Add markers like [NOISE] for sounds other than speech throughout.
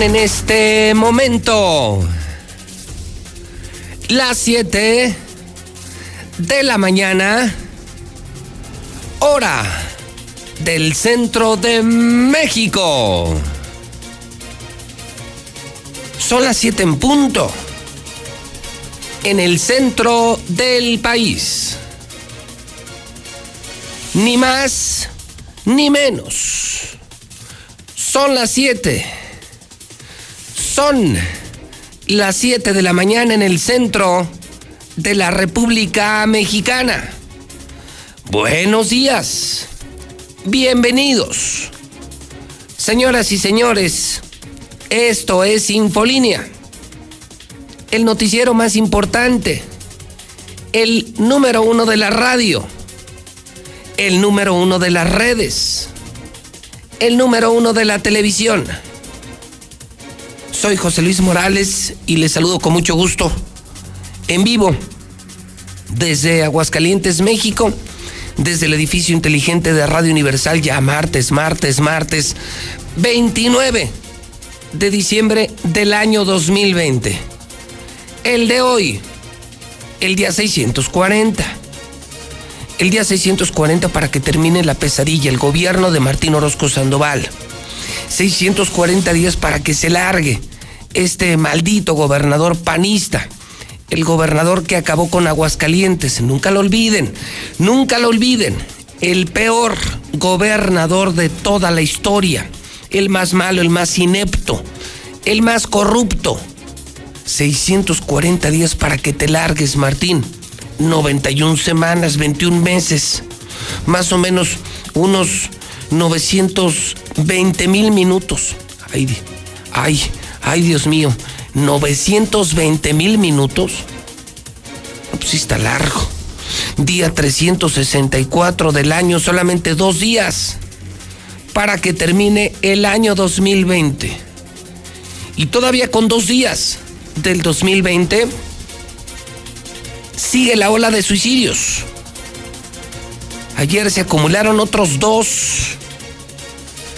En este momento las 7 de la mañana, hora del centro de México. Son las 7 en punto en el centro del país. Ni más ni menos. Son las 7. Son las 7 de la mañana en el centro de la República Mexicana. Buenos días. Bienvenidos. Señoras y señores, esto es Infolínea el noticiero más importante, el número uno de la radio, el número uno de las redes, el número uno de la televisión. Soy José Luis Morales y les saludo con mucho gusto en vivo desde Aguascalientes, México, desde el edificio inteligente de Radio Universal, ya martes, martes, martes 29 de diciembre del año 2020 el de hoy, el día 640. El día 640 para que termine la pesadilla, el gobierno de Martín Orozco Sandoval. 640 días para que se largue este maldito gobernador panista. El gobernador que acabó con Aguascalientes. Nunca lo olviden, nunca lo olviden. El peor gobernador de toda la historia. El más malo, el más inepto, el más corrupto, 640 días para que te largues, Martín. 91 semanas, 21 meses. Más o menos unos 920 mil minutos. Ay, ay, ay, Dios mío. 920 mil minutos. Pues sí está largo. Día 364 del año, solamente dos días para que termine el año 2020. Y todavía con dos días del 2020 sigue la ola de suicidios. Ayer se acumularon otros dos.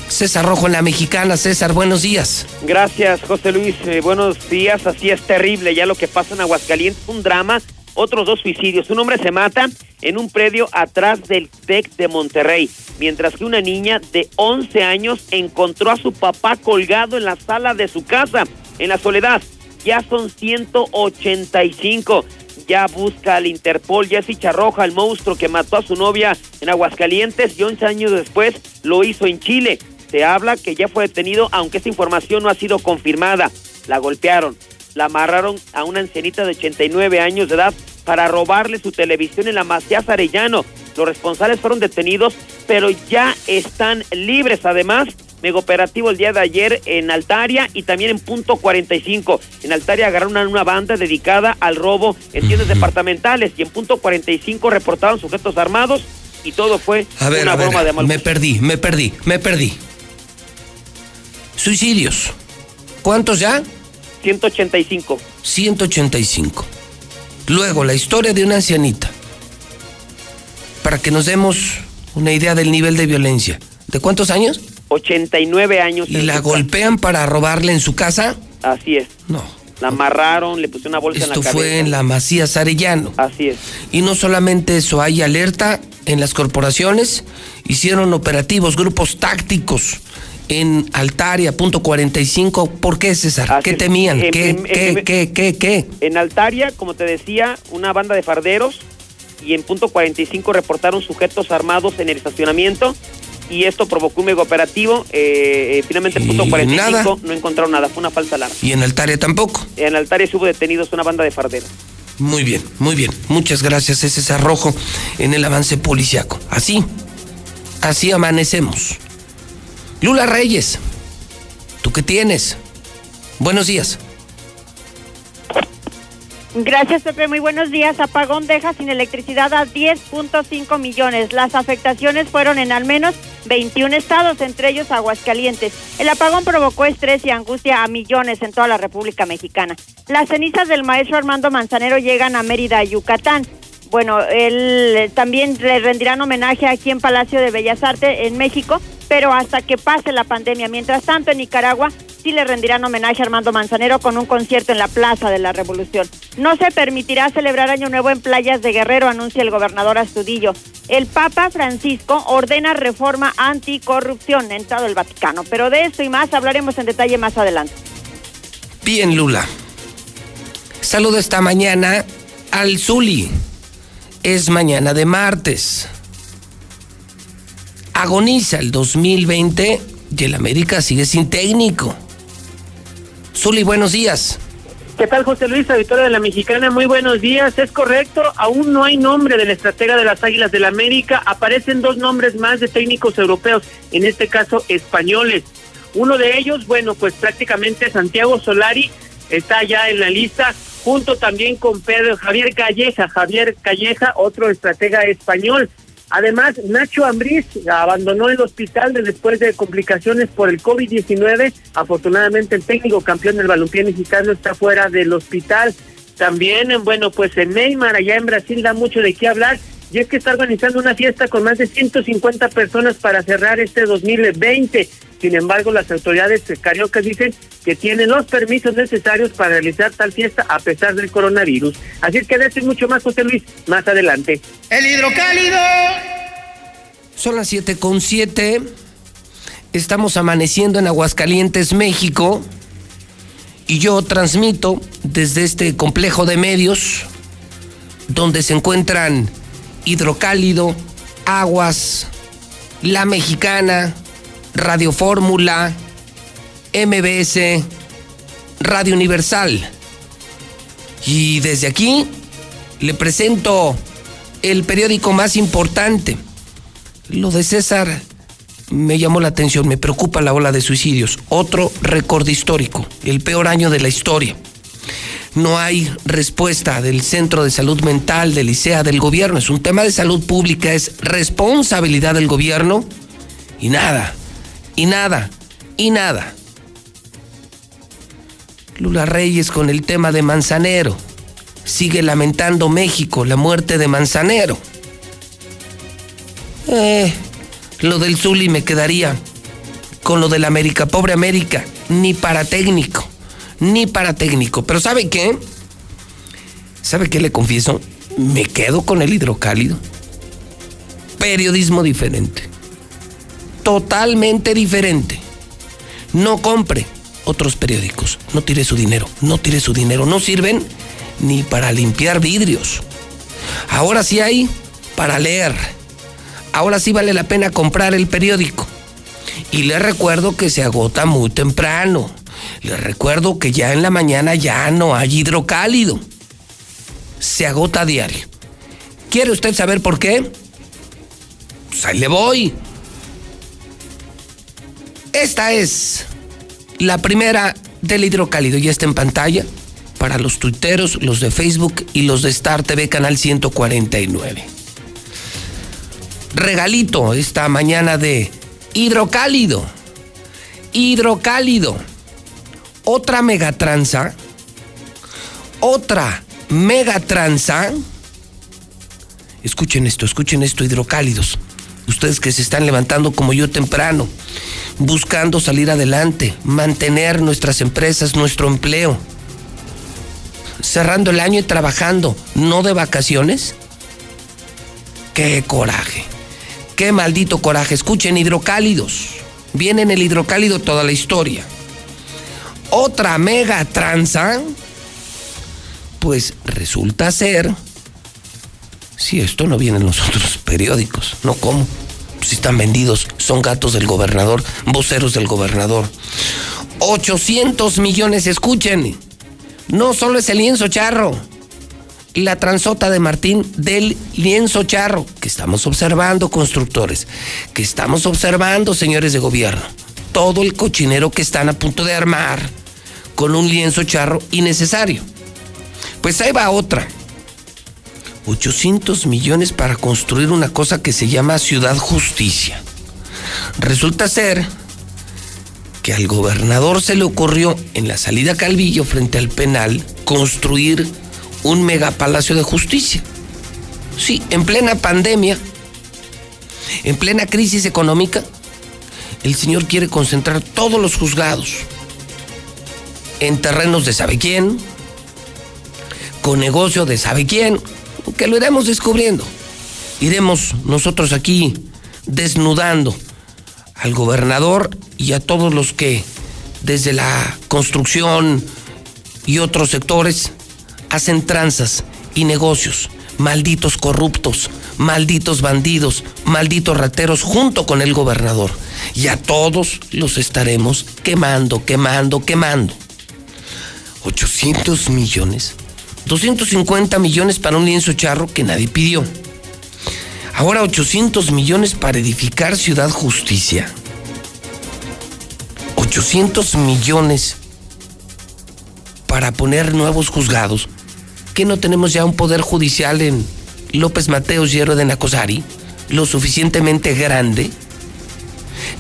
César Rojo en la Mexicana. César, buenos días. Gracias, José Luis. Eh, buenos días. Así es terrible ya lo que pasa en Aguascalientes. Un drama. Otros dos suicidios. Un hombre se mata en un predio atrás del TEC de Monterrey, mientras que una niña de 11 años encontró a su papá colgado en la sala de su casa, en la soledad ya son 185. Ya busca al Interpol Jesse Charroja, el monstruo que mató a su novia en Aguascalientes y 11 años después lo hizo en Chile. Se habla que ya fue detenido, aunque esta información no ha sido confirmada. La golpearon, la amarraron a una ancianita de 89 años de edad para robarle su televisión en la Macías Arellano. Los responsables fueron detenidos, pero ya están libres. Además, mega operativo el día de ayer en Altaria y también en punto 45. En Altaria agarraron una, banda dedicada al robo en tiendas departamentales y en punto 45 reportaron sujetos armados y todo fue una broma de mal Me perdí, me perdí, me perdí. Suicidios. ¿Cuántos ya? 185. 185. Luego, la historia de una ancianita. Para que nos demos una idea del nivel de violencia. ¿De cuántos años? 89 años. ¿Y la golpean para robarle en su casa? Así es. No. La amarraron, le puse una bolsa en la cabeza. Esto fue en la Macías Arellano. Así es. Y no solamente eso, hay alerta en las corporaciones, hicieron operativos, grupos tácticos en Altaria, punto 45. ¿Por qué, César? ¿Qué temían? ¿Qué, qué, qué, qué, qué? En Altaria, como te decía, una banda de farderos y en punto 45 reportaron sujetos armados en el estacionamiento y esto provocó un mega operativo. Eh, eh finalmente, punto 45, no encontraron nada, fue una falsa alarma. ¿Y en Altaria tampoco? En Altaria hubo detenidos una banda de farderos. Muy bien, muy bien. Muchas gracias. Ese es arrojo en el avance policiaco. Así, así amanecemos. Lula Reyes, ¿tú qué tienes? Buenos días. Gracias, Pepe. Muy buenos días. Apagón deja sin electricidad a 10.5 millones. Las afectaciones fueron en al menos 21 estados, entre ellos Aguascalientes. El apagón provocó estrés y angustia a millones en toda la República Mexicana. Las cenizas del maestro Armando Manzanero llegan a Mérida, Yucatán. Bueno, él eh, también le rendirán homenaje aquí en Palacio de Bellas Artes en México, pero hasta que pase la pandemia. Mientras tanto, en Nicaragua sí le rendirán homenaje a Armando Manzanero con un concierto en la Plaza de la Revolución. No se permitirá celebrar Año Nuevo en playas de Guerrero, anuncia el gobernador Astudillo. El Papa Francisco ordena reforma anticorrupción en todo el Vaticano. Pero de esto y más hablaremos en detalle más adelante. Bien, Lula. Saludo esta mañana al Zuli. Es mañana de martes. Agoniza el 2020 y el América sigue sin técnico. Zuli, buenos días. ¿Qué tal, José Luis, Victoria de la Mexicana? Muy buenos días. Es correcto, aún no hay nombre del estratega de las Águilas del la América. Aparecen dos nombres más de técnicos europeos, en este caso españoles. Uno de ellos, bueno, pues prácticamente Santiago Solari está ya en la lista, junto también con Pedro Javier Calleja, Javier Calleja, otro estratega español. Además, Nacho Ambriz abandonó el hospital después de complicaciones por el COVID-19. Afortunadamente, el técnico campeón del balompié mexicano está fuera del hospital. También, bueno, pues en Neymar, allá en Brasil, da mucho de qué hablar. Y es que está organizando una fiesta con más de 150 personas para cerrar este 2020. Sin embargo, las autoridades cariocas dicen que tienen los permisos necesarios para realizar tal fiesta a pesar del coronavirus. Así es que de mucho más, José Luis, más adelante. El hidrocálido. Son las 7 con 7. Estamos amaneciendo en Aguascalientes, México. Y yo transmito desde este complejo de medios donde se encuentran Hidrocálido, Aguas, La Mexicana, Radio Fórmula, MBS, Radio Universal. Y desde aquí le presento el periódico más importante. Lo de César me llamó la atención, me preocupa la ola de suicidios. Otro récord histórico, el peor año de la historia. No hay respuesta del Centro de Salud Mental, del ICEA, del gobierno. Es un tema de salud pública, es responsabilidad del gobierno y nada y nada, y nada. Lula Reyes con el tema de Manzanero. Sigue lamentando México la muerte de Manzanero. Eh, lo del Zuli me quedaría con lo del América. Pobre América, ni para técnico, ni para técnico. Pero ¿sabe qué? ¿Sabe qué le confieso? Me quedo con el hidrocálido. Periodismo diferente totalmente diferente. No compre otros periódicos, no tire su dinero, no tire su dinero, no sirven ni para limpiar vidrios. Ahora sí hay para leer. Ahora sí vale la pena comprar el periódico. Y les recuerdo que se agota muy temprano. Les recuerdo que ya en la mañana ya no hay hidrocálido. Se agota a diario. ¿Quiere usted saber por qué? Pues ahí le voy. Esta es la primera del hidrocálido. Ya está en pantalla para los tuiteros, los de Facebook y los de Star TV Canal 149. Regalito esta mañana de hidrocálido. Hidrocálido. Otra megatranza. Otra megatranza. Escuchen esto, escuchen esto, hidrocálidos. Ustedes que se están levantando como yo temprano buscando salir adelante, mantener nuestras empresas, nuestro empleo, cerrando el año y trabajando, no de vacaciones. Qué coraje, qué maldito coraje. Escuchen, hidrocálidos. Viene en el hidrocálido toda la historia. Otra mega tranza, pues resulta ser, si esto no viene en los [LAUGHS] otros periódicos, no como si están vendidos, son gatos del gobernador, voceros del gobernador. 800 millones, escuchen. No solo es el lienzo charro, la transota de Martín del lienzo charro, que estamos observando, constructores, que estamos observando, señores de gobierno. Todo el cochinero que están a punto de armar con un lienzo charro innecesario. Pues ahí va otra. 800 millones para construir una cosa que se llama Ciudad Justicia. Resulta ser que al gobernador se le ocurrió en la salida Calvillo frente al penal construir un megapalacio de justicia. Sí, en plena pandemia, en plena crisis económica, el señor quiere concentrar todos los juzgados, en terrenos de sabe quién, con negocio de sabe quién, que lo iremos descubriendo. Iremos nosotros aquí desnudando al gobernador y a todos los que desde la construcción y otros sectores hacen tranzas y negocios, malditos corruptos, malditos bandidos, malditos rateros junto con el gobernador. Y a todos los estaremos quemando, quemando, quemando. 800 millones, 250 millones para un lienzo charro que nadie pidió. Ahora 800 millones para edificar Ciudad Justicia. 800 millones para poner nuevos juzgados. ¿Que no tenemos ya un poder judicial en López Mateos y de Nacosari lo suficientemente grande?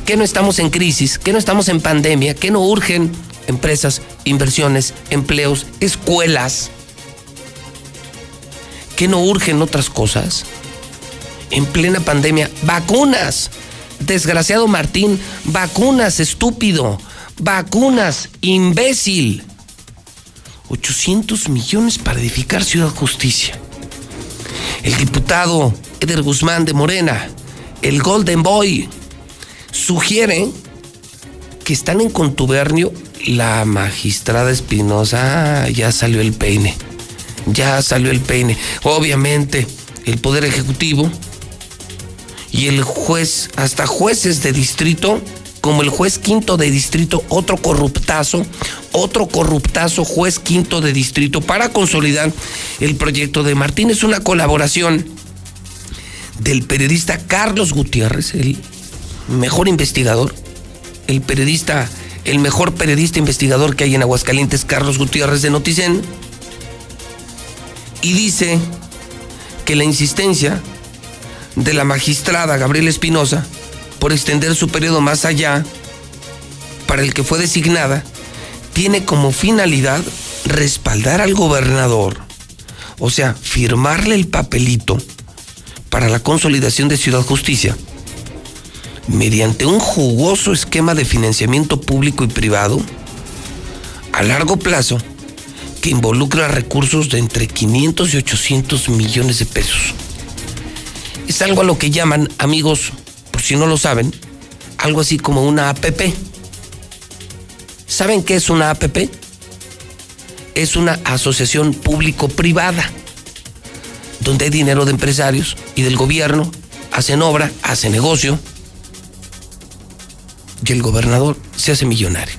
¿Que no estamos en crisis? ¿Que no estamos en pandemia? ¿Que no urgen empresas, inversiones, empleos, escuelas? ¿Que no urgen otras cosas? En plena pandemia, vacunas. Desgraciado Martín, vacunas, estúpido. Vacunas, imbécil. 800 millones para edificar Ciudad Justicia. El diputado Eder Guzmán de Morena, el Golden Boy, sugiere que están en contubernio la magistrada Espinosa. Ah, ya salió el peine. Ya salió el peine. Obviamente, el Poder Ejecutivo y el juez, hasta jueces de distrito, como el juez quinto de distrito, otro corruptazo, otro corruptazo juez quinto de distrito para consolidar el proyecto de Martín. Es una colaboración del periodista Carlos Gutiérrez, el mejor investigador, el periodista, el mejor periodista investigador que hay en Aguascalientes, Carlos Gutiérrez de Noticen, y dice que la insistencia de la magistrada Gabriela Espinosa por extender su periodo más allá para el que fue designada, tiene como finalidad respaldar al gobernador, o sea, firmarle el papelito para la consolidación de Ciudad Justicia, mediante un jugoso esquema de financiamiento público y privado a largo plazo que involucra recursos de entre 500 y 800 millones de pesos es algo a lo que llaman, amigos, por si no lo saben, algo así como una APP. ¿Saben qué es una APP? Es una asociación público-privada, donde hay dinero de empresarios y del gobierno, hacen obra, hacen negocio, y el gobernador se hace millonario.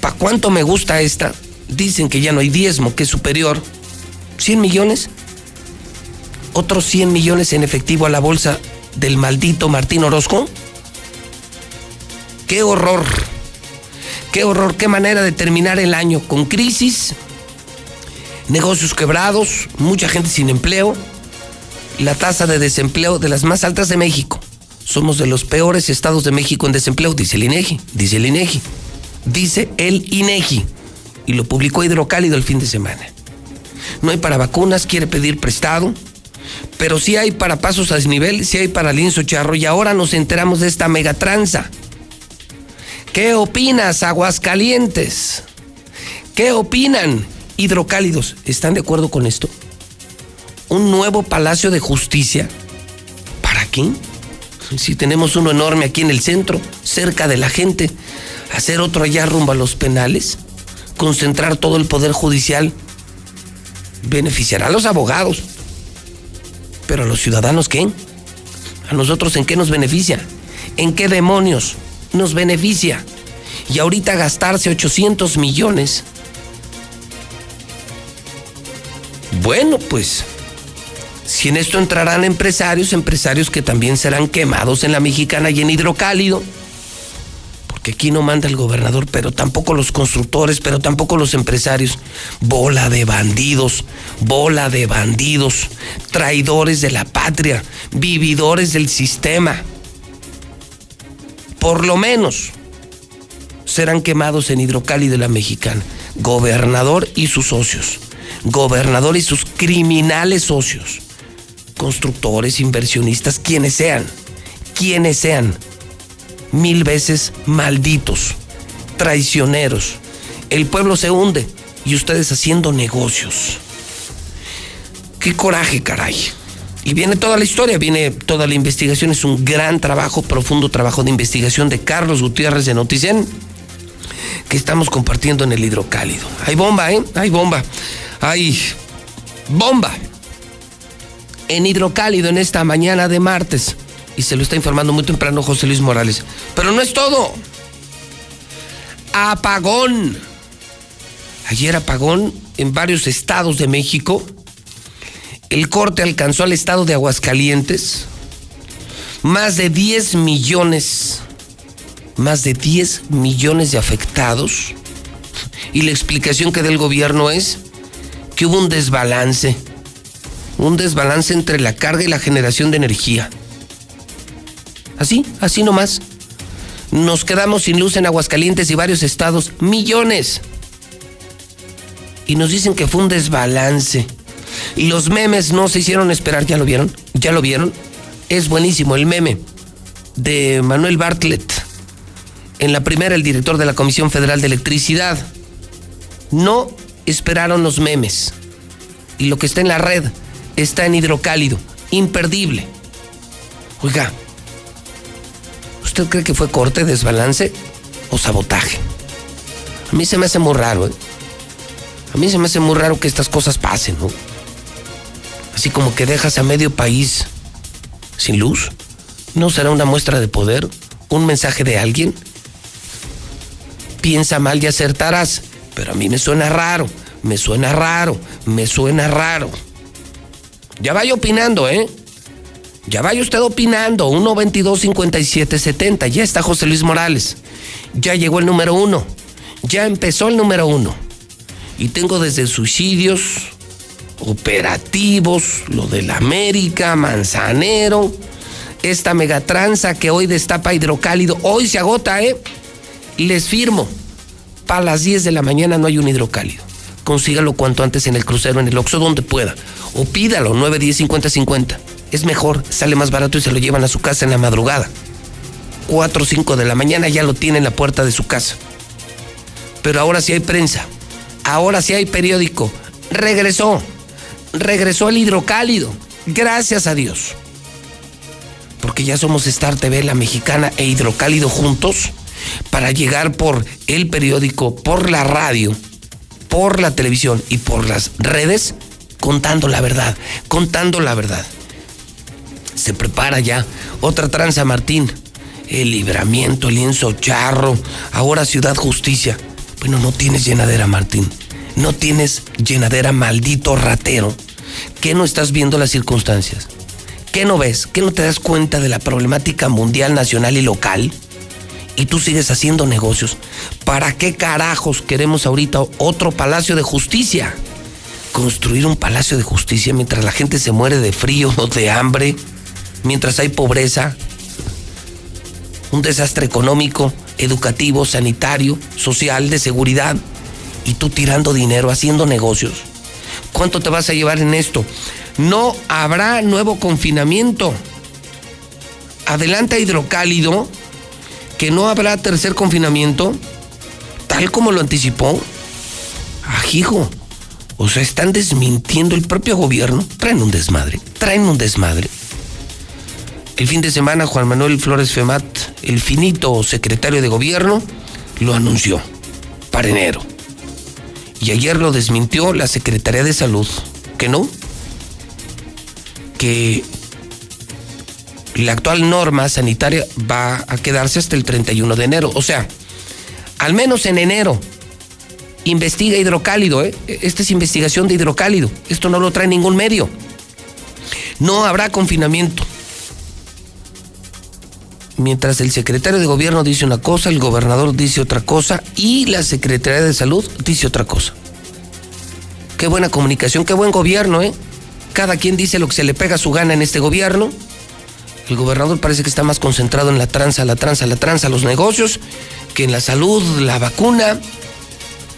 ¿Para cuánto me gusta esta? Dicen que ya no hay diezmo, que es superior. ¿100 millones? otros 100 millones en efectivo a la bolsa del maldito Martín Orozco? ¡Qué horror! ¡Qué horror! ¡Qué manera de terminar el año con crisis! Negocios quebrados, mucha gente sin empleo, la tasa de desempleo de las más altas de México. Somos de los peores estados de México en desempleo, dice el INEGI, dice el INEGI. Dice el INEGI y lo publicó Hidrocálido el fin de semana. No hay para vacunas, quiere pedir prestado pero sí hay para pasos a desnivel, sí hay para lienzo charro y ahora nos enteramos de esta megatranza. ¿Qué opinas, Aguascalientes? ¿Qué opinan, hidrocálidos? ¿Están de acuerdo con esto? ¿Un nuevo palacio de justicia? ¿Para quién? Si tenemos uno enorme aquí en el centro, cerca de la gente, hacer otro allá rumbo a los penales, concentrar todo el poder judicial, beneficiará a los abogados, pero a los ciudadanos, ¿qué? ¿A nosotros en qué nos beneficia? ¿En qué demonios nos beneficia? Y ahorita gastarse 800 millones. Bueno, pues, si en esto entrarán empresarios, empresarios que también serán quemados en la mexicana y en hidrocálido que aquí no manda el gobernador, pero tampoco los constructores, pero tampoco los empresarios. Bola de bandidos, bola de bandidos, traidores de la patria, vividores del sistema. Por lo menos serán quemados en Hidrocali de la Mexicana. Gobernador y sus socios. Gobernador y sus criminales socios. Constructores, inversionistas, quienes sean. Quienes sean mil veces malditos, traicioneros, El pueblo se hunde y ustedes haciendo negocios. Qué coraje, caray. Y viene toda la historia, viene toda la investigación. Es un gran trabajo, profundo trabajo de investigación de Carlos Gutiérrez de Noticen que estamos compartiendo en el hidrocálido. Hay bomba, ¿eh? Hay bomba. Hay bomba. En hidrocálido en esta mañana de martes. Y se lo está informando muy temprano José Luis Morales. Pero no es todo. Apagón. Ayer apagón en varios estados de México. El corte alcanzó al estado de Aguascalientes. Más de 10 millones más de 10 millones de afectados y la explicación que da el gobierno es que hubo un desbalance, un desbalance entre la carga y la generación de energía. Así, así nomás. Nos quedamos sin luz en Aguascalientes y varios estados, millones. Y nos dicen que fue un desbalance. Y los memes no se hicieron esperar, ¿ya lo vieron? ¿Ya lo vieron? Es buenísimo el meme de Manuel Bartlett en la primera el director de la Comisión Federal de Electricidad. No esperaron los memes. Y lo que está en la red está en hidrocálido. Imperdible. Oiga, ¿usted cree que fue corte, desbalance o sabotaje? A mí se me hace muy raro, ¿eh? A mí se me hace muy raro que estas cosas pasen, ¿no? Así como que dejas a medio país sin luz. ¿No será una muestra de poder? ¿Un mensaje de alguien? piensa mal y acertarás. Pero a mí me suena raro, me suena raro, me suena raro. Ya vaya opinando, ¿eh? Ya vaya usted opinando. 1-22-57-70. Ya está José Luis Morales. Ya llegó el número uno. Ya empezó el número uno. Y tengo desde suicidios, operativos, lo del América, Manzanero, esta megatranza que hoy destapa hidrocálido. Hoy se agota, ¿eh? les firmo, para las 10 de la mañana no hay un hidrocálido. Consígalo cuanto antes en el crucero, en el Oxxo, donde pueda. O pídalo, 9, 10, 50, 50. Es mejor, sale más barato y se lo llevan a su casa en la madrugada. 4 o 5 de la mañana ya lo tiene en la puerta de su casa. Pero ahora sí hay prensa. Ahora sí hay periódico. Regresó. Regresó el hidrocálido. Gracias a Dios. Porque ya somos Star TV, la mexicana e hidrocálido juntos para llegar por el periódico, por la radio, por la televisión y por las redes contando la verdad, contando la verdad. Se prepara ya otra tranza, Martín. El libramiento, el lienzo charro, ahora Ciudad Justicia. Bueno, no tienes llenadera, Martín. No tienes llenadera, maldito ratero. ¿Qué no estás viendo las circunstancias? ¿Qué no ves? ¿Qué no te das cuenta de la problemática mundial, nacional y local? Y tú sigues haciendo negocios. ¿Para qué carajos queremos ahorita otro palacio de justicia? Construir un palacio de justicia mientras la gente se muere de frío [LAUGHS] de hambre, mientras hay pobreza, un desastre económico, educativo, sanitario, social, de seguridad, y tú tirando dinero, haciendo negocios. ¿Cuánto te vas a llevar en esto? No habrá nuevo confinamiento. Adelanta hidrocálido que no habrá tercer confinamiento, tal como lo anticipó. Ajijo. O sea, están desmintiendo el propio gobierno. Traen un desmadre. Traen un desmadre. El fin de semana, Juan Manuel Flores Femat, el finito secretario de gobierno, lo anunció para enero. Y ayer lo desmintió la Secretaría de Salud. ¿Que no? Que la actual norma sanitaria va a quedarse hasta el 31 de enero. O sea, al menos en enero, investiga hidrocálido. ¿eh? Esta es investigación de hidrocálido. Esto no lo trae ningún medio. No habrá confinamiento. Mientras el secretario de gobierno dice una cosa, el gobernador dice otra cosa y la Secretaría de Salud dice otra cosa. Qué buena comunicación, qué buen gobierno, ¿eh? Cada quien dice lo que se le pega a su gana en este gobierno el gobernador parece que está más concentrado en la tranza, la tranza, la tranza, los negocios, que en la salud, la vacuna.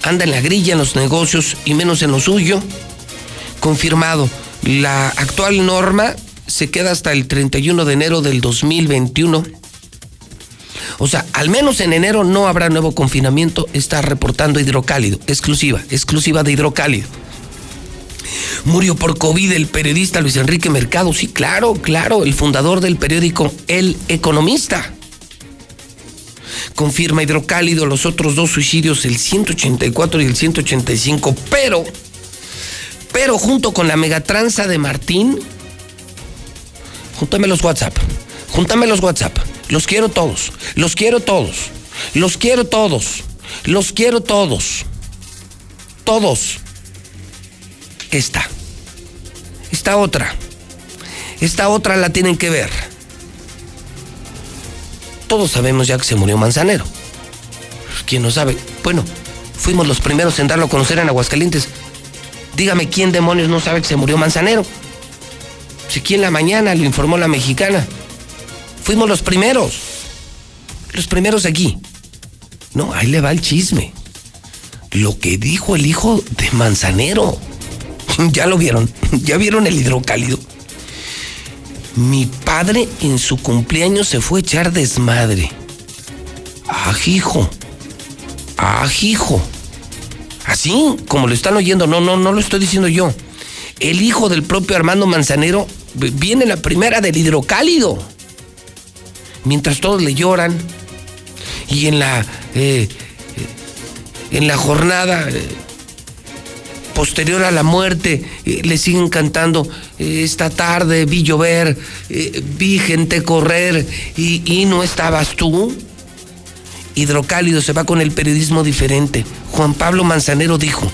Anda en la grilla en los negocios y menos en lo suyo. Confirmado, la actual norma se queda hasta el 31 de enero del 2021. O sea, al menos en enero no habrá nuevo confinamiento, está reportando hidrocálido, exclusiva, exclusiva de hidrocálido. Murió por COVID el periodista Luis Enrique Mercado, sí, claro, claro, el fundador del periódico El Economista. Confirma hidrocálido los otros dos suicidios, el 184 y el 185, pero, pero junto con la megatranza de Martín, júntame los WhatsApp, júntame los WhatsApp, los quiero todos, los quiero todos, los quiero todos, los quiero todos, todos. Esta, esta otra, esta otra la tienen que ver todos sabemos ya que se murió Manzanero. ¿Quién no sabe? Bueno, fuimos los primeros en darlo a conocer en Aguascalientes. Dígame quién demonios no sabe que se murió Manzanero. Si aquí en la mañana lo informó la mexicana. Fuimos los primeros. Los primeros aquí. No, ahí le va el chisme. Lo que dijo el hijo de Manzanero. [LAUGHS] Ya lo vieron. [LAUGHS] Ya vieron el hidrocálido. Mi padre en su cumpleaños se fue a echar desmadre. Ajijo. Ajijo. Así como lo están oyendo, no, no, no lo estoy diciendo yo. El hijo del propio Armando Manzanero viene la primera del hidrocálido. Mientras todos le lloran. Y en la. Eh, eh, en la jornada. Eh, posterior a la muerte eh, le siguen cantando eh, esta tarde vi llover, eh, vi gente correr y, no estabas tú. Hidrocálido se va con el periodismo diferente. Juan Pablo Manzanero dijo,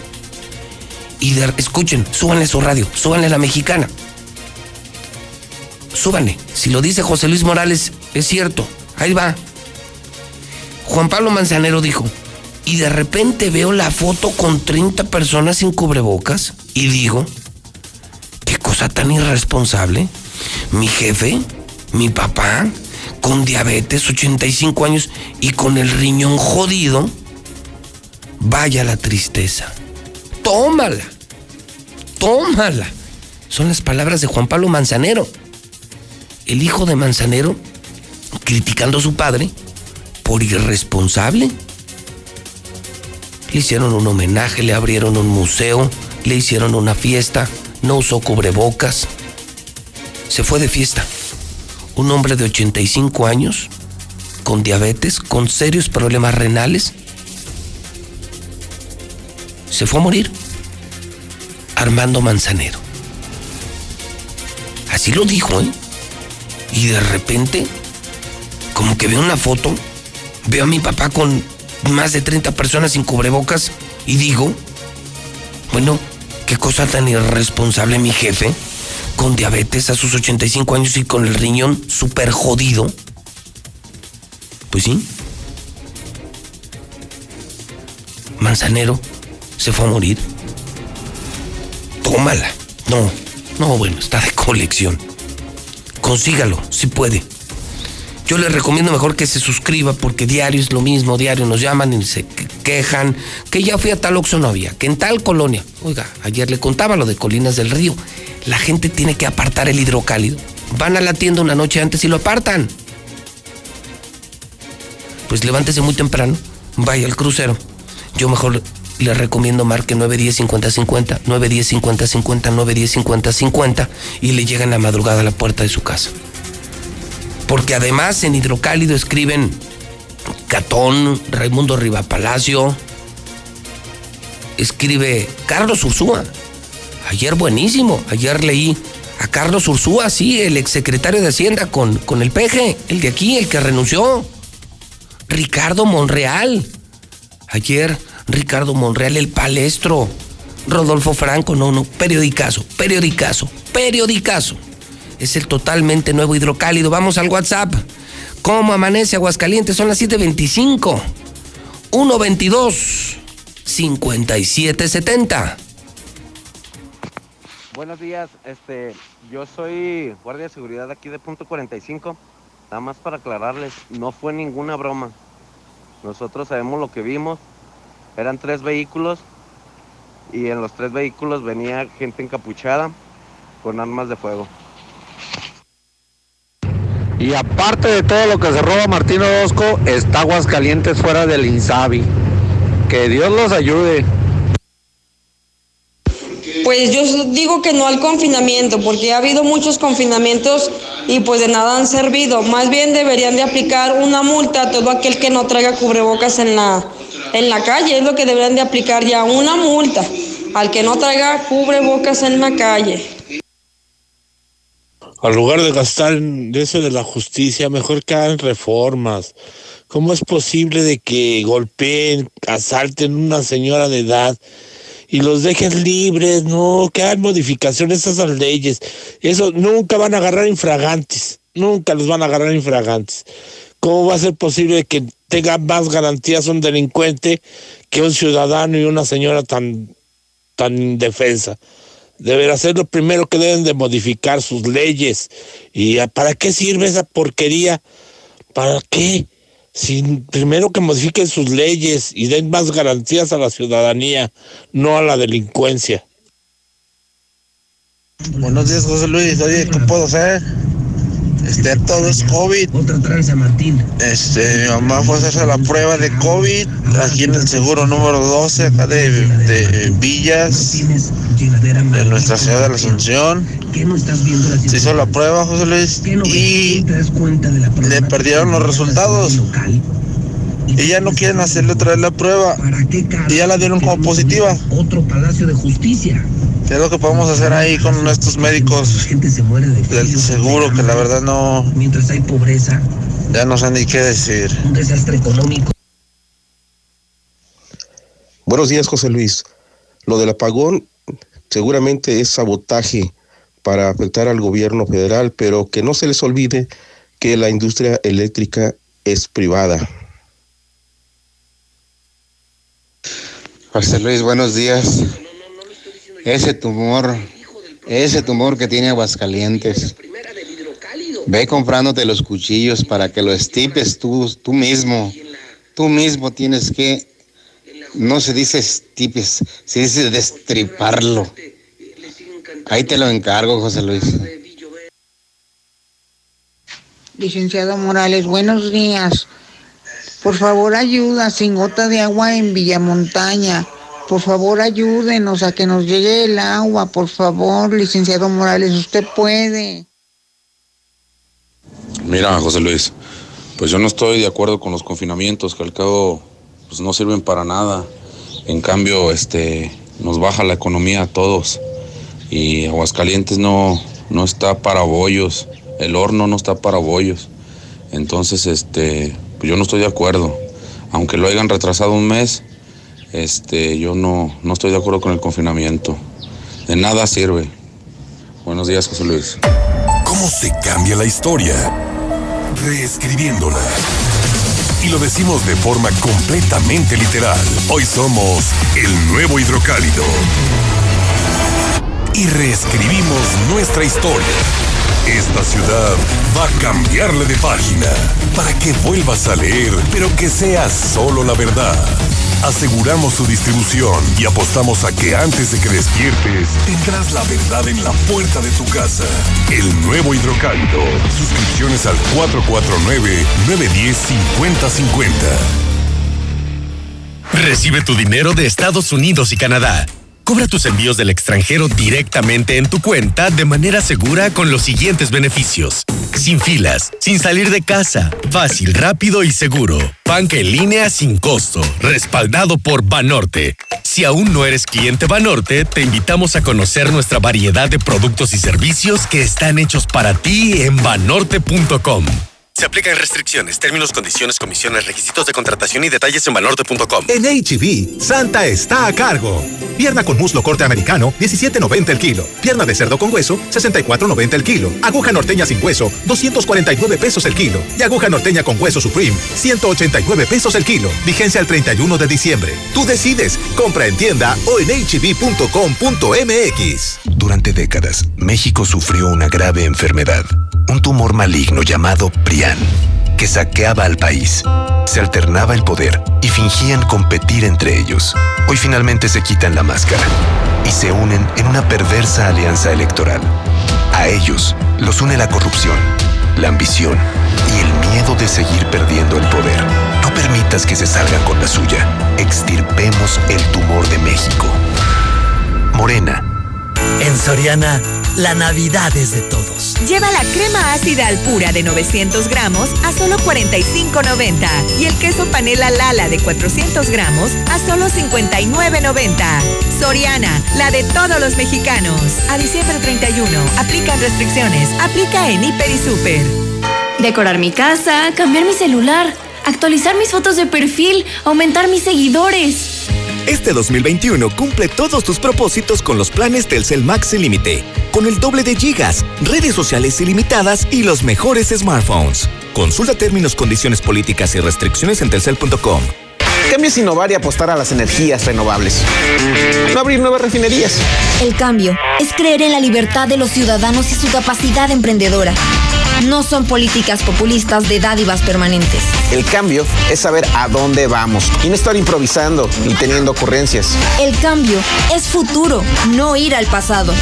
y escuchen, súbanle su radio, súbanle la mexicana. Súbanle. Si lo dice José Luis Morales, es cierto. Ahí va. Juan Pablo Manzanero dijo, y de repente veo la foto con 30 personas sin cubrebocas y digo, qué cosa tan irresponsable. Mi jefe, mi papá, con diabetes, 85 años y con el riñón jodido, vaya la tristeza. Tómala, tómala. Son las palabras de Juan Pablo Manzanero, el hijo de Manzanero, criticando a su padre por irresponsable. Le hicieron un homenaje, le abrieron un museo, le hicieron una fiesta, no usó cubrebocas. Se fue de fiesta. Un hombre de 85 años, con diabetes, con serios problemas renales, se fue a morir. Armando Manzanero. Así lo dijo, ¿eh? Y de repente, como que veo una foto, veo a mi papá con más de 30 personas sin cubrebocas y digo, bueno, qué cosa tan irresponsable mi jefe, con diabetes a sus 85 años y con el riñón súper jodido. Pues sí. Manzanero se fue a morir. Tómala. No, no, bueno, está de colección. Consígalo, si puede. Yo les recomiendo mejor que se suscriba porque diario es lo mismo, diario nos llaman y se quejan que ya fui a tal Oxonovia, que en tal colonia. Oiga, ayer le contaba lo de Colinas del Río. La gente tiene que apartar el hidrocálido. Van a la tienda una noche antes y lo apartan. Pues levántese muy temprano, vaya al crucero. Yo mejor le recomiendo marque 910 50 50, 910 50 50, 910 50 50 y le llegan la madrugada a la puerta de su casa porque además en Hidrocálido escriben Catón, Raimundo Rivapalacio, escribe Carlos Ursúa. Ayer buenísimo, ayer leí a Carlos Ursúa, sí, el exsecretario de Hacienda con, con el peje, el de aquí, el que renunció. Ricardo Monreal. Ayer Ricardo Monreal, el palestro. Rodolfo Franco, no, no, periodicazo, periodicazo, periodicazo es el totalmente nuevo hidrocálido. Vamos al WhatsApp. ¿Cómo amanece Aguascalientes? Son las 7.25. 122 5770. Buenos días, este, yo soy guardia de seguridad aquí de punto 45. Nada más para aclararles, no fue ninguna broma. Nosotros sabemos lo que vimos. Eran tres vehículos y en los tres vehículos venía gente encapuchada con armas de fuego. Y aparte de todo lo que se roba Martín Orozco, está Aguascalientes fuera del Insabi. Que Dios los ayude. Pues yo digo que no al confinamiento, porque ha habido muchos confinamientos y pues de nada han servido. Más bien deberían de aplicar una multa a todo aquel que no traiga cubrebocas en la, en la calle. Es lo que deberían de aplicar ya, una multa al que no traiga cubrebocas en la calle. Al lugar de gastar eso de la justicia, mejor que hagan reformas. ¿Cómo es posible de que golpeen, asalten una señora de edad y los dejen libres? No, que hagan modificaciones a esas leyes. Eso nunca van a agarrar infragantes. Nunca los van a agarrar infragantes. ¿Cómo va a ser posible que tenga más garantías un delincuente que un ciudadano y una señora tan, tan indefensa? Deberá ser lo primero que deben de modificar sus leyes. ¿Y para qué sirve esa porquería? ¿Para qué? sin primero que modifiquen sus leyes y den más garantías a la ciudadanía, no a la delincuencia. Buenos días, José Luis. Oye, ¿qué puedo hacer? Este, todo es COVID. Otra tranza, Martín. Este, mi mamá fue a hacerse la prueba de COVID aquí en el seguro número 12, acá de, de Villas, de nuestra ciudad de la Asunción. Se hizo la prueba, José Luis, y le perdieron los resultados. Y ya no quieren hacerle otra vez la prueba. Y ya la dieron como positiva. Otro palacio de justicia. ¿Qué es lo que podemos hacer ahí con nuestros médicos del seguro? Que la verdad no. Mientras hay pobreza. Ya no sé ni qué decir. Un desastre económico. Buenos días, José Luis. Lo del apagón seguramente es sabotaje para afectar al gobierno federal, pero que no se les olvide que la industria eléctrica es privada. José Luis, buenos días. Ese tumor, ese tumor que tiene Aguascalientes, ve comprándote los cuchillos para que lo estipes tú, tú mismo. Tú mismo tienes que, no se dice estipes, se dice destriparlo. Ahí te lo encargo, José Luis. Licenciado Morales, buenos días. Por favor, ayuda sin gota de agua en Villamontaña. Por favor, ayúdenos a que nos llegue el agua. Por favor, licenciado Morales, usted puede. Mira, José Luis, pues yo no estoy de acuerdo con los confinamientos, que al cabo pues no sirven para nada. En cambio, este, nos baja la economía a todos. Y Aguascalientes no, no está para bollos. El horno no está para bollos. Entonces, este, pues yo no estoy de acuerdo. Aunque lo hayan retrasado un mes, este, yo no, no estoy de acuerdo con el confinamiento. De nada sirve. Buenos días, José Luis. ¿Cómo se cambia la historia? Reescribiéndola. Y lo decimos de forma completamente literal. Hoy somos el nuevo hidrocálido. Y reescribimos nuestra historia esta ciudad va a cambiarle de página para que vuelvas a leer, pero que sea solo la verdad. Aseguramos su distribución y apostamos a que antes de que despiertes tendrás la verdad en la puerta de tu casa. El nuevo hidrocálido. Suscripciones al 449-910-5050. Recibe tu dinero de Estados Unidos y Canadá. Cobra tus envíos del extranjero directamente en tu cuenta de manera segura con los siguientes beneficios. Sin filas, sin salir de casa, fácil, rápido y seguro. Banca en línea sin costo, respaldado por Banorte. Si aún no eres cliente Banorte, te invitamos a conocer nuestra variedad de productos y servicios que están hechos para ti en banorte.com. Se aplican restricciones, términos, condiciones, comisiones, requisitos de contratación y detalles en valorte.com. En HB, e Santa está a cargo. Pierna con muslo corte americano, 17.90 el kilo. Pierna de cerdo con hueso, 64.90 el kilo. Aguja norteña sin hueso, 249 pesos el kilo. Y aguja norteña con hueso Supreme, 189 pesos el kilo. Vigencia el 31 de diciembre. Tú decides. Compra en tienda o en hb.com.mx. Durante décadas, México sufrió una grave enfermedad. Un tumor maligno llamado Prian que saqueaba al país. Se alternaba el poder y fingían competir entre ellos. Hoy finalmente se quitan la máscara y se unen en una perversa alianza electoral. A ellos los une la corrupción la ambición y el miedo de seguir perdiendo el poder. No permitas que se salgan con la suya. Extirpemos el tumor de México. Morena. En Soriana, la Navidad es de todos. Lleva la crema ácida al pura de 900 gramos a solo 45.90 y el queso panela Lala de 400 gramos a solo 59.90. Soriana, la de todos los mexicanos. A diciembre 31, aplican restricciones. Aplica en Hiper y Super. Decorar mi casa, cambiar mi celular, actualizar mis fotos de perfil, aumentar mis seguidores. Este 2021 cumple todos tus propósitos con los planes Telcel Max sin límite, con el doble de gigas, redes sociales ilimitadas y los mejores smartphones. Consulta términos, condiciones políticas y restricciones en telcel.com. cambio es innovar y apostar a las energías renovables. No abrir nuevas refinerías. El cambio es creer en la libertad de los ciudadanos y su capacidad emprendedora. No son políticas populistas de dádivas permanentes. El cambio es saber a dónde vamos y no estar improvisando ni teniendo ocurrencias. El cambio es futuro, no ir al pasado.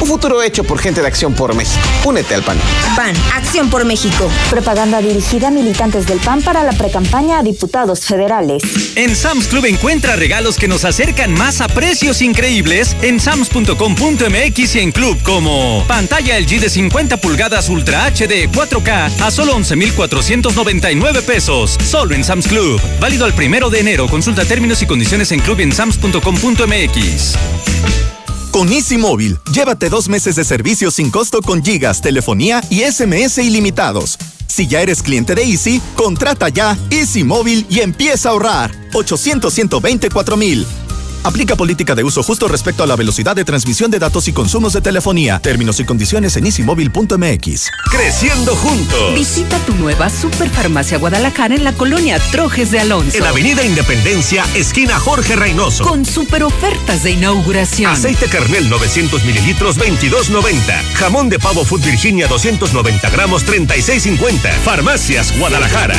Un futuro hecho por gente de Acción por México. Únete al PAN. PAN, Acción por México. Propaganda dirigida a militantes del PAN para la precampaña a diputados federales. En Sam's Club encuentra regalos que nos acercan más a precios increíbles en sams.com.mx y en Club como pantalla LG de 50 pulgadas Ultra HD 4K a solo 11,499 pesos. Solo en Sam's Club. Válido al primero de enero. Consulta términos y condiciones en club en sams.com.mx. Con Easy Móvil, llévate dos meses de servicio sin costo con gigas, telefonía y SMS ilimitados. Si ya eres cliente de Easy, contrata ya Easy Móvil y empieza a ahorrar. 800 124 mil. Aplica política de uso justo respecto a la velocidad de transmisión de datos y consumos de telefonía. Términos y condiciones en easymóvil.mx. Creciendo juntos. Visita tu nueva Superfarmacia Guadalajara en la colonia Trojes de Alonso. En Avenida Independencia, esquina Jorge Reynoso. Con super ofertas de inauguración. Aceite carnel 900 mililitros 22.90. Jamón de pavo Food Virginia 290 gramos 36.50. Farmacias Guadalajara.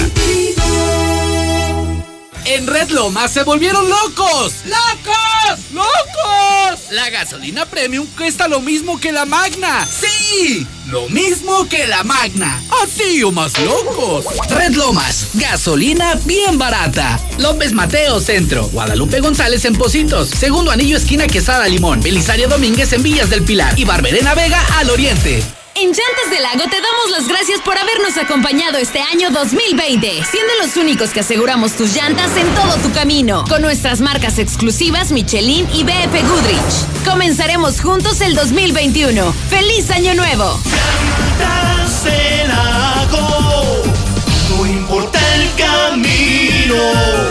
En Red Lomas se volvieron locos. ¡Locos! ¡Locos! La gasolina premium cuesta lo mismo que la magna. ¡Sí! Lo mismo que la magna. Así o más locos. Red Lomas, gasolina bien barata. López Mateo Centro. Guadalupe González en Positos. Segundo anillo esquina Quesada Limón. Belisario Domínguez en Villas del Pilar. Y Barberena Vega al Oriente. En Llantas del Lago te damos las gracias por habernos acompañado este año 2020, siendo los únicos que aseguramos tus llantas en todo tu camino, con nuestras marcas exclusivas Michelin y BF Goodrich. Comenzaremos juntos el 2021. ¡Feliz Año Nuevo! Llantas del Lago, no importa el camino.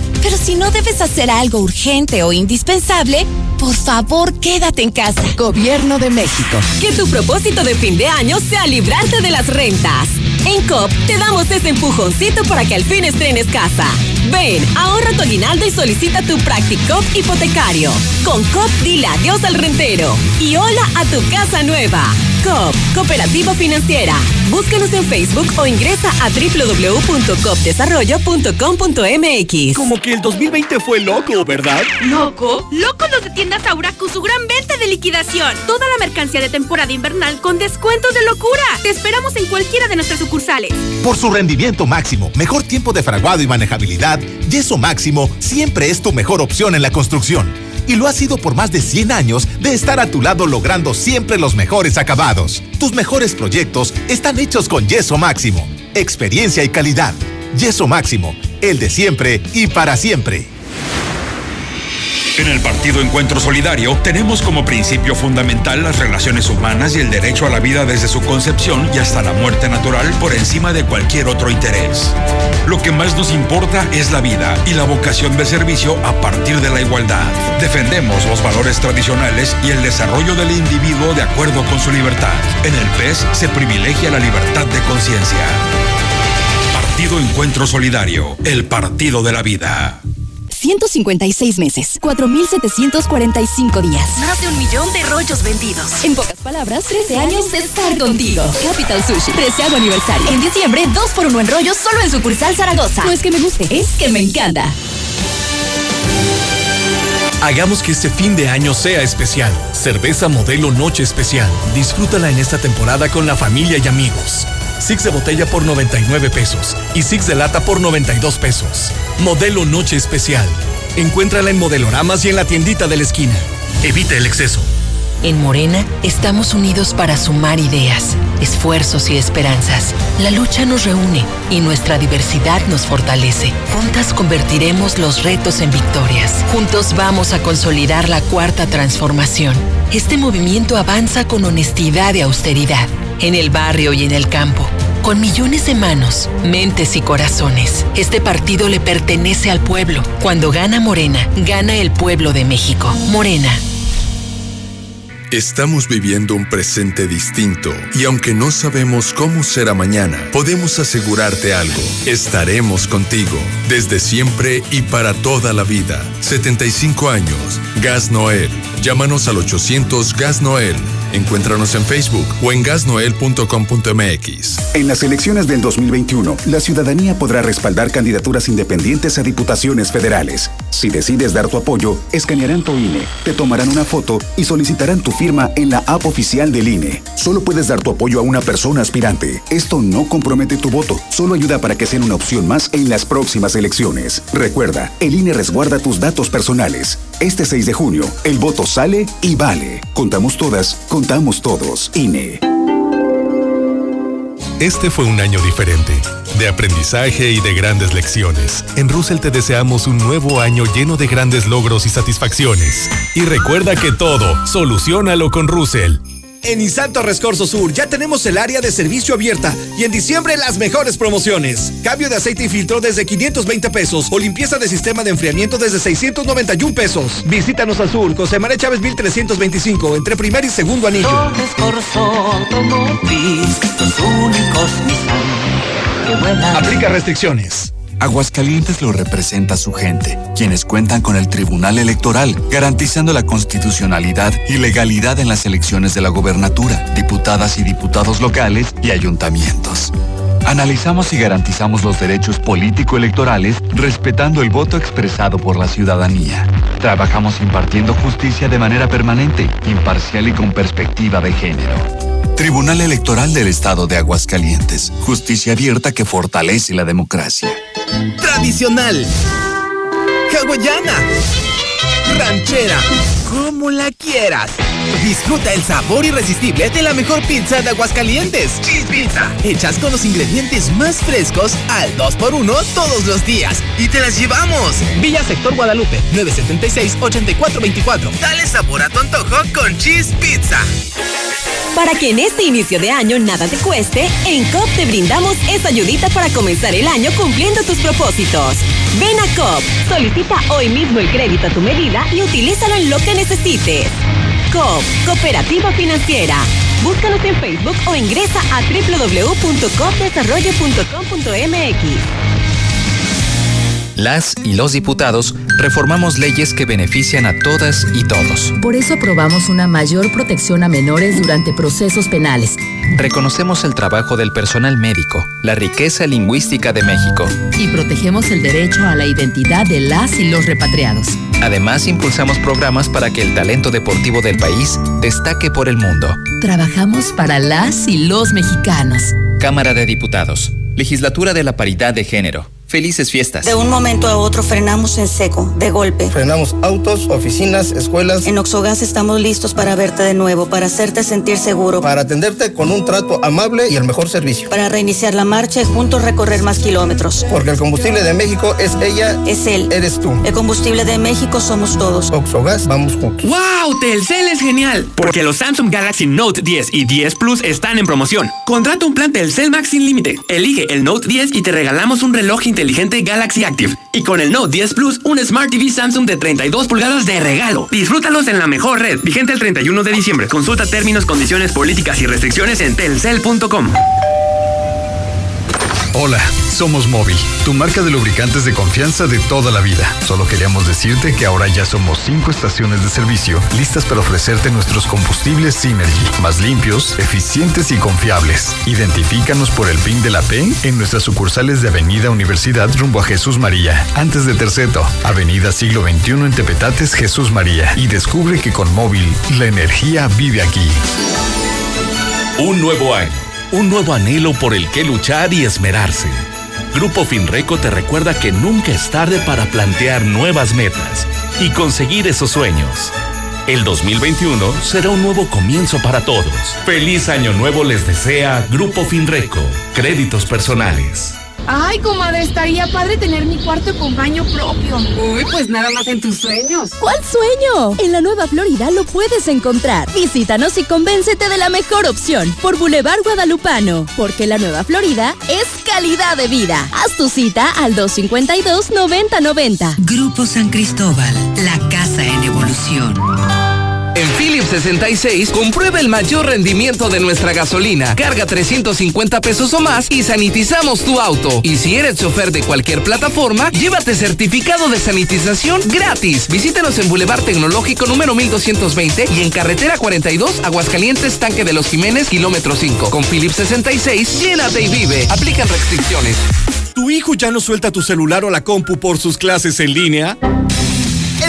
Pero si no debes hacer algo urgente o indispensable, por favor quédate en casa. Gobierno de México. Que tu propósito de fin de año sea librarte de las rentas. En COP te damos ese empujoncito para que al fin estrenes casa. Ven, ahorra tu aguinaldo y solicita tu Practicop hipotecario. Con COP dile adiós al rentero y hola a tu casa nueva. COP, Cooperativa Financiera. Búscanos en Facebook o ingresa a www.copdesarrollo.com.mx. Como que el 2020 fue loco, ¿verdad? ¿Loco? ¡Loco los de tiendas Aura con su gran venta de liquidación! Toda la mercancía de temporada invernal con descuentos de locura. Te esperamos en cualquiera de nuestras Por su rendimiento máximo, mejor tiempo de fraguado y manejabilidad, Yeso Máximo siempre es tu mejor opción en la construcción. Y lo ha sido por más de 100 años de estar a tu lado logrando siempre los mejores acabados. Tus mejores proyectos están hechos con Yeso Máximo. Experiencia y calidad. Yeso Máximo, el de siempre y para siempre. En el Partido Encuentro Solidario tenemos como principio fundamental las relaciones humanas y el derecho a la vida desde su concepción y hasta la muerte natural por encima de cualquier otro interés. Lo que más nos importa es la vida y la vocación de servicio a partir de la igualdad. Defendemos los valores tradicionales y el desarrollo del individuo de acuerdo con su libertad. En el PES se privilegia la libertad de conciencia. Partido Encuentro Solidario, el partido de la vida. 156 meses, 4.745 días. Más de un millón de rollos vendidos. En pocas palabras, 13 años de estar contigo. Capital Sushi, 13 aniversario. En diciembre, 2 por 1 en rollos solo en sucursal Zaragoza. No es que me guste, es que me encanta. Hagamos que este fin de año sea especial. Cerveza modelo Noche Especial. Disfrútala en esta temporada con la familia y amigos. Six de botella por 99 pesos y Six de lata por 92 pesos. Modelo Noche Especial. Encuéntrala en modeloramas y en la tiendita de la esquina. Evita el exceso. En Morena estamos unidos para sumar ideas, esfuerzos y esperanzas. La lucha nos reúne y nuestra diversidad nos fortalece. Juntas convertiremos los retos en victorias. Juntos vamos a consolidar la cuarta transformación. Este movimiento avanza con honestidad y austeridad, en el barrio y en el campo. Con millones de manos, mentes y corazones, este partido le pertenece al pueblo. Cuando gana Morena, gana el pueblo de México. Morena, Estamos viviendo un presente distinto y aunque no sabemos cómo será mañana, podemos asegurarte algo. Estaremos contigo desde siempre y para toda la vida. 75 años. Gas Noel. Llámanos al 800 Gas Noel. Encuéntranos en Facebook o en gasnoel.com.mx. En las elecciones del 2021, la ciudadanía podrá respaldar candidaturas independientes a diputaciones federales. Si decides dar tu apoyo, escanearán tu INE, te tomarán una foto y solicitarán tu firma en la app oficial del INE. Solo puedes dar tu apoyo a una persona aspirante. Esto no compromete tu voto, solo ayuda para que sean una opción más en las próximas elecciones. Recuerda, el INE resguarda tus datos personales. Este 6 de junio, el voto sale y vale. Contamos todas, contamos todos. INE. Este fue un año diferente, de aprendizaje y de grandes lecciones. En Russell te deseamos un nuevo año lleno de grandes logros y satisfacciones. Y recuerda que todo, solucionalo con Russell. En Nissan Torres Corso Sur ya tenemos el área de servicio abierta y en diciembre las mejores promociones. Cambio de aceite y filtro desde 520 pesos o limpieza de sistema de enfriamiento desde 691 pesos. Visítanos al sur, José María Chávez 1325, entre primer y segundo anillo. Torres Corso Automotriz, los únicos Nissan. Aplica restricciones. Aguascalientes lo representa su gente, quienes cuentan con el Tribunal Electoral, garantizando la constitucionalidad y legalidad en las elecciones de la gobernatura, diputadas y diputados locales y ayuntamientos. Analizamos y garantizamos los derechos político-electorales respetando el voto expresado por la ciudadanía. Trabajamos impartiendo justicia de manera permanente, imparcial y con perspectiva de género. Tribunal Electoral del Estado de Aguascalientes. Justicia abierta que fortalece la democracia. Tradicional. Hawaiana. Ranchera. Como la quieras. Disfruta el sabor irresistible de la mejor pizza de Aguascalientes. Cheese Pizza. Hechas con los ingredientes más frescos al 2x1 todos los días. Y te las llevamos. Villa Sector Guadalupe, 976-8424. Dale sabor a tu antojo con Cheese Pizza. Para que en este inicio de año nada te cueste, en COP te brindamos esa ayudita para comenzar el año cumpliendo tus propósitos. Ven a COP, solicita hoy mismo el crédito a tu medida y utilízalo en lo que necesites. COP, Cooperativa Financiera. Búscanos en Facebook o ingresa a www.copdesarrollo.com.mx. Las y los diputados reformamos leyes que benefician a todas y todos. Por eso aprobamos una mayor protección a menores durante procesos penales. Reconocemos el trabajo del personal médico, la riqueza lingüística de México. Y protegemos el derecho a la identidad de las y los repatriados. Además, impulsamos programas para que el talento deportivo del país destaque por el mundo. Trabajamos para las y los mexicanos. Cámara de Diputados. Legislatura de la Paridad de Género. Felices fiestas. De un momento a otro frenamos en seco, de golpe. Frenamos autos, oficinas, escuelas. En Oxogas estamos listos para verte de nuevo, para hacerte sentir seguro. Para atenderte con un trato amable y el mejor servicio. Para reiniciar la marcha y juntos recorrer más kilómetros. Porque el combustible de México es ella. Es él. Eres tú. El combustible de México somos todos. Oxogas, vamos juntos. ¡Wow! Telcel es genial. Porque los Samsung Galaxy Note 10 y 10 Plus están en promoción. Contrata un plan Telcel Max sin límite. Elige el Note 10 y te regalamos un reloj inteligente Galaxy Active. Y con el Note 10 Plus, un Smart TV Samsung de 32 pulgadas de regalo. Disfrútalos en la mejor red. Vigente el 31 de diciembre. Consulta términos, condiciones, políticas y restricciones en telcel.com. Hola, somos Móvil, tu marca de lubricantes de confianza de toda la vida. Solo queríamos decirte que ahora ya somos cinco estaciones de servicio listas para ofrecerte nuestros combustibles Synergy, más limpios, eficientes y confiables. Identifícanos por el PIN de la P en nuestras sucursales de Avenida Universidad rumbo a Jesús María, antes de Terceto, Avenida Siglo XXI en Tepetates, Jesús María. Y descubre que con Móvil, la energía vive aquí. Un nuevo año, un nuevo anhelo por el que luchar y esmerarse. Grupo Finreco te recuerda que nunca es tarde para plantear nuevas metas y conseguir esos sueños. El 2021 será un nuevo comienzo para todos. Feliz año nuevo les desea Grupo Finreco. Créditos personales. Ay, comadre, estaría padre tener mi cuarto con baño propio. Uy, pues nada más en tus sueños. ¿Cuál sueño? En la Nueva Florida lo puedes encontrar. Visítanos y convéncete de la mejor opción por Boulevard Guadalupano. Porque la Nueva Florida es calidad de vida. Haz tu cita al 252-9090. Grupo San Cristóbal, la casa en evolución. En Philips 66, comprueba el mayor rendimiento de nuestra gasolina. Carga 350 pesos o más y sanitizamos tu auto. Y si eres chofer de cualquier plataforma, llévate certificado de sanitización gratis. Visítenos en Boulevard Tecnológico número 1220 y en Carretera 42, Aguascalientes, Tanque de los Jiménez, kilómetro 5. Con Philips 66, llénate y vive. Aplican restricciones. ¿Tu hijo ya no suelta tu celular o la compu por sus clases en línea?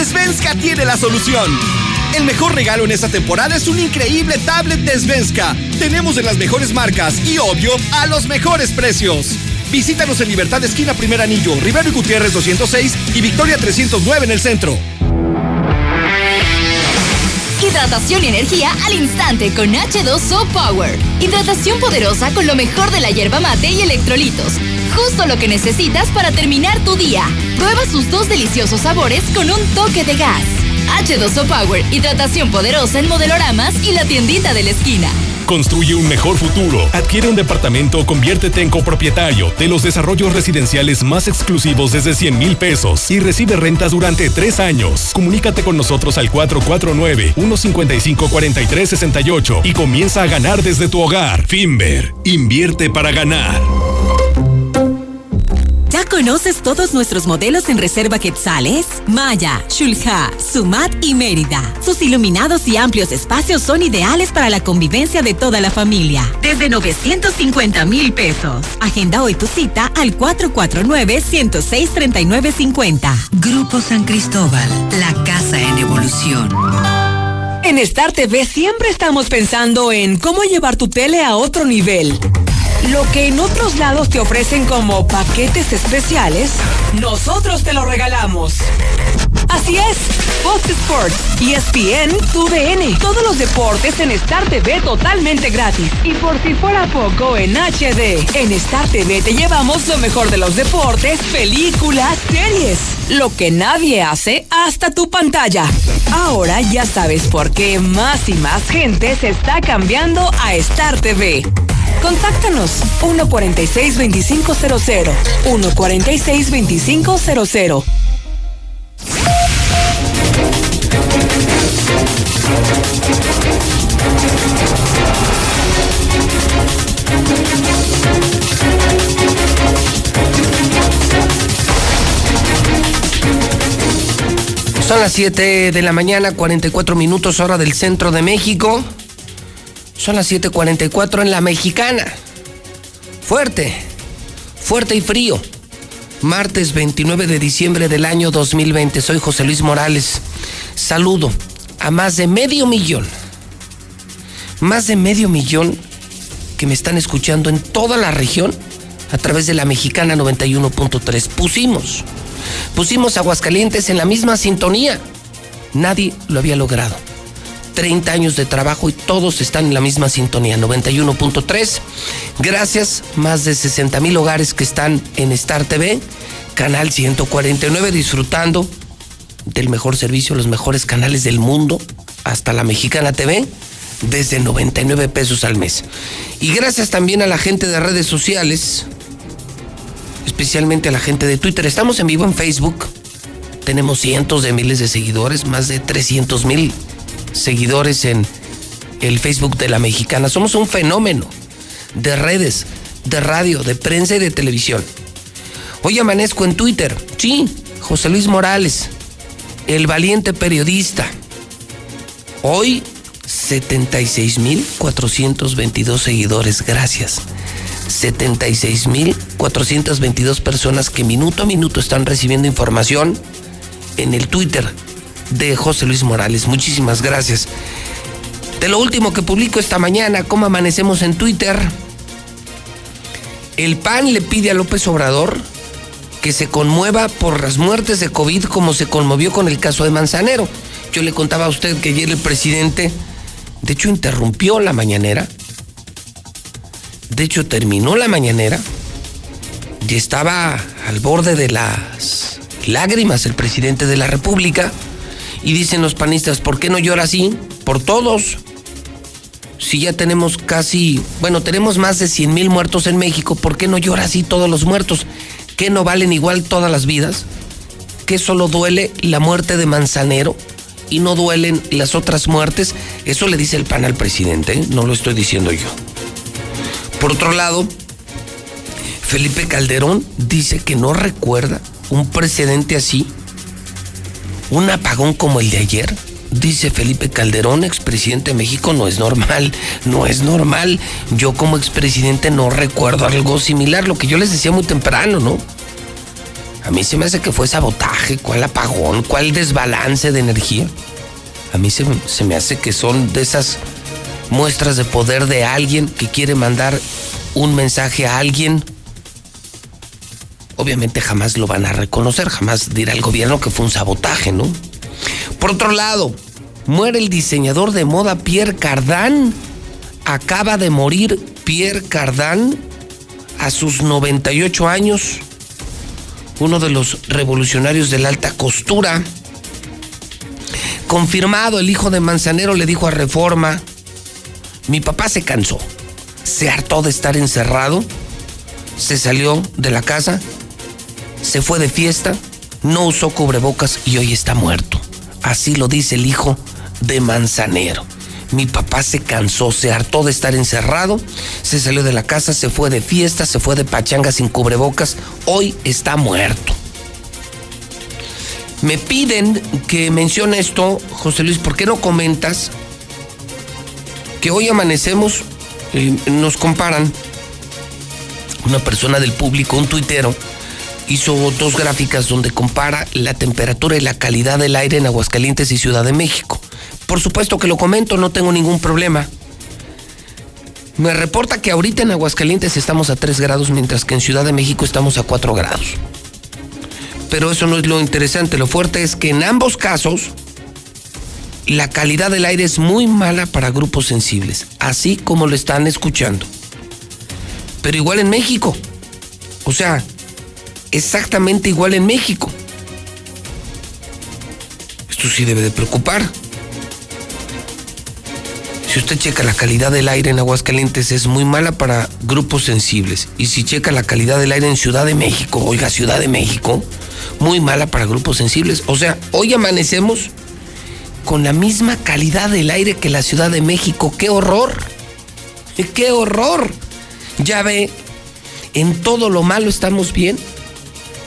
Svenska tiene la solución. El mejor regalo en esta temporada es un increíble tablet de Svenska. Tenemos de las mejores marcas y, obvio, a los mejores precios. Visítanos en Libertad Esquina Primer Anillo, Rivero y Gutiérrez 206 y Victoria 309 en el centro. Hidratación y energía al instante con H2O Power. Hidratación poderosa con lo mejor de la hierba mate y electrolitos. Justo lo que necesitas para terminar tu día. Prueba sus dos deliciosos sabores con un toque de gas. H2O Power, hidratación poderosa en modeloramas y la tiendita de la esquina. Construye un mejor futuro. Adquiere un departamento o conviértete en copropietario de los desarrollos residenciales más exclusivos desde 100 mil pesos y recibe rentas durante tres años. Comunícate con nosotros al 449-155-4368 y comienza a ganar desde tu hogar. Finver, invierte para ganar. ¿Ya conoces todos nuestros modelos en reserva Quetzales? Maya, Shulha, Sumat y Mérida. Sus iluminados y amplios espacios son ideales para la convivencia de toda la familia. Desde 950 mil pesos. Agenda hoy tu cita al 449-106-3950. Grupo San Cristóbal, la casa en evolución. En Star TV siempre estamos pensando en cómo llevar tu tele a otro nivel. Lo que en otros lados te ofrecen como paquetes especiales, nosotros te lo regalamos. Así es, Fox Sports, ESPN, TUDN, todos los deportes en Star TV totalmente gratis. Y por si fuera poco, en HD. En Star TV te llevamos lo mejor de los deportes, películas, series. Lo que nadie hace hasta tu pantalla. Ahora ya sabes por qué más y más gente se está cambiando a Star TV. Contáctanos 146-2500. 146-2500. Son las 7 de la mañana, 44 minutos hora del centro de México. Son las 7:44 en la mexicana. Fuerte, fuerte y frío. Martes 29 de diciembre del año 2020. Soy José Luis Morales. Saludo a más de medio millón. Más de medio millón que me están escuchando en toda la región a través de la mexicana 91.3. Pusimos, pusimos Aguascalientes en la misma sintonía. Nadie lo había logrado. 30 años de trabajo y todos están en la misma sintonía, 91.3. Gracias, más de 60 mil hogares que están en Star TV, canal 149, disfrutando del mejor servicio, los mejores canales del mundo, hasta la Mexicana TV, desde 99 pesos al mes. Y gracias también a la gente de redes sociales, especialmente a la gente de Twitter. Estamos en vivo en Facebook. Tenemos cientos de miles de seguidores, más de 300 mil seguidores en el Facebook de la mexicana. Somos un fenómeno de redes. de radio, de prensa y de televisión. Hoy amanezco en Twitter. Sí, José Luis Morales, el valiente periodista. Hoy 76.422 seguidores, gracias. 76.422 personas que minuto a minuto están recibiendo información en el Twitter de José Luis Morales. Muchísimas gracias. De lo último que publico esta mañana, ¿cómo amanecemos en Twitter? El PAN le pide a López Obrador que se conmueva por las muertes de COVID como se conmovió con el caso de Manzanero. Yo le contaba a usted que ayer el presidente, de hecho, interrumpió la mañanera. De hecho, terminó la mañanera y estaba al borde de las lágrimas el presidente de la República. Y dicen los panistas, ¿por qué no llora así? Por todos. Si ya tenemos casi, bueno, tenemos más de 100 mil muertos en México, ¿por qué no llora así todos los muertos? ¿Qué no valen igual todas las vidas? ¿Qué solo duele la muerte de Manzanero y no duelen las otras muertes? Eso le dice el PAN al presidente, ¿eh? no lo estoy diciendo yo. Por otro lado, Felipe Calderón dice que no recuerda un precedente así, un apagón como el de ayer. Dice Felipe Calderón, expresidente de México, no es normal, no es normal. Yo como expresidente no recuerdo algo similar, lo que yo les decía muy temprano, ¿no? A mí se me hace que fue sabotaje, cuál apagón, cuál desbalance de energía. A mí se, se me hace que son de esas muestras de poder de alguien que quiere mandar un mensaje a alguien. Obviamente jamás lo van a reconocer, jamás dirá el gobierno que fue un sabotaje, ¿no? Por otro lado, muere el diseñador de moda Pierre Cardin. Acaba de morir Pierre Cardin a sus 98 años. Uno de los revolucionarios de la alta costura. Confirmado, el hijo de Manzanero le dijo a Reforma, mi papá se cansó, se hartó de estar encerrado, se salió de la casa, se fue de fiesta, no usó cubrebocas y hoy está muerto. Así lo dice el hijo de Manzanero. Mi papá se cansó, se hartó de estar encerrado, se salió de la casa, se fue de fiesta, se fue de pachanga sin cubrebocas, hoy está muerto. Me piden que mencione esto, José Luis, ¿por qué no comentas que hoy amanecemos, eh, nos comparan, una persona del público, un tuitero, hizo dos gráficas donde compara la temperatura y la calidad del aire en Aguascalientes y Ciudad de México. Por supuesto que lo comento, no tengo ningún problema. Me reporta que ahorita en Aguascalientes estamos a 3 grados, mientras que en Ciudad de México estamos a 4 grados. Pero eso no es lo interesante, lo fuerte es que en ambos casos la calidad del aire es muy mala para grupos sensibles, así como lo están escuchando. Pero igual en México. O sea, exactamente igual en México. Esto sí debe de preocupar. Si usted checa la calidad del aire en Aguascalientes es muy mala para grupos sensibles. Y si checa la calidad del aire en Ciudad de México, oiga, Ciudad de México, muy mala para grupos sensibles. O sea, hoy amanecemos con la misma calidad del aire que la Ciudad de México. ¡Qué horror! ¡Qué horror! Ya ve, en todo lo malo estamos bien.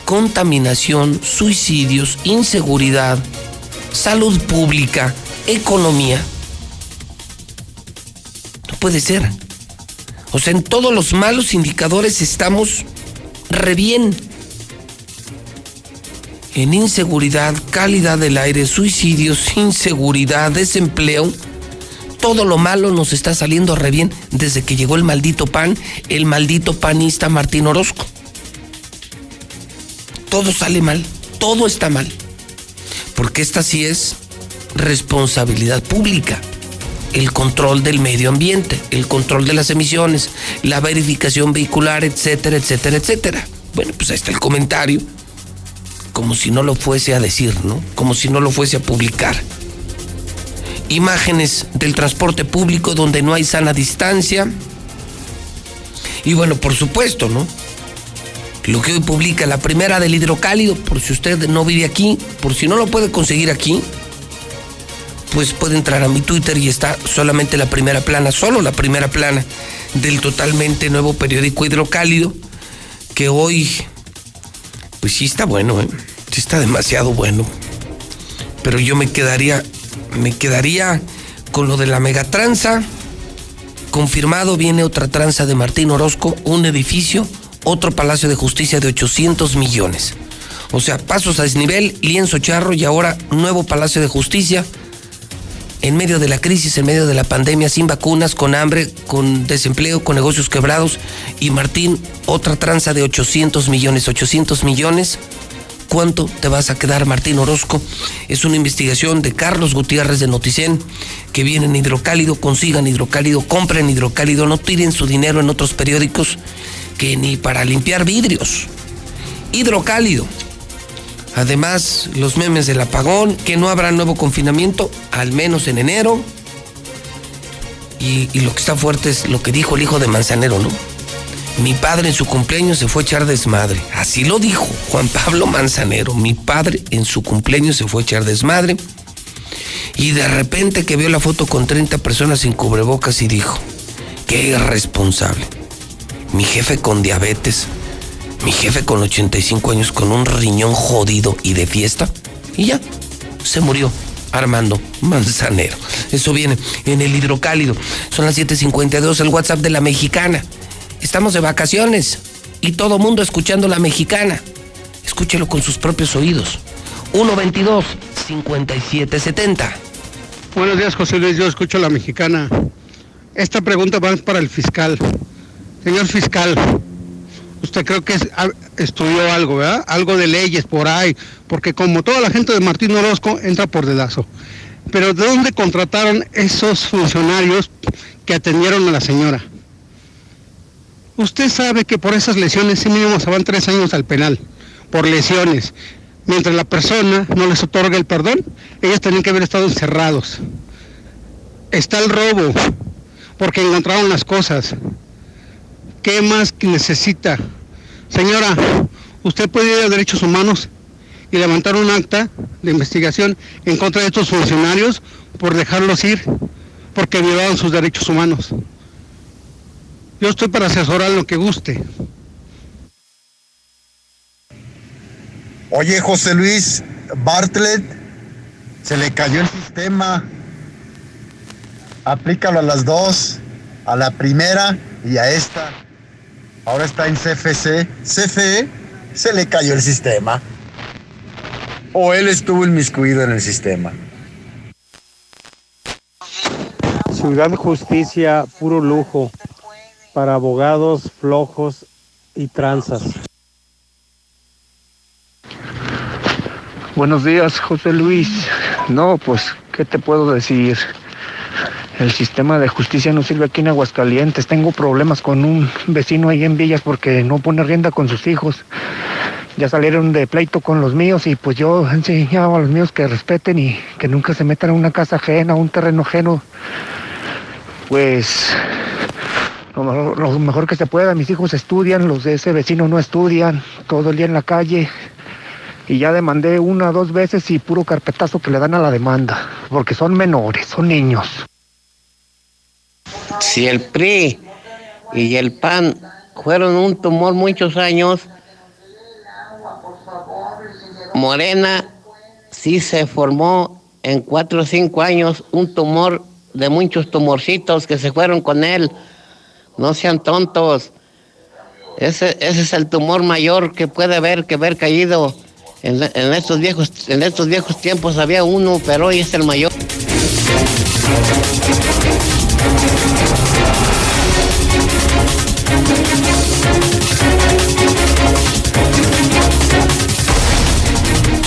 Contaminación, suicidios, inseguridad, salud pública, economía. No puede ser. O sea, en todos los malos indicadores estamos re bien en inseguridad, calidad del aire, suicidios, inseguridad, desempleo. Todo lo malo nos está saliendo re bien desde que llegó el maldito pan, el maldito panista Martín Orozco. Todo sale mal, todo está mal. Porque esta sí es responsabilidad pública. El control del medio ambiente, el control de las emisiones, la verificación vehicular, etcétera, etcétera, etcétera. Bueno, pues ahí está el comentario como si no lo fuese a decir, ¿no? Como si no lo fuese a publicar. Imágenes del transporte público donde no hay sana distancia. Y bueno, por supuesto, ¿no? Lo que hoy publica la primera del hidrocálido, por si usted no vive aquí, por si no lo puede conseguir aquí, pues puede entrar a mi Twitter y está solamente la primera plana, solo la primera plana del totalmente nuevo periódico Hidrocálido, que hoy, pues sí está bueno, ¿eh? sí está demasiado bueno. Pero yo me quedaría, me quedaría con lo de la megatranza. Confirmado viene otra tranza de Martín Orozco, un edificio, otro palacio de justicia de 800 millones. O sea, pasos a desnivel, lienzo charro y ahora nuevo palacio de justicia en medio de la crisis, en medio de la pandemia, sin vacunas, con hambre, con desempleo, con negocios quebrados. Y Martín, otra tranza de 800 millones, 800 millones. ¿Cuánto te vas a quedar, Martín Orozco? Es una investigación de Carlos Gutiérrez de Noticen, que viene en hidrocálido, consigan hidrocálido, compren hidrocálido, no tiren su dinero en otros periódicos que ni para limpiar vidrios. Hidrocálido. Además, los memes del apagón, que no habrá nuevo confinamiento, al menos en enero. Y, y, lo que está fuerte es lo que dijo el hijo de Manzanero, ¿no? Mi padre en su cumpleaños se fue a echar desmadre. Así lo dijo Juan Pablo Manzanero. Mi padre en su cumpleaños se fue a echar desmadre. Y de repente que vio la foto con 30 personas sin cubrebocas y dijo, qué irresponsable. Mi jefe con diabetes, mi jefe con 85 años con un riñón jodido y de fiesta. Y ya, se murió. Armando Manzanero. Eso viene en el hidrocálido. Son las 7:52, el WhatsApp de la mexicana. Estamos de vacaciones y todo mundo escuchando la mexicana. Escúchelo con sus propios oídos. 122-5770. Buenos días, José Luis. Yo escucho la mexicana. Esta pregunta va para el fiscal. Señor fiscal, usted creo que es, estudió algo, ¿verdad? Algo de leyes por ahí, porque como toda la gente de Martín Orozco entra por dedazo. Pero ¿de dónde contrataron esos funcionarios que atendieron a la señora? Usted sabe que por esas lesiones sí mínimo se van tres años al penal, por lesiones. Mientras la persona no les otorga el perdón, ellas tenían que haber estado encerrados. Está el robo, porque encontraron las cosas. ¿Qué más necesita? Señora, usted puede ir a Derechos Humanos y levantar un acta de investigación en contra de estos funcionarios por dejarlos ir, porque violaron sus derechos humanos. Yo estoy para asesorar lo que guste. Oye, José Luis Bartlett, se le cayó el sistema. Aplícalo a las dos, a la primera y a esta. Ahora está en CFC. CFE se le cayó el sistema. O él estuvo inmiscuido en el sistema. Ciudad Justicia, puro lujo para abogados flojos y tranzas. Buenos días, José Luis. No, pues, ¿qué te puedo decir? El sistema de justicia no sirve aquí en Aguascalientes. Tengo problemas con un vecino ahí en Villas porque no pone rienda con sus hijos. Ya salieron de pleito con los míos y pues yo he enseñado a los míos que respeten y que nunca se metan a una casa ajena, a un terreno ajeno. Pues lo lo mejor que se pueda. Mis hijos estudian, los de ese vecino no estudian, todo el día en la calle. Y ya demandé una dos veces y puro carpetazo que le dan a la demanda, porque son menores, son niños. Si el PRI y el PAN fueron un tumor muchos años, Morena sí se formó en cuatro o cinco años un tumor de muchos tumorcitos que se fueron con él. No sean tontos. Ese, ese es el tumor mayor que puede haber, que haber caído. En, en, estos viejos, en estos viejos tiempos había uno, pero hoy es el mayor.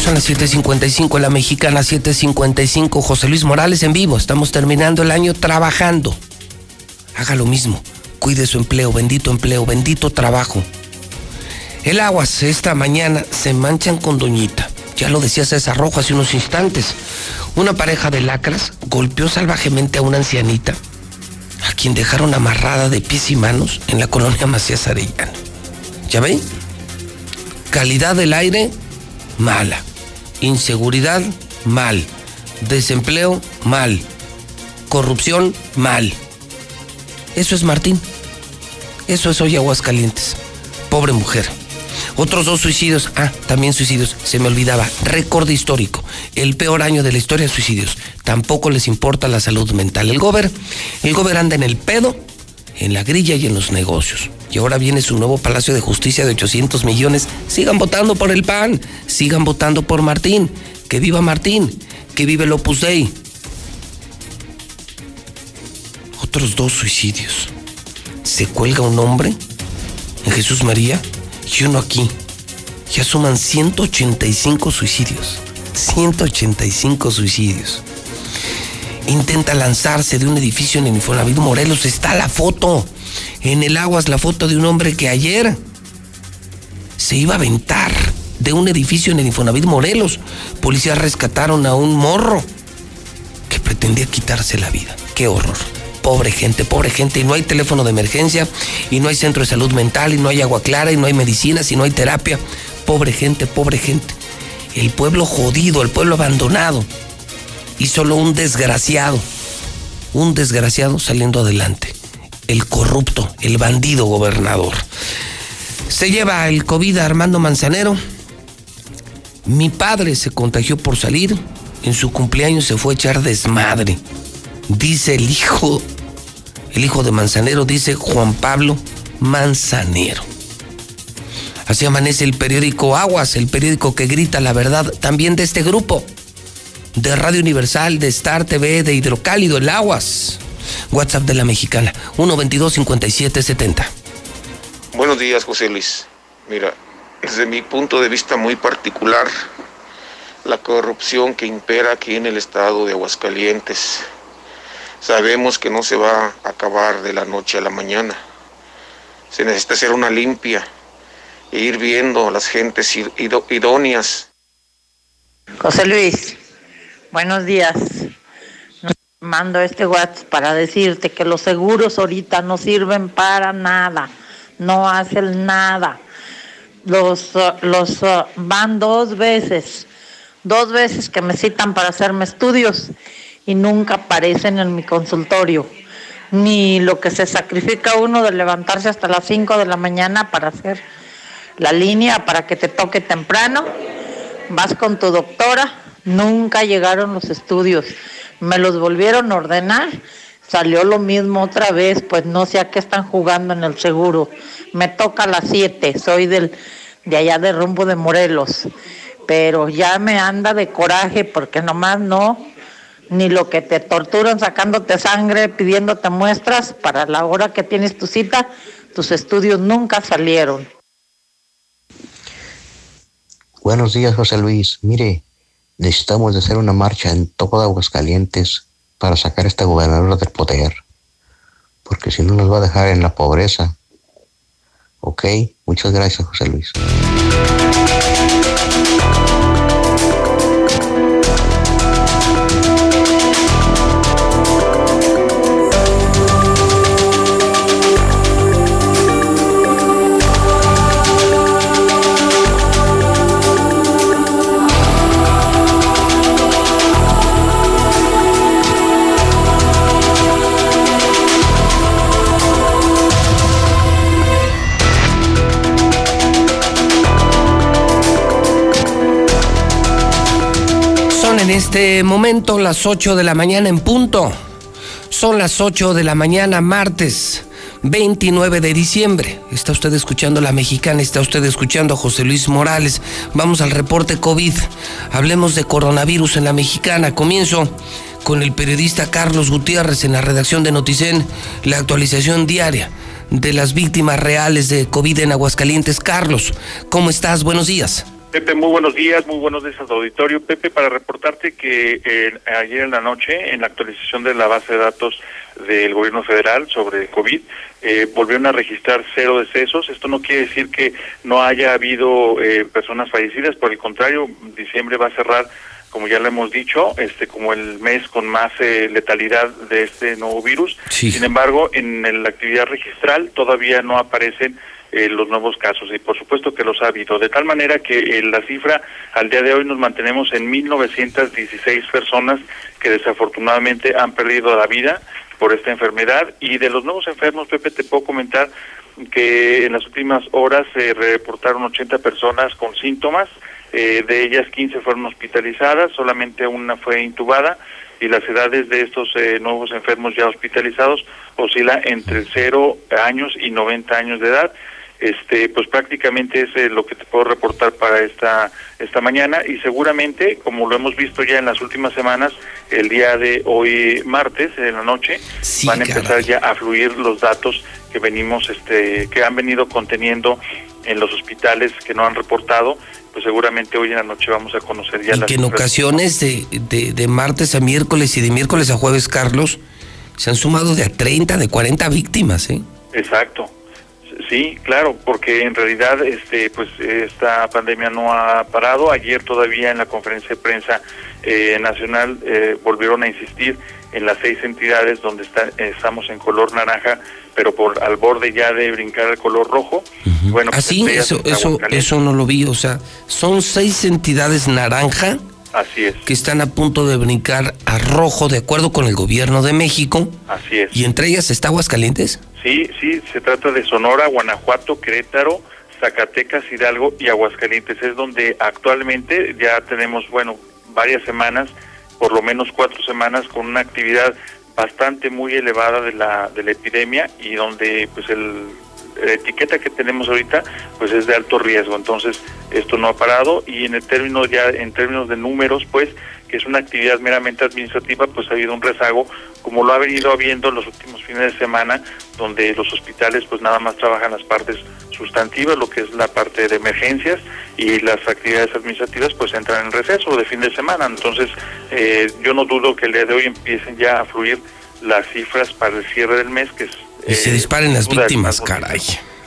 Son las 7.55, la mexicana 7.55, José Luis Morales en vivo. Estamos terminando el año trabajando. Haga lo mismo. Cuide su empleo, bendito empleo, bendito trabajo. El aguas esta mañana se manchan con Doñita. Ya lo decía César Rojo hace unos instantes. Una pareja de lacras golpeó salvajemente a una ancianita, a quien dejaron amarrada de pies y manos en la colonia Macías Arellano. ¿Ya ven? Calidad del aire, mala. Inseguridad, mal. Desempleo, mal. Corrupción, mal. Eso es Martín. Eso es hoy Aguascalientes. Pobre mujer. Otros dos suicidios. Ah, también suicidios. Se me olvidaba. Récord histórico. El peor año de la historia de suicidios. Tampoco les importa la salud mental. El gober, el gober anda en el pedo, en la grilla y en los negocios. Y ahora viene su nuevo Palacio de Justicia de 800 millones. Sigan votando por el PAN. Sigan votando por Martín. Que viva Martín. Que vive el Opus Dei. Otros dos suicidios. Se cuelga un hombre en Jesús María y uno aquí. Ya suman 185 suicidios. 185 suicidios. Intenta lanzarse de un edificio en el Infonavit Morelos. Está la foto. En el Aguas la foto de un hombre que ayer se iba a aventar de un edificio en el Infonavit Morelos. Policías rescataron a un morro que pretendía quitarse la vida. Qué horror. Pobre gente, pobre gente. Y no hay teléfono de emergencia, y no hay centro de salud mental, y no hay agua clara, y no hay medicinas, y no hay terapia. Pobre gente, pobre gente. El pueblo jodido, el pueblo abandonado. Y solo un desgraciado, un desgraciado saliendo adelante. El corrupto, el bandido gobernador. Se lleva el COVID a Armando Manzanero. Mi padre se contagió por salir. En su cumpleaños se fue a echar desmadre. Dice el hijo, el hijo de Manzanero, dice Juan Pablo Manzanero. Así amanece el periódico Aguas, el periódico que grita la verdad también de este grupo. De Radio Universal, de Star TV, de Hidrocálido, el Aguas. WhatsApp de la Mexicana, 122-5770. Buenos días, José Luis. Mira, desde mi punto de vista muy particular, la corrupción que impera aquí en el estado de Aguascalientes. Sabemos que no se va a acabar de la noche a la mañana. Se necesita hacer una limpia e ir viendo a las gentes idóneas. José Luis, buenos días. Mando este WhatsApp para decirte que los seguros ahorita no sirven para nada, no hacen nada. Los, uh, los uh, van dos veces, dos veces que me citan para hacerme estudios y nunca aparecen en mi consultorio. Ni lo que se sacrifica uno de levantarse hasta las 5 de la mañana para hacer la línea para que te toque temprano. Vas con tu doctora, nunca llegaron los estudios. Me los volvieron a ordenar, salió lo mismo otra vez, pues no sé a qué están jugando en el seguro. Me toca a las 7, soy del, de allá de rumbo de Morelos, pero ya me anda de coraje porque nomás no, ni lo que te torturan sacándote sangre, pidiéndote muestras, para la hora que tienes tu cita, tus estudios nunca salieron. Buenos días, José Luis. Mire, necesitamos de hacer una marcha en todo Aguascalientes para sacar a esta gobernadora del poder, porque si no nos va a dejar en la pobreza. Ok, muchas gracias, José Luis. En este momento las 8 de la mañana en punto. Son las 8 de la mañana, martes 29 de diciembre. Está usted escuchando La Mexicana, está usted escuchando a José Luis Morales. Vamos al reporte COVID. Hablemos de coronavirus en La Mexicana. Comienzo con el periodista Carlos Gutiérrez en la redacción de Noticen, la actualización diaria de las víctimas reales de COVID en Aguascalientes. Carlos, ¿cómo estás? Buenos días. Pepe, muy buenos días, muy buenos días al auditorio. Pepe, para reportarte que eh, ayer en la noche, en la actualización de la base de datos del gobierno federal sobre COVID, eh, volvieron a registrar cero decesos. Esto no quiere decir que no haya habido eh, personas fallecidas, por el contrario, diciembre va a cerrar como ya lo hemos dicho, este como el mes con más eh, letalidad de este nuevo virus. Sin embargo, en la actividad registral todavía no aparecen eh, los nuevos casos. Y por supuesto que los ha habido. De tal manera que eh, la cifra al día de hoy nos mantenemos en 1.916 personas que desafortunadamente han perdido la vida por esta enfermedad. Y de los nuevos enfermos, Pepe, te puedo comentar que en las últimas horas se reportaron 80 personas con síntomas, eh, de ellas 15 fueron hospitalizadas, solamente una fue intubada. Y las edades de estos eh, nuevos enfermos ya hospitalizados oscila entre 0 años y 90 años de edad este pues prácticamente es eh, lo que te puedo reportar para esta esta mañana. Y seguramente como lo hemos visto ya en las últimas semanas el día de hoy martes en la noche van a empezar ya a fluir los datos que venimos este que han venido conteniendo en los hospitales que no han reportado. Pues seguramente hoy en la noche vamos a conocer ya y que en ocasiones de, de, de martes a miércoles y de miércoles a jueves Carlos se han sumado de a 30 de 40 víctimas eh exacto Sí, claro, porque en realidad este pues esta pandemia no ha parado. Ayer todavía en la conferencia de prensa eh, nacional eh, volvieron a insistir en las seis entidades donde está, estamos en color naranja, pero por al borde ya de brincar al color rojo. Bueno, pues, así eso eso eso no lo vi, o sea, son seis entidades naranja. Así es. Que están a punto de brincar a rojo de acuerdo con el gobierno de México. Así es. Y entre ellas está Aguascalientes. Sí, sí, se trata de Sonora, Guanajuato, Querétaro, Zacatecas, Hidalgo y Aguascalientes. Es donde actualmente ya tenemos, bueno, varias semanas, por lo menos cuatro semanas, con una actividad bastante muy elevada de la, de la epidemia y donde pues el, etiqueta que tenemos ahorita pues es de alto riesgo. Entonces esto no ha parado y en el término ya, en términos de números, pues que es una actividad meramente administrativa, pues ha habido un rezago, como lo ha venido habiendo en los últimos fines de semana, donde los hospitales pues nada más trabajan las partes sustantivas, lo que es la parte de emergencias, y las actividades administrativas pues entran en receso de fin de semana. Entonces, eh, yo no dudo que el día de hoy empiecen ya a fluir las cifras para el cierre del mes, que es... Y se disparen las víctimas, caray.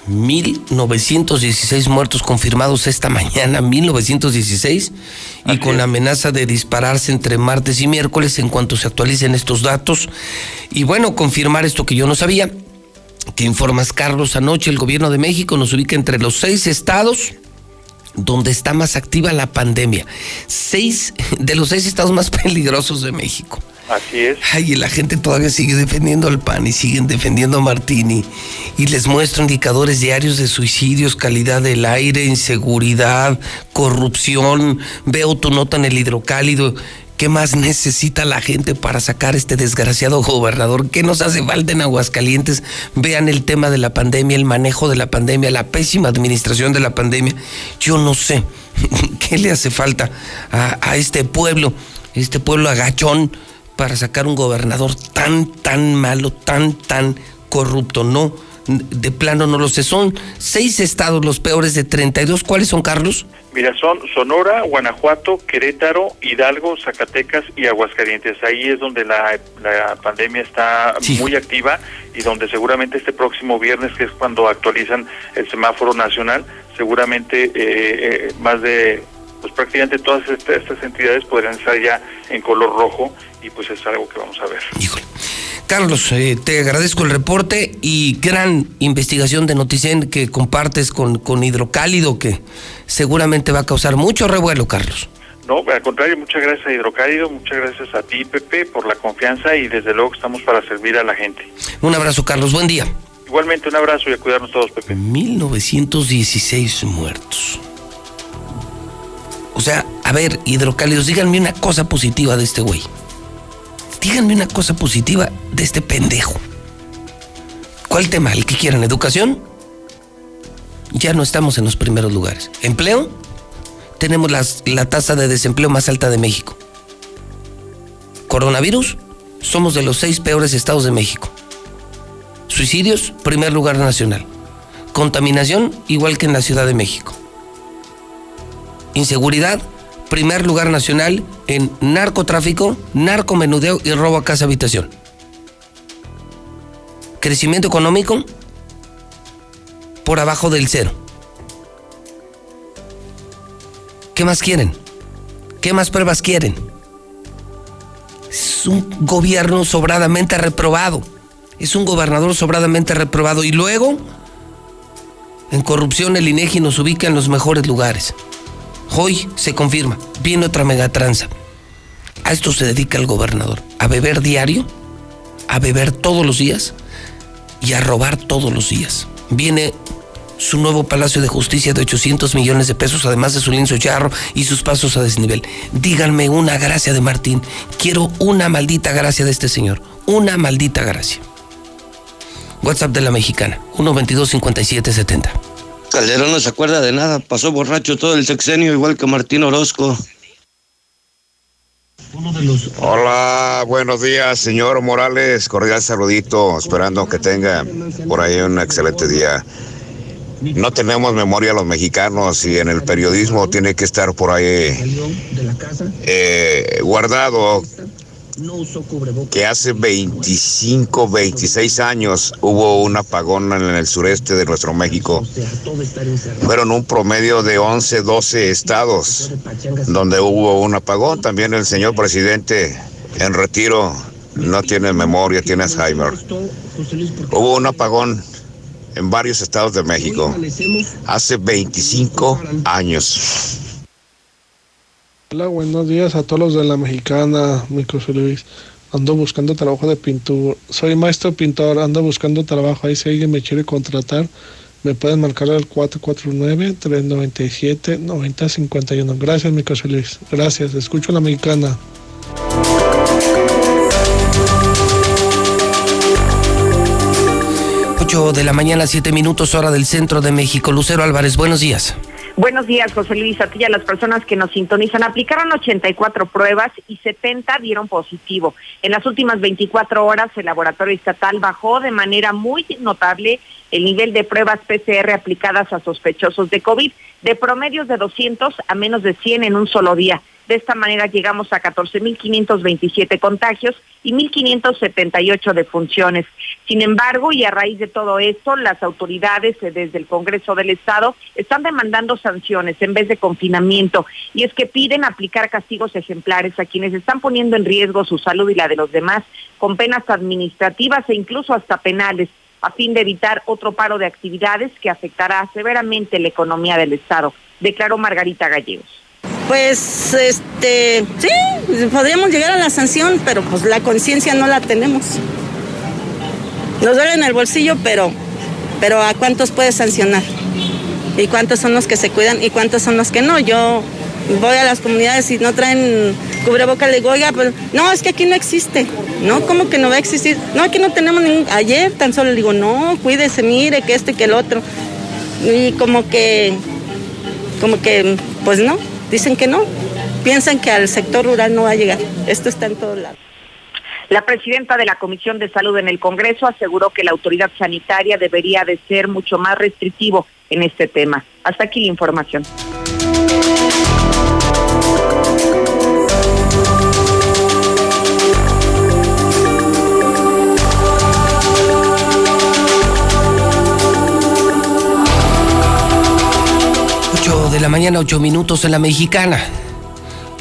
1916 muertos confirmados esta [LAUGHS] mañana, 1916, y con la amenaza de dispararse entre martes y miércoles en cuanto se actualicen estos datos. Y bueno, confirmar esto que yo no sabía, que informas Carlos anoche, el gobierno de México nos ubica entre los seis estados donde está más activa la pandemia. Seis de los seis estados más [LAUGHS] peligrosos de México. Así es. Ay, y la gente todavía sigue defendiendo al PAN y siguen defendiendo a Martini. Y les muestro indicadores diarios de suicidios, calidad del aire, inseguridad, corrupción. Veo tu nota en el hidrocálido. ¿Qué más necesita la gente para sacar este desgraciado gobernador? ¿Qué nos hace falta en Aguascalientes? Vean el tema de la pandemia, el manejo de la pandemia, la pésima administración de la pandemia. Yo no sé [LAUGHS] qué le hace falta a, a este pueblo, este pueblo agachón para sacar un gobernador tan, tan malo, tan, tan corrupto. No, de plano no lo sé. Son seis estados los peores de 32. ¿Cuáles son, Carlos? Mira, son Sonora, Guanajuato, Querétaro, Hidalgo, Zacatecas y Aguascalientes. Ahí es donde la, la pandemia está muy activa y donde seguramente este próximo viernes, que es cuando actualizan el semáforo nacional, seguramente eh, eh, más de, pues prácticamente todas estas, estas entidades podrían estar ya en color rojo y pues es algo que vamos a ver. Híjole. Carlos, eh, te agradezco el reporte y gran investigación de Noticen que compartes con, con Hidrocálido, que seguramente va a causar mucho revuelo, Carlos. No, al contrario, muchas gracias a Hidrocálido, muchas gracias a ti, Pepe, por la confianza y desde luego estamos para servir a la gente. Un abrazo, Carlos, buen día. Igualmente, un abrazo y a cuidarnos todos, Pepe. 1916 muertos. O sea, a ver, Hidrocálidos, díganme una cosa positiva de este güey díganme una cosa positiva de este pendejo. ¿Cuál tema? ¿El que quieran? ¿Educación? Ya no estamos en los primeros lugares. ¿Empleo? Tenemos la tasa de desempleo más alta de México. ¿Coronavirus? Somos de los seis peores estados de México. Suicidios, primer lugar nacional. Contaminación, igual que en la Ciudad de México. Inseguridad, primer lugar nacional en narcotráfico, narcomenudeo y robo a casa habitación. Crecimiento económico por abajo del cero. ¿Qué más quieren? ¿Qué más pruebas quieren? Es un gobierno sobradamente reprobado. Es un gobernador sobradamente reprobado. Y luego, en corrupción, el INEGI nos ubica en los mejores lugares. Hoy se confirma, viene otra megatranza. A esto se dedica el gobernador, a beber diario, a beber todos los días y a robar todos los días. viene su nuevo Palacio de Justicia de 800 millones de pesos, además de su lienzo charro y sus pasos a desnivel. Díganme una gracia de Martín. Quiero una maldita gracia de este señor. Una maldita gracia. WhatsApp de la mexicana, 122-5770. Calderón no se acuerda de nada, pasó borracho todo el sexenio igual que Martín Orozco. Hola, buenos días, señor Morales. Cordial saludito, esperando que tenga por ahí un excelente día. No tenemos memoria los mexicanos y en el periodismo tiene que estar por ahí eh, guardado que hace 25, 26 años hubo un apagón en el sureste de nuestro México. Fueron un promedio de 11, 12 estados donde hubo un apagón. También el señor presidente en retiro no tiene memoria, tiene Alzheimer. Hubo un apagón en varios estados de México hace 25 años. Hola, buenos días a todos los de la mexicana, mi José Luis. Ando buscando trabajo de pintura. Soy maestro pintor, ando buscando trabajo. Ahí si alguien me quiere contratar, me pueden marcar al 449-397-9051. Gracias, mi José Luis. Gracias. Escucho la mexicana. de la mañana, 7 minutos, hora del centro de México. Lucero Álvarez, buenos días. Buenos días, José Luis. A las personas que nos sintonizan. Aplicaron 84 pruebas y 70 dieron positivo. En las últimas 24 horas, el laboratorio estatal bajó de manera muy notable el nivel de pruebas PCR aplicadas a sospechosos de COVID, de promedios de 200 a menos de 100 en un solo día. De esta manera llegamos a 14.527 contagios y 1.578 defunciones. Sin embargo, y a raíz de todo esto, las autoridades eh, desde el Congreso del Estado están demandando sanciones en vez de confinamiento y es que piden aplicar castigos ejemplares a quienes están poniendo en riesgo su salud y la de los demás con penas administrativas e incluso hasta penales a fin de evitar otro paro de actividades que afectará severamente la economía del Estado, declaró Margarita Gallegos. Pues, este, sí, podríamos llegar a la sanción, pero pues la conciencia no la tenemos. Nos duele en el bolsillo, pero, pero ¿a cuántos puedes sancionar? ¿Y cuántos son los que se cuidan y cuántos son los que no? Yo voy a las comunidades y no traen cubreboca, le digo, pues, no, es que aquí no existe, ¿no? ¿Cómo que no va a existir? No, aquí no tenemos ningún, ayer tan solo le digo, no, cuídese, mire, que este, que el otro. Y como que, como que, pues no, Dicen que no, piensan que al sector rural no va a llegar. Esto está en todos lados. La presidenta de la Comisión de Salud en el Congreso aseguró que la autoridad sanitaria debería de ser mucho más restrictivo en este tema. Hasta aquí la información. 8 de la mañana, 8 minutos en la mexicana.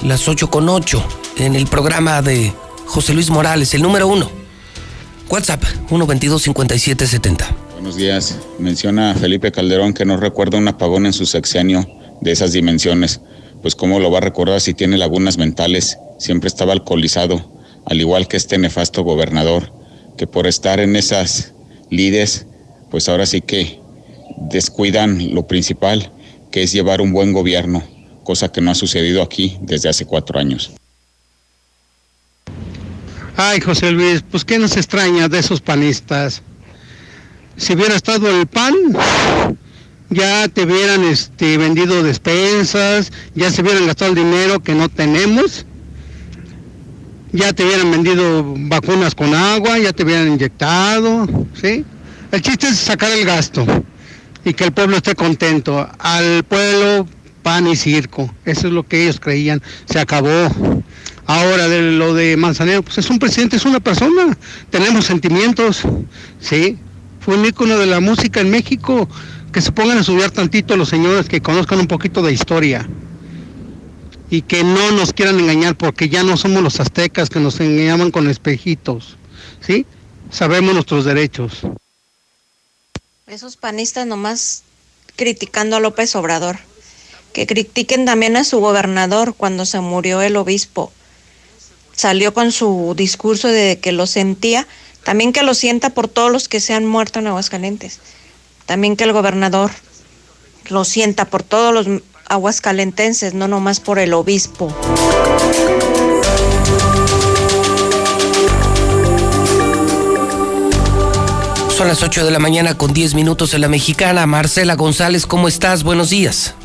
Las 8 con 8 en el programa de José Luis Morales, el número uno. WhatsApp 122-5770. Buenos días. Menciona Felipe Calderón que no recuerda un apagón en su sexenio de esas dimensiones. Pues cómo lo va a recordar si tiene lagunas mentales. Siempre estaba alcoholizado, al igual que este nefasto gobernador, que por estar en esas lides, pues ahora sí que descuidan lo principal que es llevar un buen gobierno, cosa que no ha sucedido aquí desde hace cuatro años. Ay, José Luis, pues qué nos extraña de esos panistas. Si hubiera estado el pan, ya te hubieran este, vendido despensas, ya se hubieran gastado el dinero que no tenemos, ya te hubieran vendido vacunas con agua, ya te hubieran inyectado, ¿sí? El chiste es sacar el gasto y que el pueblo esté contento. Al pueblo, pan y circo. Eso es lo que ellos creían. Se acabó. Ahora de lo de Manzanero, pues es un presidente, es una persona. Tenemos sentimientos. Sí. Fue un ícono de la música en México. Que se pongan a estudiar tantito los señores, que conozcan un poquito de historia. Y que no nos quieran engañar porque ya no somos los aztecas que nos engañaban con espejitos. ¿Sí? Sabemos nuestros derechos. Esos panistas nomás criticando a López Obrador. Que critiquen también a su gobernador cuando se murió el obispo. Salió con su discurso de que lo sentía, también que lo sienta por todos los que se han muerto en Aguascalientes. También que el gobernador lo sienta por todos los aguascalentenses, no nomás por el obispo. Son las 8 de la mañana con 10 minutos en la mexicana. Marcela González, ¿cómo estás? Buenos días.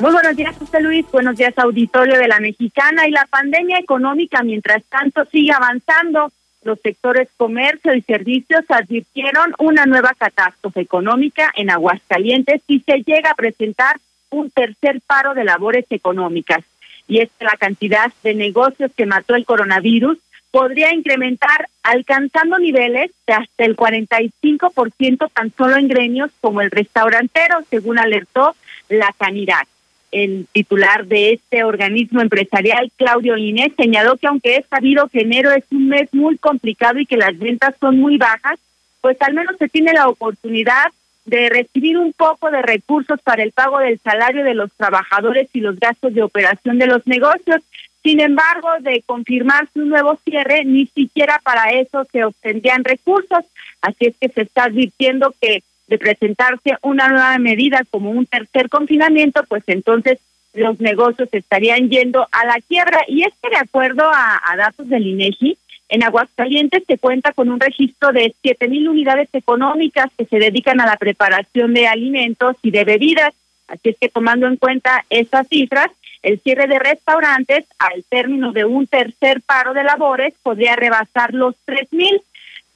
Muy buenos días, José Luis. Buenos días, auditorio de la Mexicana. Y la pandemia económica, mientras tanto, sigue avanzando. Los sectores comercio y servicios advirtieron una nueva catástrofe económica en Aguascalientes si se llega a presentar un tercer paro de labores económicas. Y es que la cantidad de negocios que mató el coronavirus podría incrementar alcanzando niveles de hasta el 45% tan solo en gremios como el restaurantero, según alertó la Canidad el titular de este organismo empresarial, Claudio Inés, señaló que aunque es sabido que enero es un mes muy complicado y que las ventas son muy bajas, pues al menos se tiene la oportunidad de recibir un poco de recursos para el pago del salario de los trabajadores y los gastos de operación de los negocios. Sin embargo, de confirmarse un nuevo cierre, ni siquiera para eso se obtendrían recursos. Así es que se está advirtiendo que de presentarse una nueva medida como un tercer confinamiento, pues entonces los negocios estarían yendo a la quiebra. Y es que de acuerdo a, datos del INEGI, en Aguascalientes se cuenta con un registro de siete mil unidades económicas que se dedican a la preparación de alimentos y de bebidas. Así es que tomando en cuenta esas cifras, el cierre de restaurantes al término de un tercer paro de labores podría rebasar los tres mil.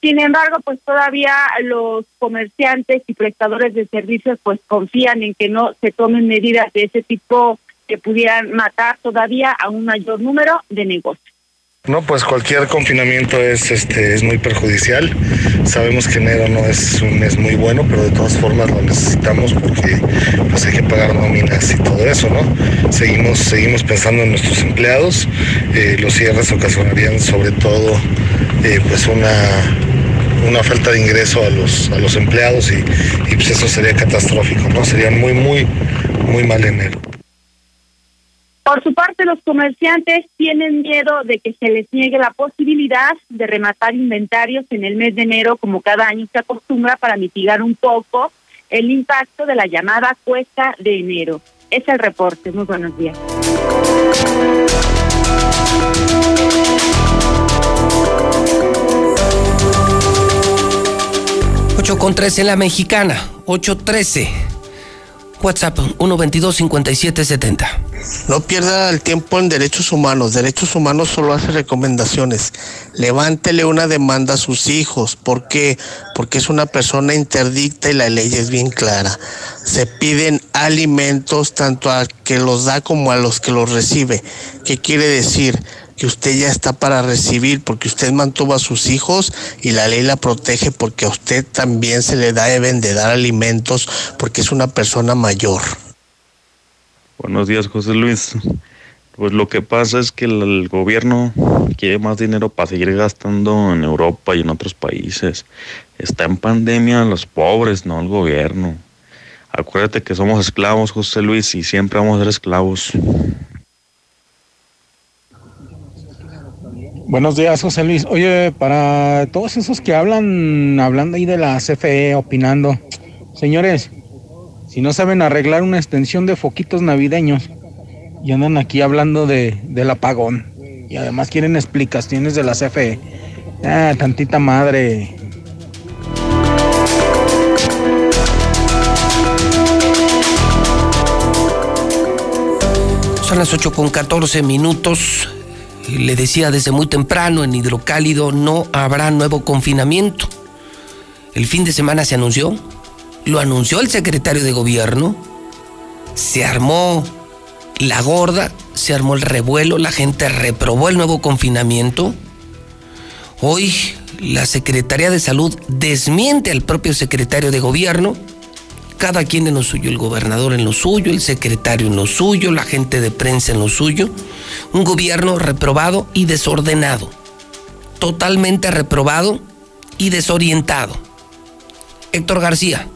Sin embargo, pues todavía los comerciantes y prestadores de servicios pues confían en que no se tomen medidas de ese tipo que pudieran matar todavía a un mayor número de negocios. No, pues cualquier confinamiento es este es muy perjudicial. Sabemos que enero no es un mes muy bueno, pero de todas formas lo necesitamos porque pues hay que pagar nóminas y todo eso, ¿no? Seguimos seguimos pensando en nuestros empleados. Eh, los cierres ocasionarían sobre todo eh, pues una una falta de ingreso a los, a los empleados y, pues eso sería catastrófico, ¿no? Sería muy, muy, muy mal enero. Por su parte, los comerciantes tienen miedo de que se les niegue la posibilidad de rematar inventarios en el mes de enero, como cada año se acostumbra, para mitigar un poco el impacto de la llamada cuesta de enero. Es el reporte. Muy buenos días. 8 con 13 en la mexicana, 813. WhatsApp 122-5770. No pierda el tiempo en derechos humanos. Derechos humanos solo hace recomendaciones. Levántele una demanda a sus hijos. ¿Por qué? Porque es una persona interdicta y la ley es bien clara. Se piden alimentos tanto a que los da como a los que los recibe. ¿Qué quiere decir? Que usted ya está para recibir porque usted mantuvo a sus hijos y la ley la protege porque a usted también se le deben de dar alimentos porque es una persona mayor. Buenos días, José Luis. Pues lo que pasa es que el, gobierno quiere más dinero para seguir gastando en Europa y en otros países. Está en pandemia los pobres, no el gobierno. Acuérdate que somos esclavos, José Luis, y siempre vamos a ser esclavos. Buenos días, José Luis. Oye, para todos esos que hablan, hablando ahí de la CFE, opinando, señores, si no saben arreglar una extensión de foquitos navideños y andan aquí hablando de, del apagón y además quieren explicaciones de la CFE, ah, tantita madre. Son las 8 con 14 minutos le decía desde muy temprano en Hidrocálido, no habrá nuevo confinamiento. El fin de semana se anunció, lo anunció el secretario de gobierno, se armó la gorda, se armó el revuelo, la gente reprobó el nuevo confinamiento. Hoy la Secretaría de Salud desmiente al propio secretario de gobierno cada quien en lo suyo, el gobernador en lo suyo, el secretario en lo suyo, la gente de prensa en lo suyo. Un gobierno reprobado y desordenado, totalmente reprobado y desorientado. Héctor García,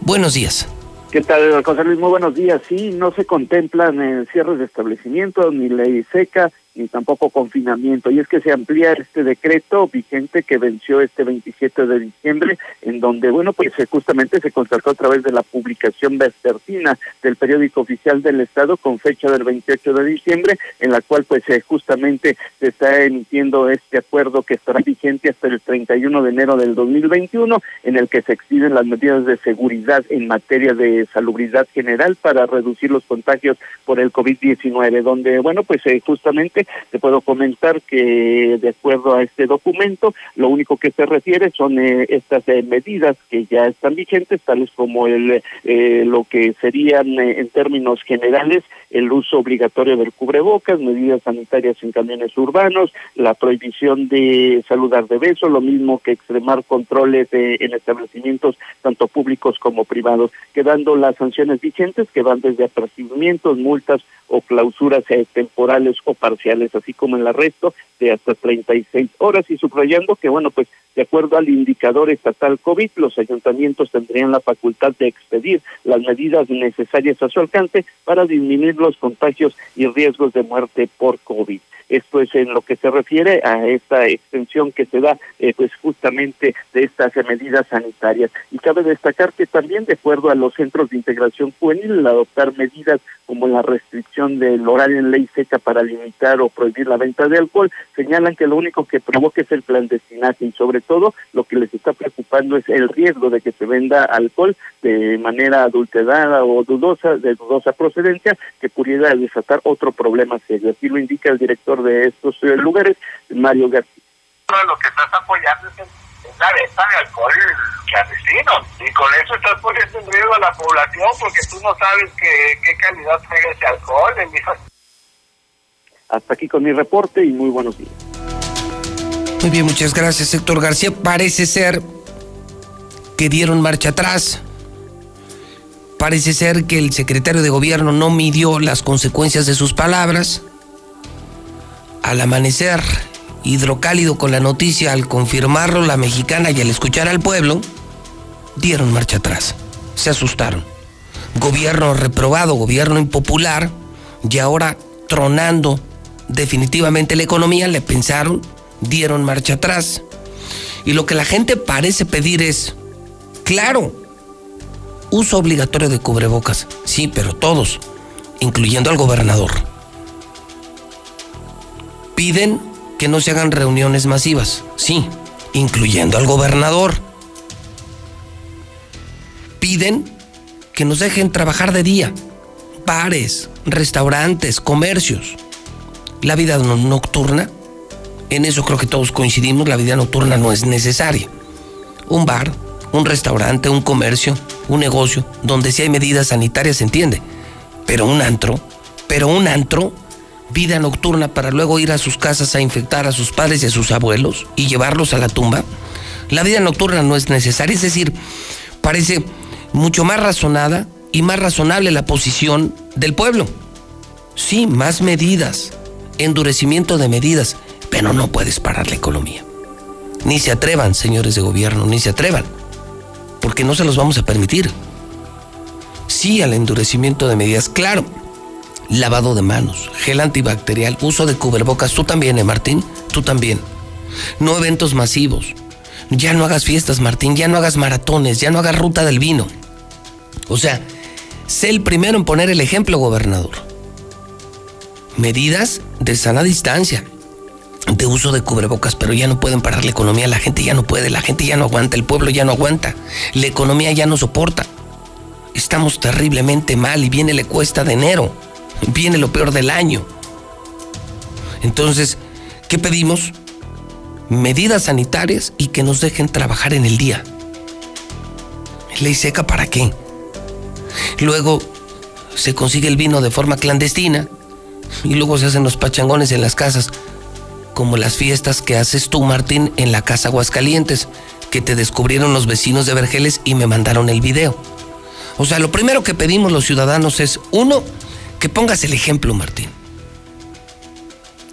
buenos días. ¿Qué tal, José Luis? Muy buenos días. Sí, no se contemplan cierres de establecimientos ni ley seca ni tampoco confinamiento. Y es que se amplía este decreto vigente que venció este 27 de diciembre, en donde, bueno, pues justamente se constató a través de la publicación vespertina del periódico oficial del Estado con fecha del 28 de diciembre, en la cual pues justamente se está emitiendo este acuerdo que estará vigente hasta el 31 de enero del 2021, en el que se extienden las medidas de seguridad en materia de salubridad general para reducir los contagios por el COVID-19, donde, bueno, pues eh, te puedo comentar que de acuerdo a este documento, lo único que se refiere son eh, estas eh, medidas que ya están vigentes, tales como el lo que serían en términos generales el uso obligatorio del cubrebocas, medidas sanitarias en camiones urbanos, la prohibición de saludar de beso, lo mismo que extremar controles en establecimientos tanto públicos como privados, quedando las sanciones vigentes que van desde apercibimientos, multas o clausuras eh, temporales o parciales, así como el arresto de hasta 36 horas y subrayando que, bueno, pues de acuerdo al indicador estatal COVID, los ayuntamientos tendrían la facultad de expedir las medidas necesarias a su alcance para disminuir los contagios y riesgos de muerte por COVID. Esto es en lo que se refiere a esta extensión que se da, eh, pues justamente de estas medidas sanitarias. Y cabe destacar que también, de acuerdo a los centros de integración juvenil, adoptar medidas como la restricción del horario en ley seca para limitar o prohibir la venta de alcohol, señalan que lo único que provoca es el clandestinaje y sobre todo lo que les está preocupando es el riesgo de que se venda alcohol de manera adulterada o dudosa, de dudosa procedencia, que pudiera desatar otro problema serio. Así lo indica el director de estos eh, lugares, Mario García. Lo que estás apoyando es, la venta de alcohol clandestino y con eso estás poniendo en riesgo a la población porque tú no sabes qué, qué calidad trae ese alcohol. Hasta aquí con mi reporte y muy buenos días. Muy bien, muchas gracias, Héctor García. Parece ser que dieron marcha atrás. Parece ser que el secretario de gobierno no midió las consecuencias de sus palabras al amanecer hidrocálido con la noticia, al confirmarlo la mexicana y al escuchar al pueblo, dieron marcha atrás, se asustaron. Gobierno reprobado, gobierno impopular, y ahora tronando definitivamente la economía, le pensaron, dieron marcha atrás. Y lo que la gente parece pedir es, claro, uso obligatorio de cubrebocas, sí, pero todos, incluyendo al gobernador piden que no se hagan reuniones masivas, sí, incluyendo al gobernador. Piden que nos dejen trabajar de día, bares, restaurantes, comercios. La vida nocturna, en eso creo que todos coincidimos, la vida nocturna no es necesaria. Un bar, un restaurante, un comercio, un negocio, donde sí hay medidas sanitarias, se entiende. Pero un antro, pero un antro vida nocturna para luego ir a sus casas a infectar a sus padres y a sus abuelos y llevarlos a la tumba. La vida nocturna no es necesaria, es decir, parece mucho más razonada y más razonable la posición del pueblo. Sí, más medidas, endurecimiento de medidas, pero no puedes parar la economía. Ni se atrevan, señores de gobierno, ni se atrevan, porque no se los vamos a permitir. Sí al endurecimiento de medidas, claro lavado de manos, gel antibacterial, uso de cubrebocas. Tú también, ¿eh, Martín? Tú también. No eventos masivos. Ya no hagas fiestas, Martín. Ya no hagas maratones. Ya no hagas ruta del vino. O sea, sé el primero en poner el ejemplo, gobernador. Medidas de sana distancia, de uso de cubrebocas, pero ya no pueden parar la economía. La gente ya no puede, la gente ya no aguanta, el pueblo ya no aguanta. La economía ya no soporta. Estamos terriblemente mal y viene la cuesta de enero viene lo peor del año. Entonces, ¿qué pedimos? Medidas sanitarias y que nos dejen trabajar en el día. ¿Ley seca para qué? Luego se consigue el vino de forma clandestina y luego se hacen los pachangones en las casas, como las fiestas que haces tú, Martín, en la casa Aguascalientes, que te descubrieron los vecinos de Vergeles y me mandaron el video. O sea, lo primero que pedimos los ciudadanos es, uno, que pongas el ejemplo, Martín.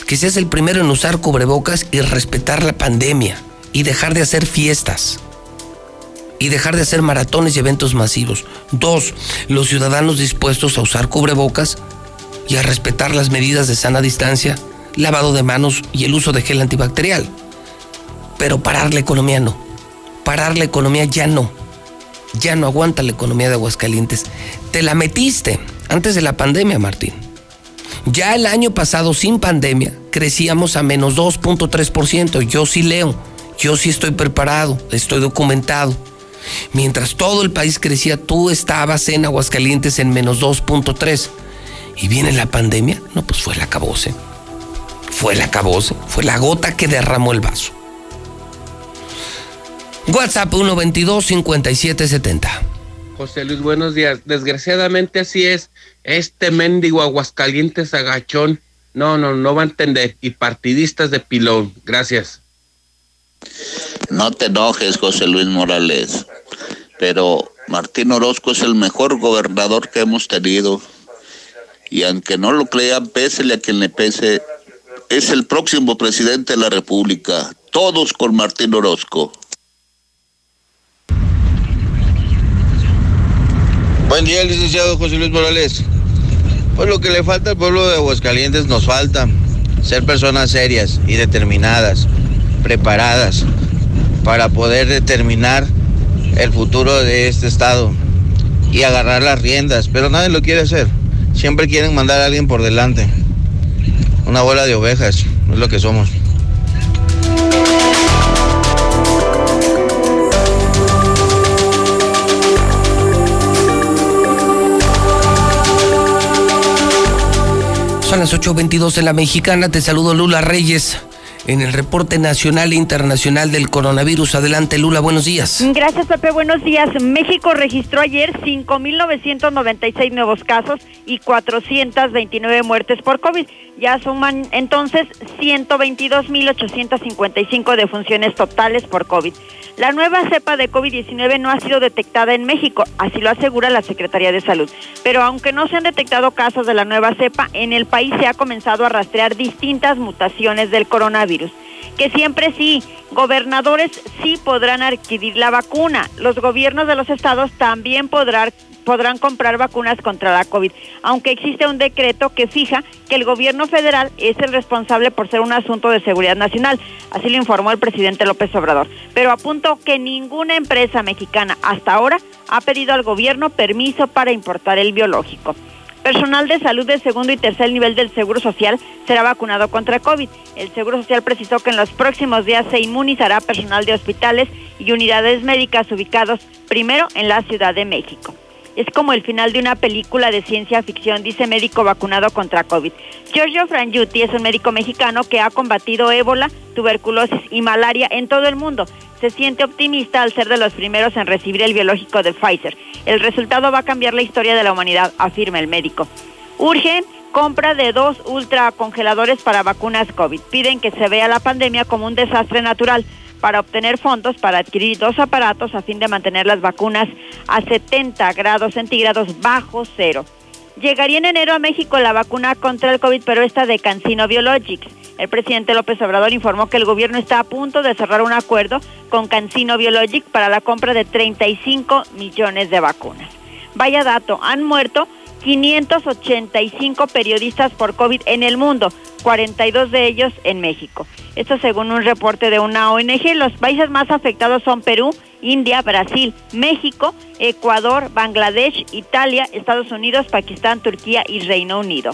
Que seas el primero en usar cubrebocas y respetar la pandemia y dejar de hacer fiestas y dejar de hacer maratones y eventos masivos. Dos, los ciudadanos dispuestos a usar cubrebocas y a respetar las medidas de sana distancia lavado de manos y el uso de gel antibacterial. Pero parar la economía no. Parar la economía ya no. Ya no aguanta la economía de Aguascalientes. Te la metiste antes de la pandemia, Martín. Ya el año pasado, sin pandemia, crecíamos a menos 2.3%. Yo sí leo, yo sí estoy preparado, estoy documentado. Mientras todo el país crecía, tú estabas en Aguascalientes en menos 2.3. Y viene la pandemia, no, pues fue la acabose. Fue la acabose, fue la gota que derramó el vaso. WhatsApp 122-5770. José Luis, buenos días. Desgraciadamente así es. Este mendigo Aguascalientes agachón. No, no, no va a entender. Y partidistas de pilón. Gracias. No te enojes, José Luis Morales. Pero Martín Orozco es el mejor gobernador que hemos tenido. Y aunque no lo crean, pésele a quien le pese, es el próximo presidente de la República. Todos con Martín Orozco. Buen día, licenciado José Luis Morales. Pues lo que le falta al pueblo de Aguascalientes nos falta ser personas serias y determinadas, preparadas para poder determinar el futuro de este estado y agarrar las riendas, pero nadie lo quiere hacer. Siempre quieren mandar a alguien por delante. Una bola de ovejas, es lo que somos. Son las 8.22 en la mexicana. Te saludo Lula Reyes en el reporte nacional e internacional del coronavirus. Adelante, Lula, buenos días. Gracias, Pepe, buenos días. México registró ayer 5.996 nuevos casos y 429 muertes por COVID. Ya suman entonces 122.855 defunciones totales por COVID. La nueva cepa de COVID-19 no ha sido detectada en México, así lo asegura la Secretaría de Salud. Pero aunque no se han detectado casos de la nueva cepa, en el país se ha comenzado a rastrear distintas mutaciones del coronavirus. Que siempre sí, gobernadores sí podrán adquirir la vacuna. Los gobiernos de los estados también podrán podrán comprar vacunas contra la COVID, aunque existe un decreto que fija que el gobierno federal es el responsable por ser un asunto de seguridad nacional. Así lo informó el presidente López Obrador. Pero apuntó que ninguna empresa mexicana hasta ahora ha pedido al gobierno permiso para importar el biológico. Personal de salud de segundo y tercer nivel del Seguro Social será vacunado contra COVID. El Seguro Social precisó que en los próximos días se inmunizará personal de hospitales y unidades médicas ubicados primero en la Ciudad de México es como el final de una película de ciencia ficción, dice médico vacunado contra COVID. Giorgio Frangiuti es un médico mexicano que ha combatido ébola, tuberculosis y malaria en todo el mundo. Se siente optimista al ser de los primeros en recibir el biológico de Pfizer. El resultado va a cambiar la historia de la humanidad, afirma el médico. Urgen compra de dos ultracongeladores para vacunas COVID. Piden que se vea la pandemia como un desastre natural para obtener fondos para adquirir dos aparatos a fin de mantener las vacunas a 70 grados centígrados bajo cero. Llegaría en enero a México la vacuna contra el COVID, pero esta de Cancino Biologics. El presidente López Obrador informó que el gobierno está a punto de cerrar un acuerdo con Cancino Biologics para la compra de 35 millones de vacunas. Vaya dato, han muerto 585 periodistas por COVID en el mundo, 42 de ellos en México. Esto según un reporte de una ONG. Los países más afectados son Perú, India, Brasil, México, Ecuador, Bangladesh, Italia, Estados Unidos, Pakistán, Turquía y Reino Unido.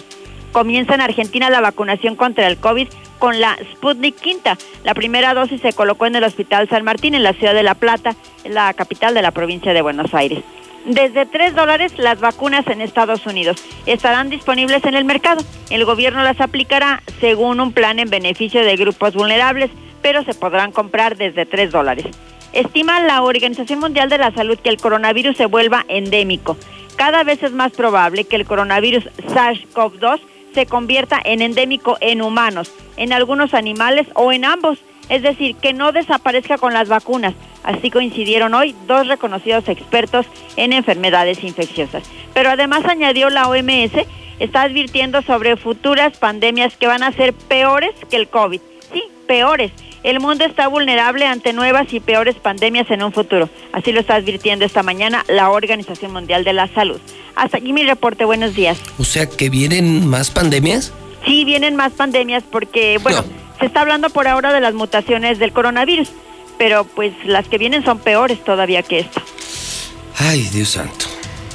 Comienza en Argentina la vacunación contra el COVID con la Sputnik Quinta. La primera dosis se colocó en el Hospital San Martín en la ciudad de La Plata, la capital de la provincia de Buenos Aires. Desde 3 dólares las vacunas en Estados Unidos estarán disponibles en el mercado. El gobierno las aplicará según un plan en beneficio de grupos vulnerables, pero se podrán comprar desde 3 dólares. Estima la Organización Mundial de la Salud que el coronavirus se vuelva endémico. Cada vez es más probable que el coronavirus SARS-CoV-2 se convierta en endémico en humanos, en algunos animales o en ambos. Es decir, que no desaparezca con las vacunas, Así coincidieron hoy dos reconocidos expertos en enfermedades infecciosas. Pero además añadió la OMS, está advirtiendo sobre futuras pandemias que van a ser peores que el COVID. Sí, peores. El mundo está vulnerable ante nuevas y peores pandemias en un futuro. Así lo está advirtiendo esta mañana la Organización Mundial de la Salud. Hasta aquí mi reporte. Buenos días. O sea, que vienen más pandemias. Sí, vienen más pandemias porque, bueno, se está hablando por ahora de las mutaciones del coronavirus, pero pues las que vienen son peores todavía que esta. Ay, Dios santo.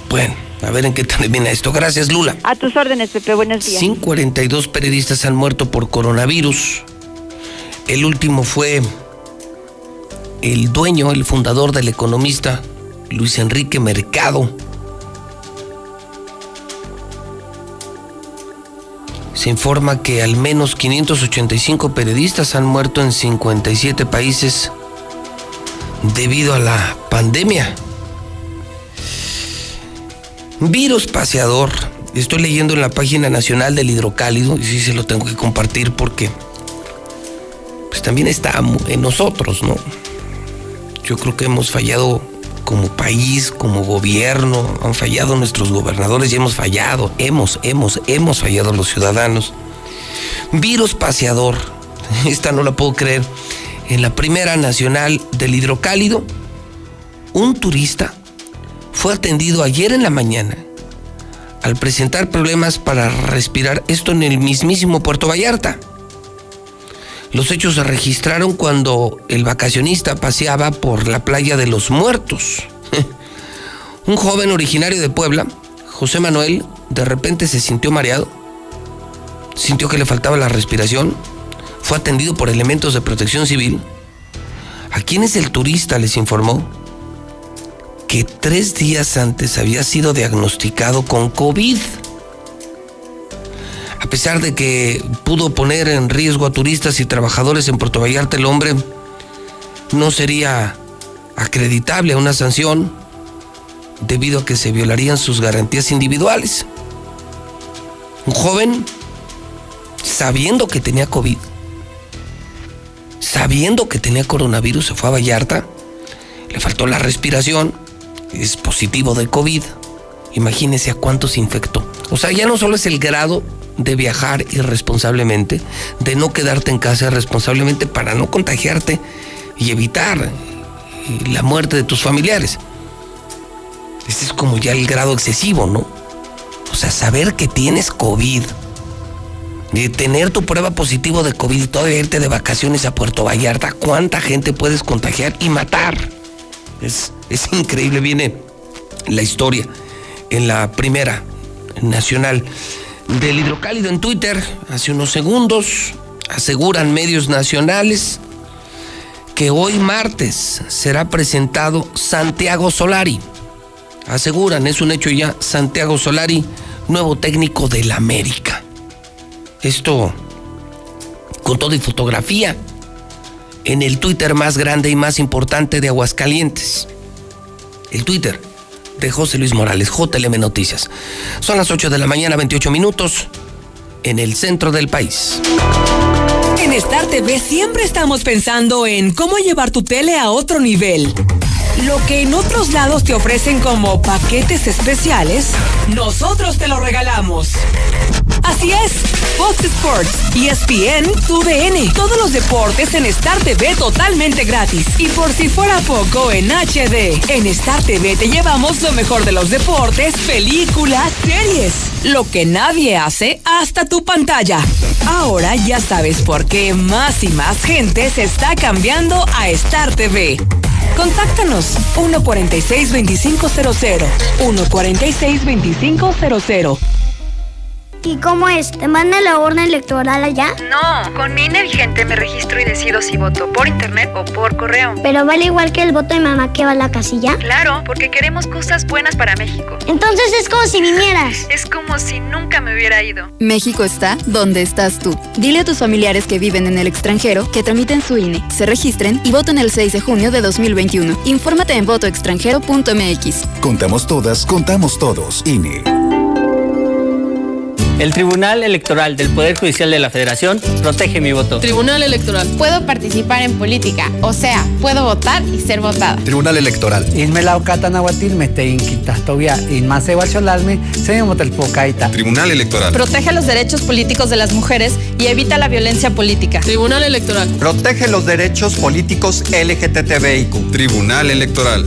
Bueno, a ver en qué termina esto. Gracias, Lula. A tus órdenes, Pepe. Buenos días. 142 periodistas han muerto por coronavirus. El último fue el dueño, el fundador del economista Luis Enrique Mercado. Se informa que al menos 585 periodistas han muerto en 57 países debido a la pandemia. Virus paseador. Estoy leyendo en la página nacional del hidrocálido y sí se lo tengo que compartir porque pues también está en nosotros, ¿no? Yo creo que hemos fallado como país, como gobierno, han fallado nuestros gobernadores y hemos fallado, hemos, hemos, hemos fallado los ciudadanos. Virus paseador, [LAUGHS] esta no la puedo creer. En la primera nacional del hidrocálido, un turista fue atendido ayer en la mañana al presentar problemas para respirar, esto en el mismísimo Puerto Vallarta. Los hechos se registraron cuando el vacacionista paseaba por la playa de los muertos. [LAUGHS] Un joven originario de Puebla, José Manuel, de repente se sintió mareado, sintió que le faltaba la respiración, fue atendido por elementos de protección civil. A quienes el turista les informó que tres días antes había sido diagnosticado con COVID a pesar de que pudo poner en riesgo a turistas y trabajadores en Puerto Vallarta, el hombre no sería acreditable a una sanción debido a que se violarían sus garantías individuales. Un joven, sabiendo que tenía COVID, sabiendo que tenía coronavirus, se fue a Vallarta, le faltó la respiración, es positivo de COVID. Imagínese a cuántos infectó. O sea, ya no solo es el grado de viajar irresponsablemente, de no quedarte en casa irresponsablemente para no contagiarte y evitar eh, la muerte de tus familiares. Este es como ya el grado excesivo, ¿no? O sea, saber que tienes COVID, de tener tu prueba positivo de COVID y todavía irte de vacaciones a Puerto Vallarta, ¿cuánta gente puedes contagiar y matar? Es, es increíble, viene la historia en la primera nacional del hidrocálido en Twitter hace unos segundos. Aseguran medios nacionales que hoy martes será presentado Santiago Solari. Aseguran, es un hecho ya, Santiago Solari, nuevo técnico del América. Esto con todo y fotografía en el Twitter más grande y más importante de Aguascalientes. El Twitter de José Luis Morales, JLM Noticias. Son las 8 de la mañana, 28 minutos, en el centro del país. En Star TV siempre estamos pensando en cómo llevar tu tele a otro nivel. Lo que en otros lados te ofrecen como paquetes especiales, nosotros te lo regalamos. Así es, Fox Sports, ESPN, TUDN, todos los deportes en Star TV totalmente gratis. Y por si fuera poco, en HD. En Star TV te llevamos lo mejor de los deportes, películas, series. Lo que nadie hace hasta tu pantalla. Ahora ya sabes por qué más y más gente se está cambiando a Star TV. Contáctanos 146-2500. 146-2500. ¿Y cómo es? ¿Te manda la urna electoral allá? No, con mi INE vigente me registro y decido si voto por internet o por correo. ¿Pero vale igual que el voto de mamá que va a la casilla? Claro, porque queremos cosas buenas para México. Entonces es como si vinieras. Es como si nunca me hubiera ido. México está donde estás tú. Dile a tus familiares que viven en el extranjero que tramiten su INE, se registren y voten el 6 de junio de 2021. Infórmate en votoextranjero.mx. Contamos todas, contamos todos. INE. El Tribunal Electoral del Poder Judicial de la Federación protege mi voto. Tribunal Electoral. Puedo participar en política, o sea, puedo votar y ser votada. Tribunal Electoral. Tribunal Electoral. Protege los derechos políticos de las mujeres y evita la violencia política. Tribunal Electoral. Protege los derechos políticos LGTBIQ. Tribunal Electoral.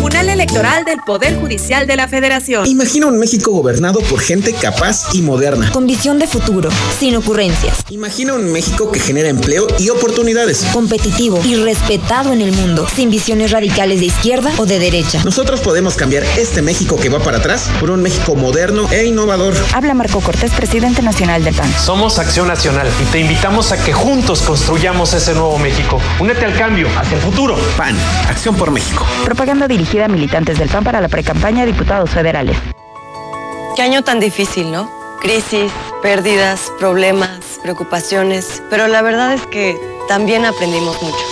Tribunal Electoral del Poder Judicial de la Federación. Imagina un México gobernado por gente capaz y moderna. Con visión de futuro, sin ocurrencias. Imagina un México que genera empleo y oportunidades. Competitivo y respetado en el mundo, sin visiones radicales de izquierda o de derecha. Nosotros podemos cambiar este México que va para atrás por un México moderno e innovador. Habla Marco Cortés, presidente nacional del PAN. Somos Acción Nacional y te invitamos a que juntos construyamos ese nuevo México. Únete al cambio, hacia el futuro. PAN, Acción por México. Propaganda dirigida a militantes del PAN para la precampaña de diputados federales. Qué año tan difícil, ¿no? Crisis, pérdidas, problemas, preocupaciones, pero la verdad es que también aprendimos mucho.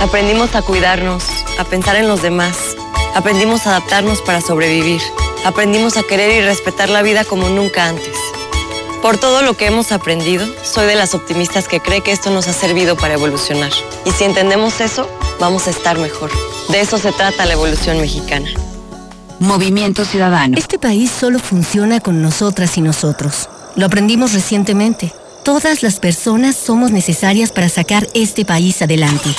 Aprendimos a cuidarnos, a pensar en los demás, aprendimos a adaptarnos para sobrevivir, aprendimos a querer y respetar la vida como nunca antes. Por todo lo que hemos aprendido, soy de las optimistas que cree que esto nos ha servido para evolucionar. Y si entendemos eso, vamos a estar mejor. De eso se trata la evolución mexicana. Movimiento Ciudadano. Este país solo funciona con nosotras y nosotros. Lo aprendimos recientemente. Todas las personas somos necesarias para sacar este país adelante.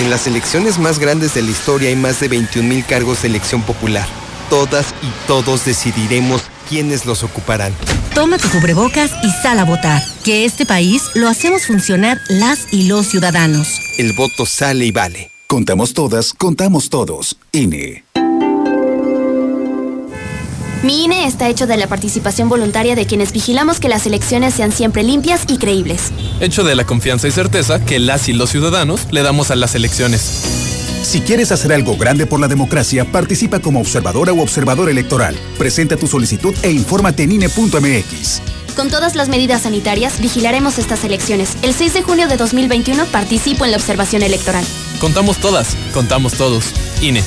En las elecciones más grandes de la historia hay más de 21.000 cargos de elección popular. Todas y todos decidiremos quiénes los ocuparán. Toma tu cubrebocas y sal a votar. Que este país lo hacemos funcionar las y los ciudadanos. El voto sale y vale. Contamos todas, contamos todos. INE. Mi INE está hecho de la participación voluntaria de quienes vigilamos que las elecciones sean siempre limpias y creíbles. Hecho de la confianza y certeza que las y los ciudadanos le damos a las elecciones. Si quieres hacer algo grande por la democracia, participa como observadora o observador electoral. Presenta tu solicitud e infórmate en INE.mx. Con todas las medidas sanitarias, vigilaremos estas elecciones. El 6 de junio de 2021 participo en la observación electoral. Contamos todas, contamos todos. INE.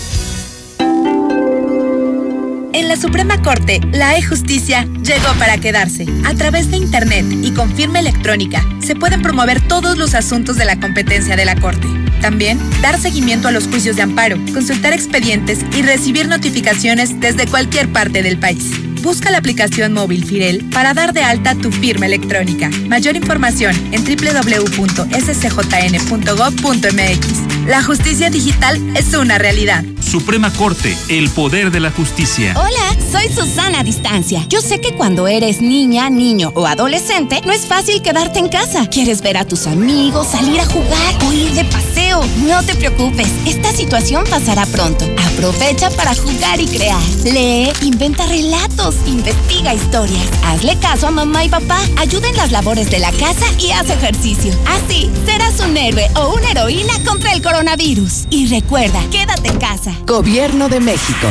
En la Suprema Corte, la e-justicia llegó para quedarse. A través de Internet y con firma electrónica, se pueden promover todos los asuntos de la competencia de la Corte. También, dar seguimiento a los juicios de amparo, consultar expedientes y recibir notificaciones desde cualquier parte del país. Busca la aplicación móvil Firel para dar de alta tu firma electrónica. Mayor información en www.scjn.gov.mx. La justicia digital es una realidad. Suprema Corte, el poder de la justicia. Hola, soy Susana a Distancia. Yo sé que cuando eres niña, niño o adolescente, no es fácil quedarte en casa. Quieres ver a tus amigos, salir a jugar o ir de paseo. No te preocupes, esta situación pasará pronto. Aprovecha para jugar y crear. Lee, inventa relatos, investiga historias. Hazle caso a mamá y papá. Ayuda en las labores de la casa y haz ejercicio. Así serás un héroe o una heroína contra el coronavirus. Y recuerda, quédate en casa. Gobierno de México.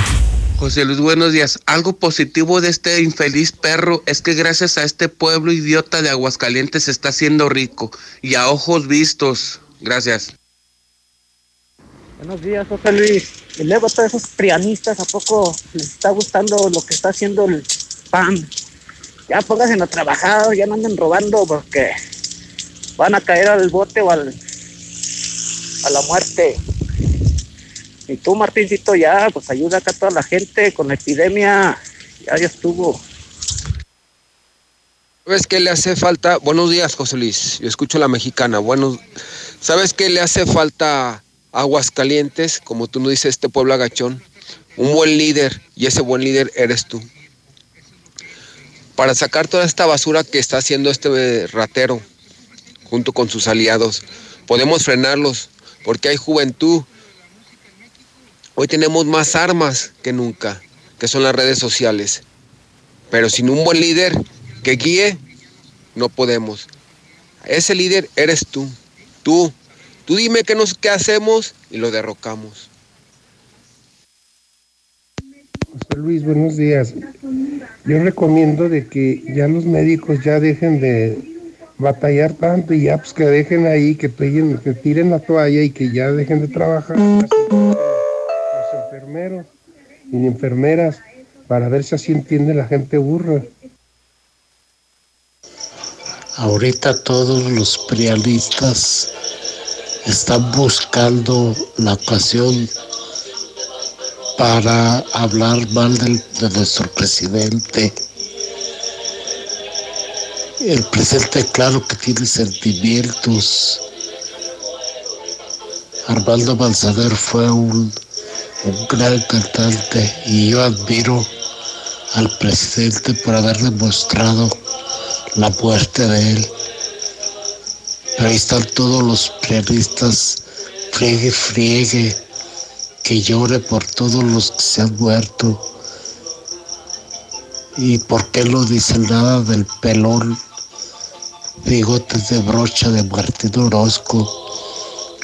José Luis, buenos días. Algo positivo de este infeliz perro es que gracias a este pueblo idiota de Aguascalientes se está haciendo rico y a ojos vistos. Gracias. Buenos días, José Luis. Y luego a todos esos prianistas, ¿a poco les está gustando lo que está haciendo el PAN? Ya pónganse a trabajar, ya no anden robando porque van a caer al bote o al, a la muerte. Y tú, Martincito, ya, pues ayuda acá a toda la gente con la epidemia. Ya, ya estuvo. ¿Sabes qué le hace falta? Buenos días, José Luis. Yo escucho la mexicana. Bueno, ¿sabes qué le hace falta a Aguascalientes? Como tú nos dices, este pueblo agachón. Un buen líder. Y ese buen líder eres tú. Para sacar toda esta basura que está haciendo este ratero junto con sus aliados. Podemos frenarlos porque hay juventud. Hoy tenemos más armas que nunca, que son las redes sociales. Pero sin un buen líder que guíe, no podemos. Ese líder eres tú. Tú. Tú dime qué, nos, qué hacemos y lo derrocamos. José Luis, buenos días. Yo recomiendo de que ya los médicos ya dejen de batallar tanto y ya pues que dejen ahí, que, peguen, que tiren la toalla y que ya dejen de trabajar los enfermeros y enfermeras para ver si así entiende la gente burra. Ahorita todos los prialistas están buscando la ocasión para hablar mal del- de nuestro presidente. El presidente, claro que tiene sentimientos. Armando Manzanero fue un un gran cantante y yo admiro al presidente por haber demostrado la muerte de él. Ahí están todos los periodistas, friegue, friegue, que llore por todos los que se han muerto. ¿Y por qué no dicen nada del pelón, bigotes de brocha de Martín Orozco,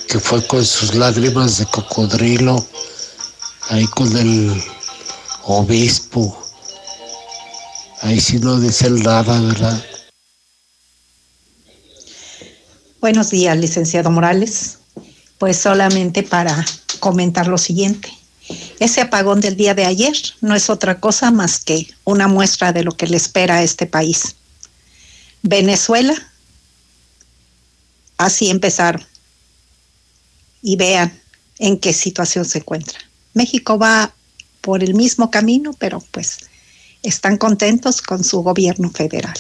que fue con sus lágrimas de cocodrilo, ahí con el obispo? Ahí sí no dicen nada, ¿verdad? Buenos días, licenciado Morales. Pues solamente para comentar lo siguiente. Ese apagón del día de ayer no es otra cosa más que una muestra de lo que le espera a este país. Venezuela, así empezaron. Y vean en qué situación se encuentra. México va por el mismo camino, pero pues están contentos con su gobierno federal.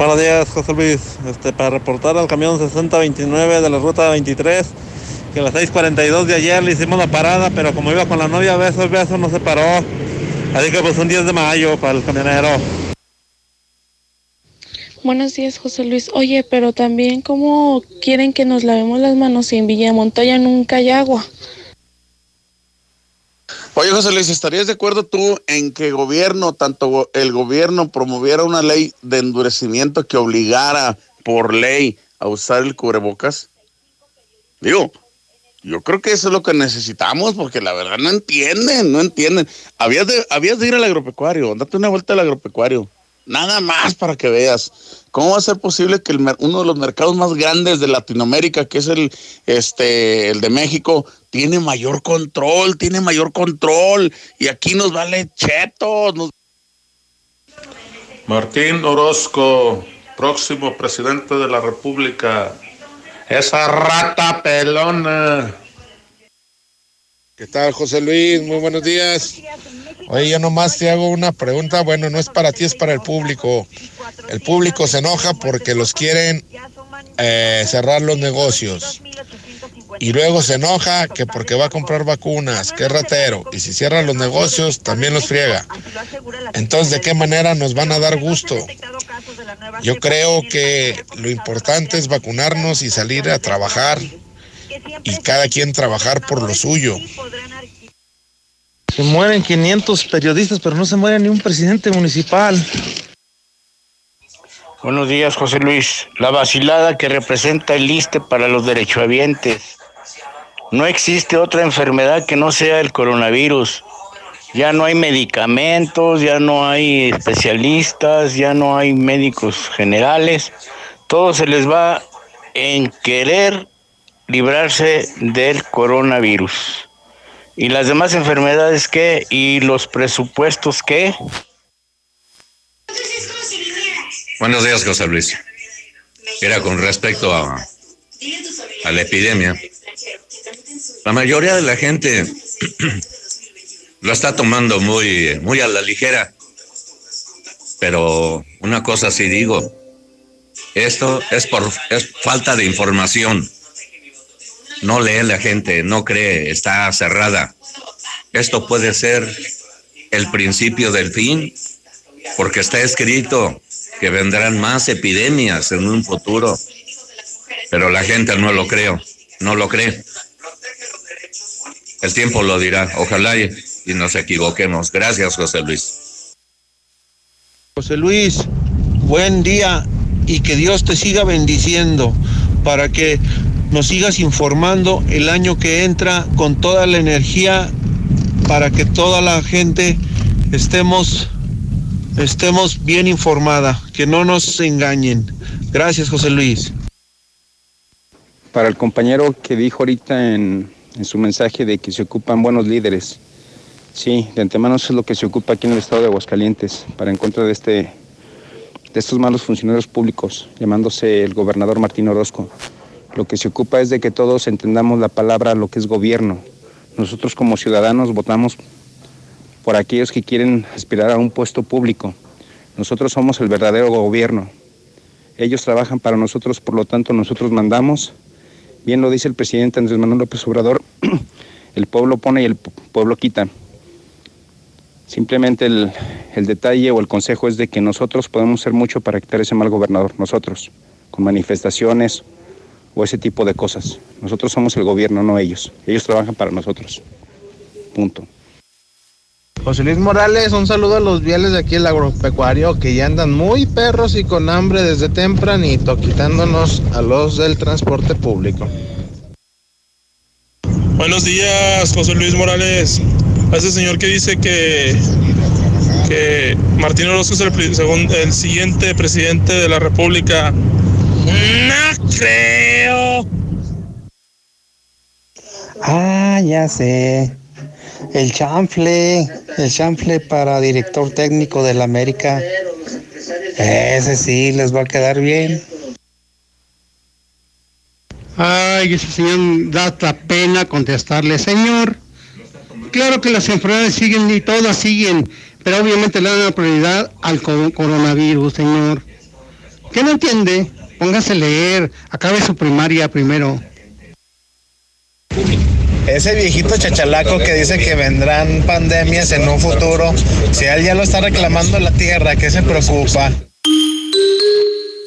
Buenos días, José Luis. Este, para reportar al camión 6029 de la ruta 23, que a las 6.42 de ayer le hicimos la parada, pero como iba con la novia, besos, besos, no se paró. Así que pues un 10 de mayo para el camionero. Buenos días, José Luis. Oye, pero también, ¿cómo quieren que nos lavemos las manos si en Villa Montoya nunca hay agua? Oye, José Luis, ¿estarías de acuerdo tú en que gobierno, tanto el gobierno promoviera una ley de endurecimiento que obligara por ley a usar el cubrebocas? Digo, yo creo que eso es lo que necesitamos, porque la verdad no entienden, no entienden. Habías de, habías de ir al agropecuario, date una vuelta al agropecuario. Nada más para que veas. ¿Cómo va a ser posible que uno de los mercados más grandes de Latinoamérica, que es el, este, el de México, tiene mayor control, tiene mayor control? Y aquí nos vale chetos. Martín Orozco, próximo presidente de la República. Esa rata pelona. ¿Qué tal, José Luis? Muy buenos días. Oye, yo nomás te hago una pregunta. Bueno, no es para ti, es para el público. El público se enoja porque los quieren eh, cerrar los negocios. Y luego se enoja que porque va a comprar vacunas, que es ratero. Y si cierran los negocios, también los friega. Entonces, ¿de qué manera nos van a dar gusto? Yo creo que lo importante es vacunarnos y salir a trabajar y cada quien trabajar por lo suyo. Se mueren 500 periodistas, pero no se muere ni un presidente municipal. Buenos días, José Luis. La vacilada que representa el ISTE para los derechohabientes. No existe otra enfermedad que no sea el coronavirus. Ya no hay medicamentos, ya no hay especialistas, ya no hay médicos generales. Todo se les va en querer librarse del coronavirus. ¿Y las demás enfermedades qué? ¿Y los presupuestos qué? Buenos días, José Luis. Era con respecto a, a la epidemia. La mayoría de la gente [CLEARS THROAT] lo está tomando muy, muy a la ligera. Pero una cosa sí digo, esto es por es falta de información. No lee la gente, no cree, está cerrada. Esto puede ser el principio del fin, porque está escrito que vendrán más epidemias en un futuro. Pero la gente no lo creo, no lo cree. El tiempo lo dirá, ojalá y, y nos equivoquemos. Gracias, José Luis. José Luis, buen día y que Dios te siga bendiciendo para que nos sigas informando el año que entra con toda la energía para que toda la gente estemos estemos bien informada, que no nos engañen. Gracias, José Luis. Para el compañero que dijo ahorita en, en su mensaje de que se ocupan buenos líderes, sí, de antemano eso es lo que se ocupa aquí en el estado de Aguascalientes, para en contra de este de estos malos funcionarios públicos, llamándose el gobernador Martín Orozco. Lo que se ocupa es de que todos entendamos la palabra lo que es gobierno. Nosotros como ciudadanos votamos por aquellos que quieren aspirar a un puesto público. Nosotros somos el verdadero gobierno. Ellos trabajan para nosotros, por lo tanto nosotros mandamos. Bien lo dice el presidente Andrés Manuel López Obrador, [CLEARS THROAT] El pueblo pone y el pueblo quita. Simplemente el, detalle o el consejo es de que nosotros podemos hacer mucho para quitar ese mal gobernador, nosotros, con manifestaciones o ese tipo de cosas. Nosotros somos el gobierno, no ellos. Ellos trabajan para nosotros. Punto. José Luis Morales, un saludo a los viales de aquí el agropecuario que ya andan muy perros y con hambre desde tempranito, quitándonos a los del transporte público. Buenos días, José Luis Morales. A ese señor que dice que, que Martín Orozco es el, siguiente presidente de la República. No creo. Ah, ya sé. El chanfle, el chanfle para director técnico del América. Ese sí les va a quedar bien. Ay, ese señor da hasta pena contestarle, señor. Claro que las enfermedades siguen y todas siguen, pero obviamente le dan la prioridad al coronavirus, señor. ¿Qué no entiende? Póngase a leer, acabe su primaria primero. Ese viejito chachalaco que dice que vendrán pandemias en un futuro, si él ya lo está reclamando la tierra, ¿qué se preocupa?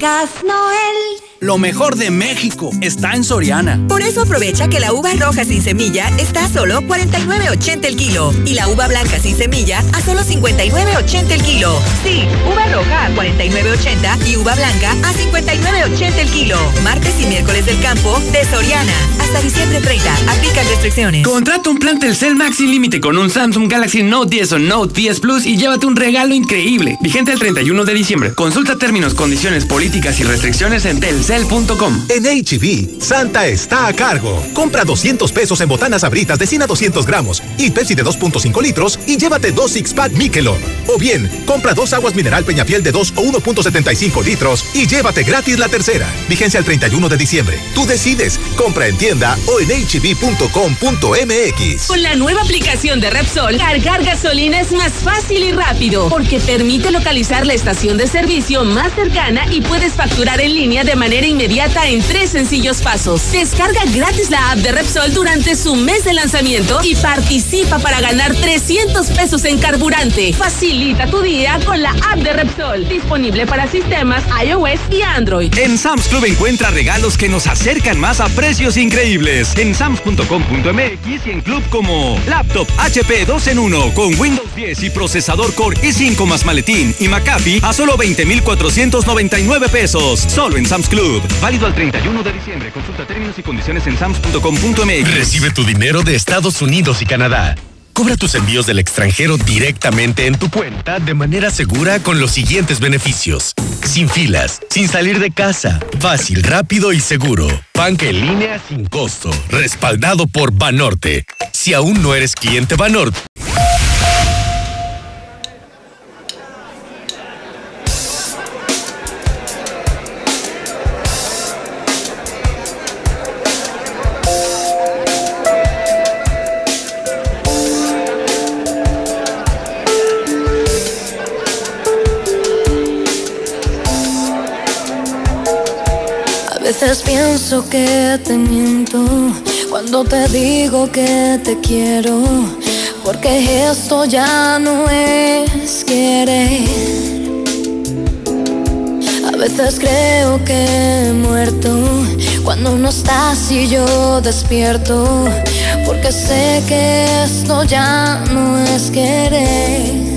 Gas Noel lo mejor de México está en Soriana. Por eso aprovecha que la uva roja sin semilla está a solo 49.80 el kilo y la uva blanca sin semilla a solo 59.80 el kilo. Sí, uva roja a 49.80 y uva blanca a 59.80 el kilo. Martes y miércoles del campo de Soriana. Hasta diciembre 30. Aplica restricciones. Contrata un plan Telcel Max sin límite con un Samsung Galaxy Note 10 o Note 10 Plus y llévate un regalo increíble. Vigente el 31 de diciembre. Consulta términos, condiciones, políticas y restricciones en Telcel en HB, e Santa está a cargo. Compra 200 pesos en botanas abritas de 100 a 200 gramos y Pepsi de 2.5 litros y llévate dos six-pack Michelob. O bien, compra dos aguas mineral Peñafiel de 2 o 1.75 litros y llévate gratis la tercera. Vigencia el 31 de diciembre. Tú decides. Compra en tienda o en hb.com.mx. E Con la nueva aplicación de Repsol, cargar gasolina es más fácil y rápido porque permite localizar la estación de servicio más cercana y puedes facturar en línea de manera inmediata en tres sencillos pasos. Descarga gratis la app de Repsol durante su mes de lanzamiento y participa para ganar 300 pesos en carburante. Facilita tu día con la app de Repsol, disponible para sistemas iOS y Android. En Sam's Club encuentra regalos que nos acercan más a precios increíbles. En sams.com.mx y en club como laptop HP 2 en 1 con Windows 10 y procesador Core i5 más maletín y McAfee a solo 20,499 pesos. Solo en Sam's Club. Válido al 31 de diciembre. Consulta términos y condiciones en sams.com.mx. Recibe tu dinero de Estados Unidos y Canadá. Cobra tus envíos del extranjero directamente en tu cuenta de manera segura con los siguientes beneficios. Sin filas, sin salir de casa, fácil, rápido y seguro. Banca en línea sin costo, respaldado por Banorte. Si aún no eres cliente Banorte, veces pienso que te miento cuando te digo que te quiero, porque esto ya no es querer. A veces creo que he muerto cuando no estás y yo despierto, porque sé que esto ya no es querer.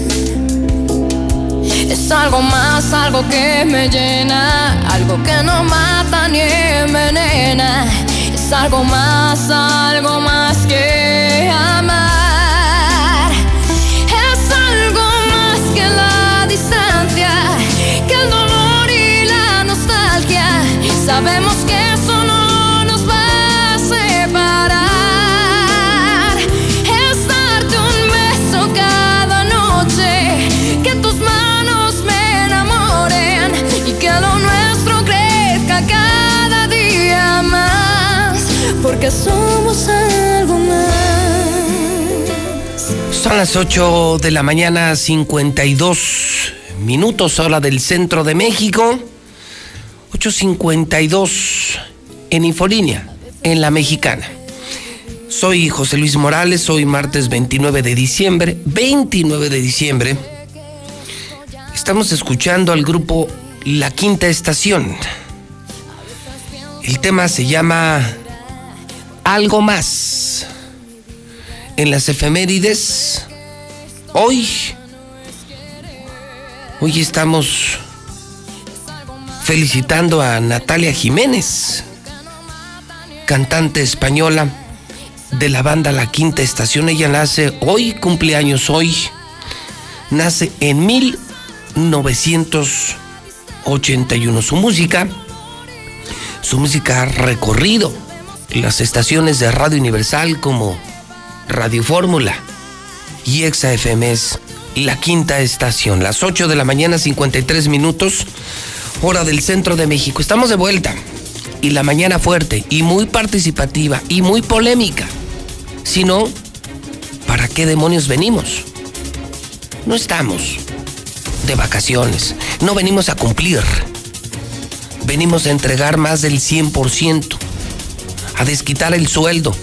Es algo más, algo que me llena, algo que no mata ni envenena. Es algo más, algo más que amar. Es algo más que la distancia, que el dolor y la nostalgia. Sabemos que somos algo más. Son las 8 de la mañana, 52 minutos, hora del centro de México. 8.52 en Infolínea, en la mexicana. Soy José Luis Morales, hoy martes 29 de diciembre, 29 de diciembre. Estamos escuchando al grupo La Quinta Estación. El tema se llama Algo más. En las efemérides, hoy, hoy estamos felicitando a Natalia Jiménez, cantante española de la banda La Quinta Estación. Ella nace hoy, cumpleaños hoy, nace en 1981. Su música, su música ha recorrido las estaciones de Radio Universal como Radio Fórmula y Exa FM es La Quinta Estación. Las 8 de la mañana, 53 minutos, hora del centro de México. Estamos de vuelta y la mañana fuerte y muy participativa y muy polémica. Si no, ¿para qué demonios venimos? No estamos de vacaciones, no venimos a cumplir. Venimos a entregar más del 100%, a desquitar el sueldo,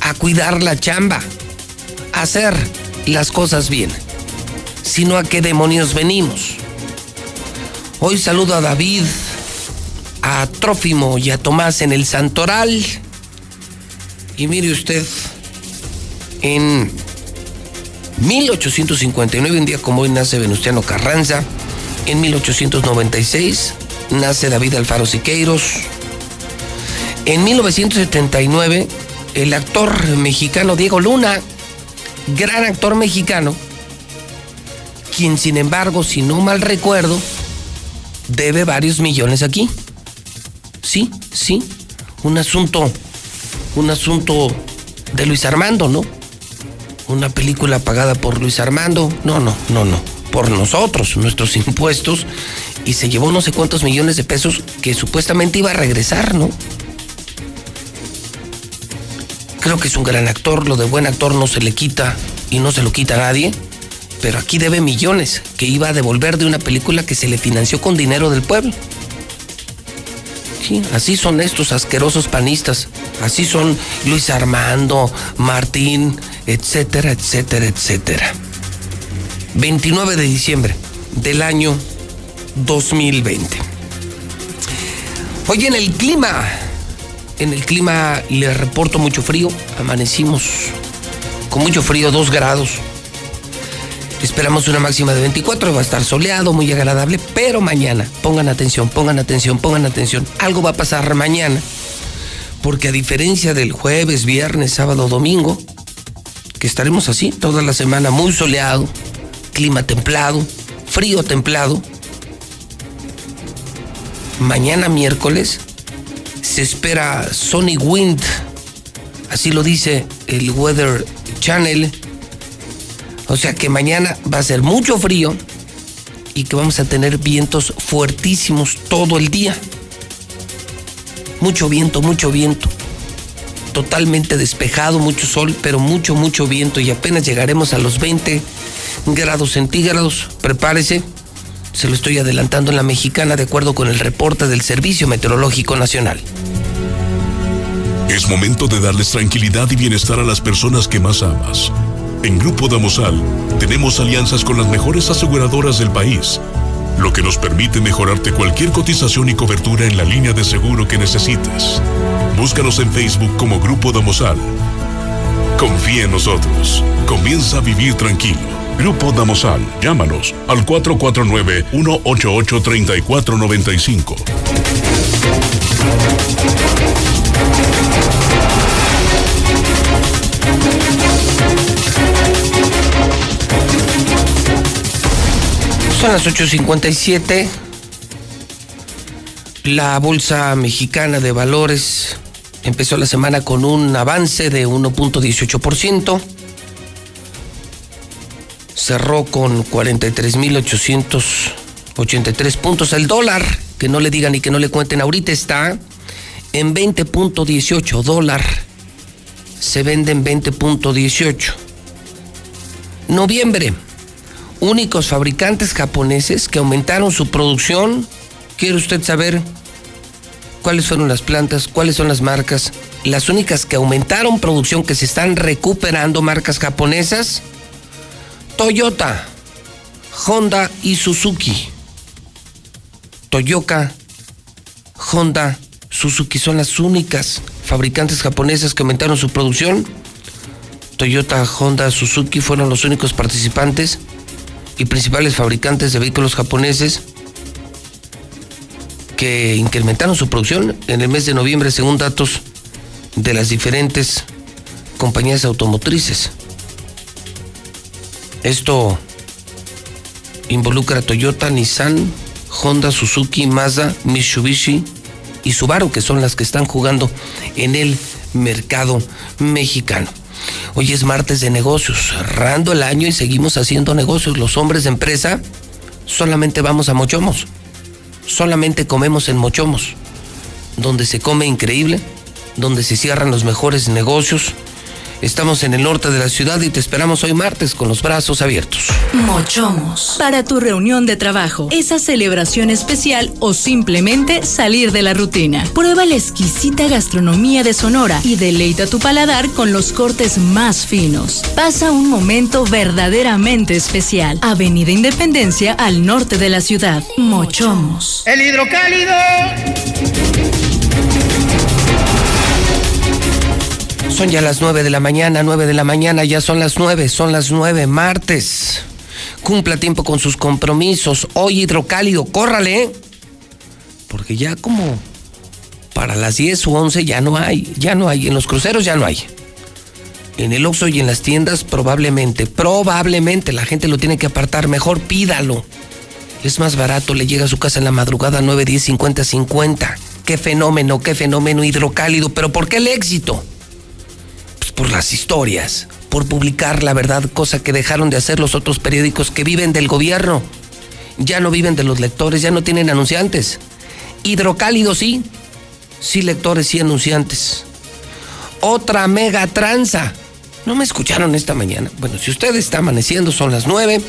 a cuidar la chamba, a hacer las cosas bien. Sino a qué demonios venimos. Hoy saludo a David, a Trófimo y a Tomás en el Santoral. Y mire usted, en 1859, un día como hoy, nace Venustiano Carranza. En 1896 nace David Alfaro Siqueiros. En 1979, el actor mexicano Diego Luna, gran actor mexicano, quien sin embargo, si no mal recuerdo, debe varios millones aquí. Sí, sí, un asunto, un asunto de Luis Armando, ¿no? Una película pagada por Luis Armando. No, no, no, no. Por nosotros, nuestros impuestos. Y se llevó no sé cuántos millones de pesos que supuestamente iba a regresar, ¿no? Creo que es un gran actor. Lo de buen actor no se le quita y no se lo quita a nadie. Pero aquí debe millones que iba a devolver de una película que se le financió con dinero del pueblo. Sí, así son estos asquerosos panistas. Así son Luis Armando, Martín, etcétera, etcétera, etcétera. 29 de diciembre del año 2020. Hoy en el clima, en el clima le reporto mucho frío. Amanecimos con mucho frío, 2 grados. Esperamos una máxima de 24, va a estar soleado, muy agradable, pero mañana, pongan atención, pongan atención, pongan atención, algo va a pasar mañana, porque a diferencia del jueves, viernes, sábado, domingo, que estaremos así toda la semana, muy soleado, clima templado, frío templado, mañana miércoles se espera Sunny Wind, así lo dice el Weather Channel, o sea que mañana va a ser mucho frío y que vamos a tener vientos fuertísimos todo el día. Mucho viento, mucho viento. Totalmente despejado, mucho sol, pero mucho, mucho viento y apenas llegaremos a los 20 grados centígrados. Prepárese, se lo estoy adelantando en la mexicana de acuerdo con el reporte del Servicio Meteorológico Nacional. Es momento de darles tranquilidad y bienestar a las personas que más amas. En Grupo Damosal tenemos alianzas con las mejores aseguradoras del país, lo que nos permite mejorarte cualquier cotización y cobertura en la línea de seguro que necesites. Búscanos en Facebook como Grupo Damosal. Confía en nosotros. Comienza a vivir tranquilo. Grupo Damosal. Llámanos al 449-188-3495. Son las 8.57. La Bolsa Mexicana de Valores empezó la semana con un avance de 1.18%. Cerró con 43.883 puntos. El dólar, que no le digan y que no le cuenten ahorita, está en 20.18 dólar. Se vende en 20.18. Noviembre únicos fabricantes japoneses que aumentaron su producción. ¿Quiere usted saber cuáles fueron las plantas, cuáles son las marcas. Las únicas que aumentaron producción, que se están recuperando, marcas japonesas, Toyota, Honda y Suzuki. Toyota, Honda, Suzuki son las únicas fabricantes japonesas que aumentaron su producción. Toyota, Honda, Suzuki fueron los únicos participantes y principales fabricantes de vehículos japoneses que incrementaron su producción en el mes de noviembre según datos de las diferentes compañías automotrices. Esto involucra a Toyota, Nissan, Honda, Suzuki, Mazda, Mitsubishi y Subaru, que son las que están jugando en el mercado mexicano. Hoy es martes de negocios, cerrando el año y seguimos haciendo negocios. Los hombres de empresa solamente vamos a mochomos solamente comemos en Mochomos, donde se come increíble, donde se cierran los mejores negocios. Estamos en el norte de la ciudad y te esperamos hoy martes con los brazos abiertos. Mochomos. Para tu reunión de trabajo, esa celebración especial o simplemente salir de la rutina. Prueba la exquisita gastronomía de Sonora y deleita tu paladar con los cortes más finos. Pasa un momento verdaderamente especial. Avenida Independencia al norte de la ciudad. Mochomos. El hidrocálido. Son ya las 9 de la mañana, 9 de la mañana, ya son las 9, son las 9, martes. Cumpla tiempo con sus compromisos. Hoy hidrocálido, córrale. Porque ya como para las 10 o 11 ya no hay, ya no hay. En los cruceros ya no hay. En el Oxxo y en las tiendas probablemente, probablemente la gente lo tiene que apartar. Mejor pídalo. Es más barato, le llega a su casa en la madrugada 9, 10, 50, 50. Qué fenómeno, qué fenómeno hidrocálido. Pero ¿por qué el éxito? Por las historias, por publicar la verdad, cosa que dejaron de hacer los otros periódicos que viven del gobierno. Ya no viven de los lectores, ya no tienen anunciantes. Hidrocálido sí, sí lectores, sí anunciantes. Otra mega tranza. ¿No me escucharon esta mañana? Bueno, si usted está amaneciendo, son las nueve.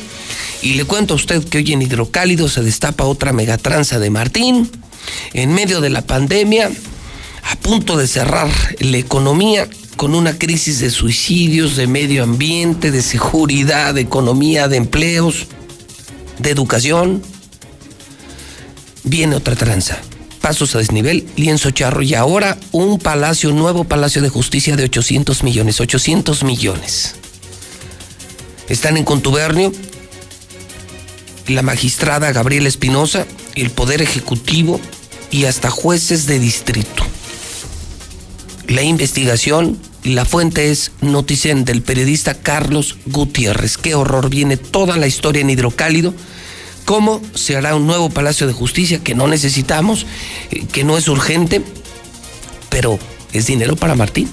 Y le cuento a usted que hoy en Hidrocálido se destapa otra megatranza de Martín. En medio de la pandemia, a punto de cerrar la economía, con una crisis de suicidios, de medio ambiente, de seguridad, de economía, de empleos, de educación. Viene otra tranza. Pasos a desnivel, lienzo charro y ahora un palacio, nuevo palacio de justicia de 800 millones, 800 millones. Están en contubernio la magistrada Gabriela Espinosa, el Poder Ejecutivo y hasta jueces de distrito la investigación la fuente es Noticen del periodista Carlos Gutiérrez. Qué horror, viene toda la historia en hidrocálido. ¿Cómo se hará un nuevo Palacio de Justicia que no necesitamos, eh, que no es urgente, pero es dinero para Martín?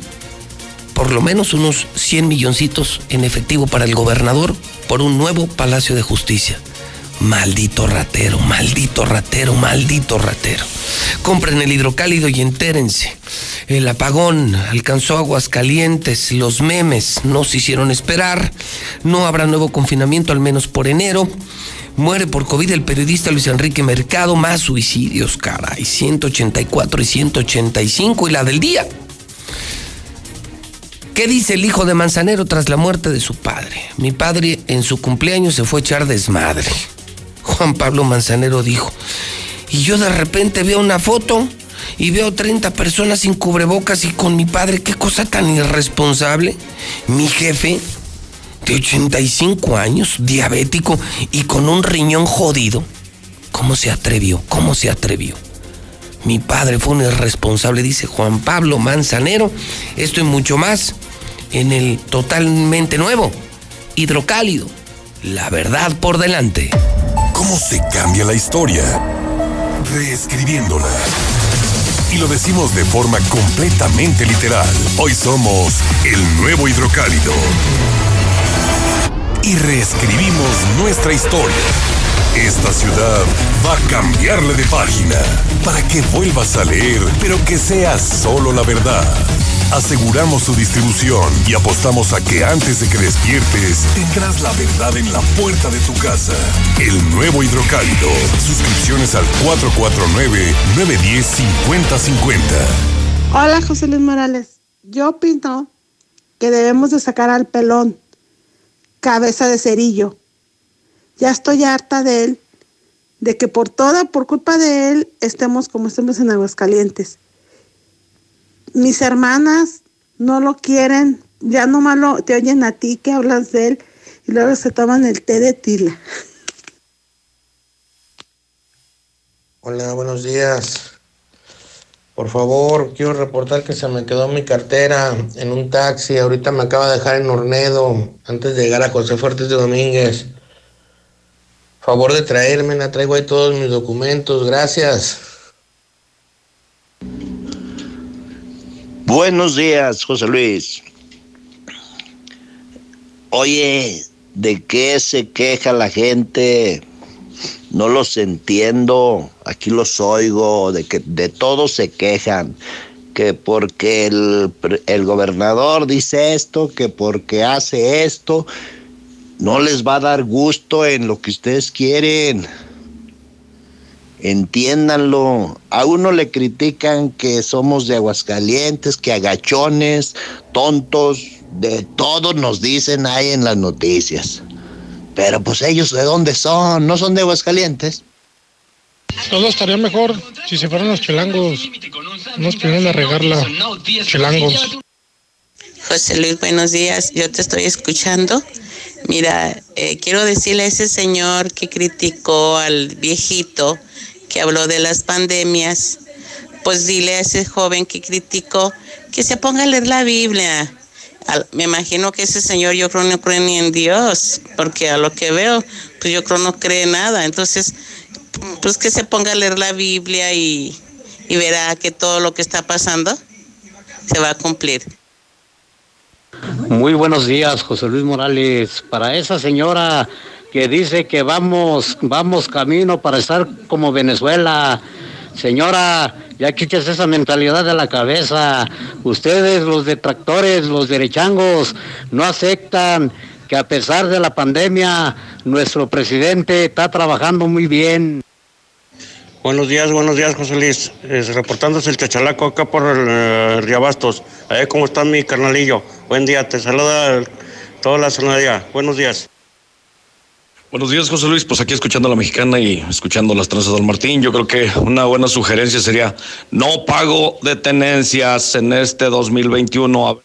Por lo menos unos 100 milloncitos en efectivo para el gobernador por un nuevo Palacio de Justicia. Maldito ratero, maldito ratero, maldito ratero. Compren el hidrocálido y entérense. El apagón alcanzó aguas calientes, los memes no se hicieron esperar, no habrá nuevo confinamiento al menos por enero. Muere por COVID el periodista Luis Enrique Mercado, más suicidios, caray, 184 y 185 y la del día. ¿Qué dice el hijo de Manzanero tras la muerte de su padre? Mi padre en su cumpleaños se fue a echar desmadre. Juan Pablo Manzanero dijo. Y yo de repente veo una foto y veo 30 personas sin cubrebocas y con mi padre. Qué cosa tan irresponsable. Mi jefe, de 85 años, diabético y con un riñón jodido. ¿Cómo se atrevió? ¿Cómo se atrevió? Mi padre fue un irresponsable, dice Juan Pablo Manzanero. Esto y mucho más en el totalmente nuevo, hidrocálido. La verdad por delante. ¿Cómo se cambia la historia? Reescribiéndola. Y lo decimos de forma completamente literal. Hoy somos el nuevo hidrocálido. Y reescribimos nuestra historia. Esta ciudad va a cambiarle de página para que vuelvas a leer, pero que sea solo la verdad. Aseguramos su distribución y apostamos a que antes de que despiertes tendrás la verdad en la puerta de tu casa. El nuevo hidrocálido. Suscripciones al 449-910-5050. Hola José Luis Morales. Yo opino que debemos de sacar al pelón, cabeza de cerillo. Ya estoy harta de él, de que por toda, por culpa de él, estemos como estemos en Aguascalientes mis hermanas no lo quieren, ya nomás lo, te oyen a ti que hablas de él y luego se toman el té de tila. Hola, buenos días. Por favor, quiero reportar que se me quedó mi cartera en un taxi. Ahorita me acaba de dejar en Ornedo antes de llegar a José Fuertes de Domínguez. Favor de traerme, la traigo ahí todos mis documentos. Gracias. Buenos días, José Luis. Oye, ¿de qué se queja la gente? No los entiendo, aquí los oigo, de que de todo se quejan, que porque el, el gobernador dice esto, que porque hace esto, no les va a dar gusto en lo que ustedes quieren. Entiéndanlo. A uno le critican que somos de Aguascalientes, que agachones, tontos, de todo nos dicen ahí en las noticias. Pero pues ellos de dónde son, no son de Aguascalientes. Todo estaría mejor si se fueran los chelangos. Nos vienen a regarla, chelangos. José Luis, buenos días. Yo te estoy escuchando. Mira, eh, quiero decirle a ese señor que criticó al viejito que habló de las pandemias, pues dile a ese joven que criticó que se ponga a leer la Biblia. me imagino que ese señor yo creo no cree ni en Dios, porque a lo que veo, pues yo creo no cree nada. Entonces, pues que se ponga a leer la Biblia y, y verá que todo lo que está pasando se va a cumplir. Muy buenos días, José Luis Morales. Para esa señora que dice que vamos, vamos camino para estar como Venezuela. Señora, ya quites esa mentalidad de la cabeza. Ustedes, los detractores, los derechangos, no aceptan que a pesar de la pandemia, nuestro presidente está trabajando muy bien. Buenos días, buenos días, José Luis. reportándose el chachalaco acá por el eh, Riabastos. A ver cómo está mi carnalillo. Buen día, te saluda toda la zona Buenos días. Buenos días, José Luis. Pues aquí escuchando a la mexicana y escuchando las tranzas del Martín, yo creo que una buena sugerencia sería no pago de tenencias en este 2021.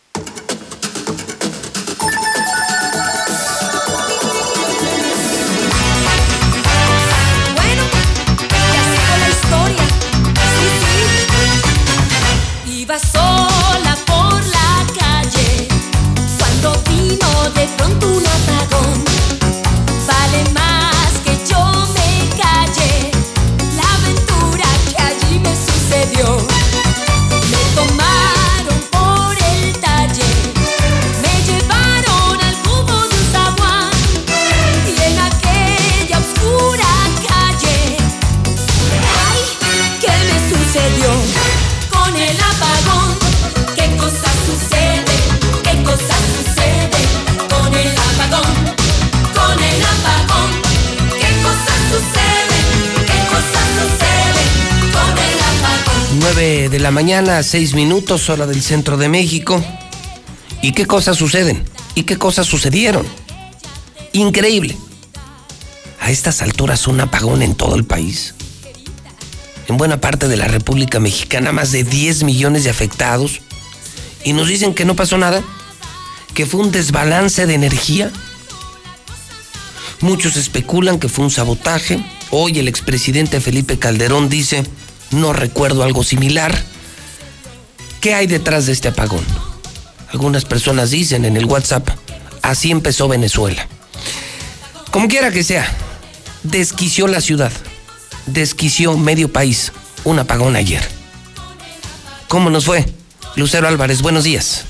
Mañana, seis minutos, hora del centro de México. ¿Y qué cosas suceden? ¿Y qué cosas sucedieron? Increíble. A estas alturas un apagón en todo el país. En buena parte de la República Mexicana, más de 10 millones de afectados. Y nos dicen que no pasó nada, que fue un desbalance de energía. Muchos especulan que fue un sabotaje. Hoy el expresidente Felipe Calderón dice no recuerdo algo similar. ¿Qué hay detrás de este apagón? Algunas personas dicen en el WhatsApp, así empezó Venezuela. Como quiera que sea, desquició la ciudad, desquició medio país, un apagón ayer. ¿Cómo nos fue? Lucero Álvarez, buenos días.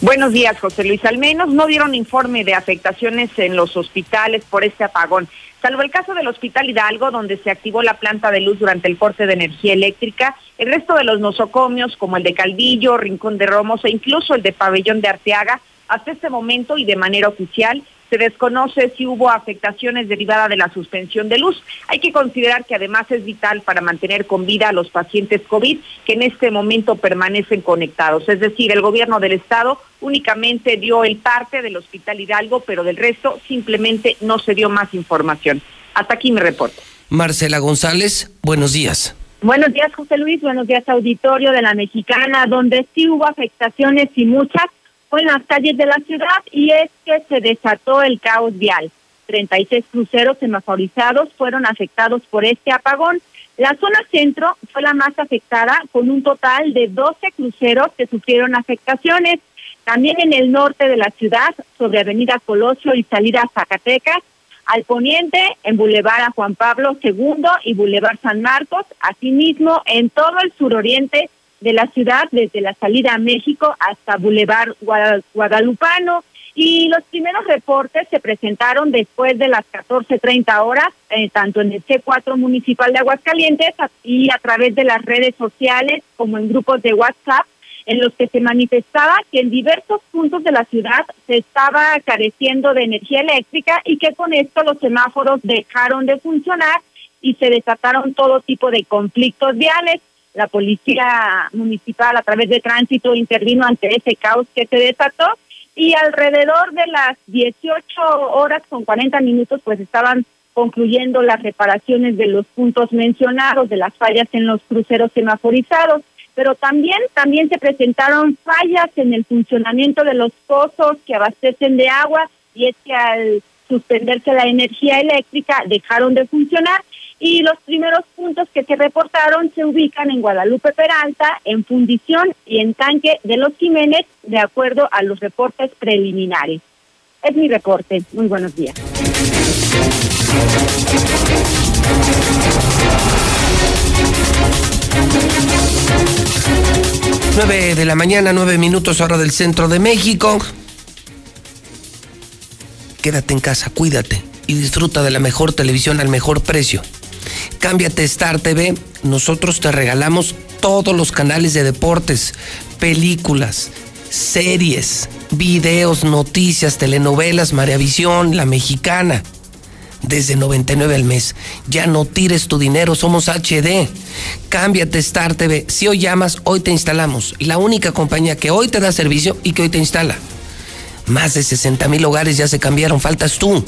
Buenos días, José Luis. Al menos no dieron informe de afectaciones en los hospitales por este apagón. Salvo el caso del Hospital Hidalgo, donde se activó la planta de luz durante el corte de energía eléctrica, el resto de los nosocomios, como el de Calvillo, Rincón de Romos e incluso el de Pabellón de Arteaga, hasta este momento y de manera oficial, se desconoce si hubo afectaciones derivadas de la suspensión de luz. Hay que considerar que además es vital para mantener con vida a los pacientes COVID que en este momento permanecen conectados. Es decir, el gobierno del estado únicamente dio el parte del Hospital Hidalgo, pero del resto simplemente no se dio más información. Hasta aquí mi reporte. Marcela González, buenos días. Buenos días, José Luis. Buenos días, auditorio de la Mexicana, donde sí hubo afectaciones y muchas en las calles de la ciudad y es que se desató el caos vial. 36 cruceros semaforizados fueron afectados por este apagón. La zona centro fue la más afectada con un total de 12 cruceros que sufrieron afectaciones. También en el norte de la ciudad, sobre Avenida Colosio y salida Zacatecas, al poniente, en Boulevard a Juan Pablo II y Boulevard San Marcos, asimismo en todo el suroriente de la ciudad, desde la salida a México hasta Boulevard Guadalupano. Y los primeros reportes se presentaron después de las 14.30 horas, eh, tanto en el C4 municipal de Aguascalientes y a través de las redes sociales como en grupos de WhatsApp, en los que se manifestaba que en diversos puntos de la ciudad se estaba careciendo de energía eléctrica y que con esto los semáforos dejaron de funcionar y se desataron todo tipo de conflictos viales la policía municipal a través de tránsito intervino ante ese caos que se desató y alrededor de las 18 horas con 40 minutos pues estaban concluyendo las reparaciones de los puntos mencionados, de las fallas en los cruceros semaforizados, pero también también se presentaron fallas en el funcionamiento de los pozos que abastecen de agua y es que al suspenderse la energía eléctrica dejaron de funcionar y los primeros puntos que se reportaron se ubican en Guadalupe Peralta, en Fundición y en Tanque de los Jiménez, de acuerdo a los reportes preliminares. Es mi reporte. Muy buenos días. Nueve de la mañana, nueve minutos hora del centro de México. Quédate en casa, cuídate y disfruta de la mejor televisión al mejor precio. Cámbiate Star TV, nosotros te regalamos todos los canales de deportes, películas, series, videos, noticias, telenovelas, Maravisión, La Mexicana. Desde 99 al mes. Ya no tires tu dinero, somos HD. Cámbiate Star TV. Si hoy llamas, hoy te instalamos. La única compañía que hoy te da servicio y que hoy te instala. Más de 60 mil hogares ya se cambiaron, faltas tú.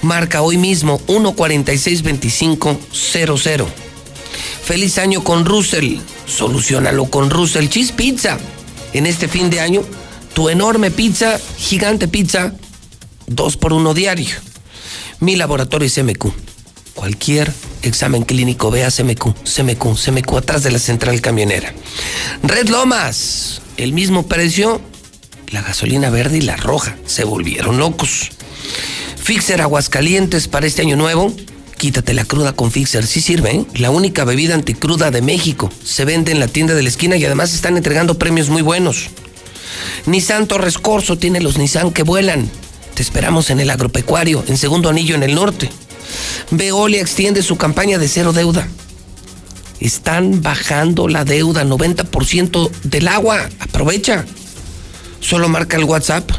Marca hoy mismo 1462500. Feliz año con Russell. Solucionalo con Russell Cheese Pizza. En este fin de año, tu enorme pizza, gigante pizza, dos por uno diario. Mi laboratorio CMQ. Cualquier examen clínico, vea CMQ, CMQ, CMQ atrás de la central camionera. Red Lomas, el mismo precio la gasolina verde y la roja. Se volvieron locos. Fixer Aguascalientes para este año nuevo. Quítate la cruda con Fixer, sí sirve, ¿eh? La única bebida anticruda de México. Se vende en la tienda de la esquina y además están entregando premios muy buenos. Nissan Torres Corso tiene los Nissan que vuelan. Te esperamos en el agropecuario, en segundo anillo en el norte. Veolia extiende su campaña de cero deuda. Están bajando la deuda, 90% del agua. Aprovecha solo marca el WhatsApp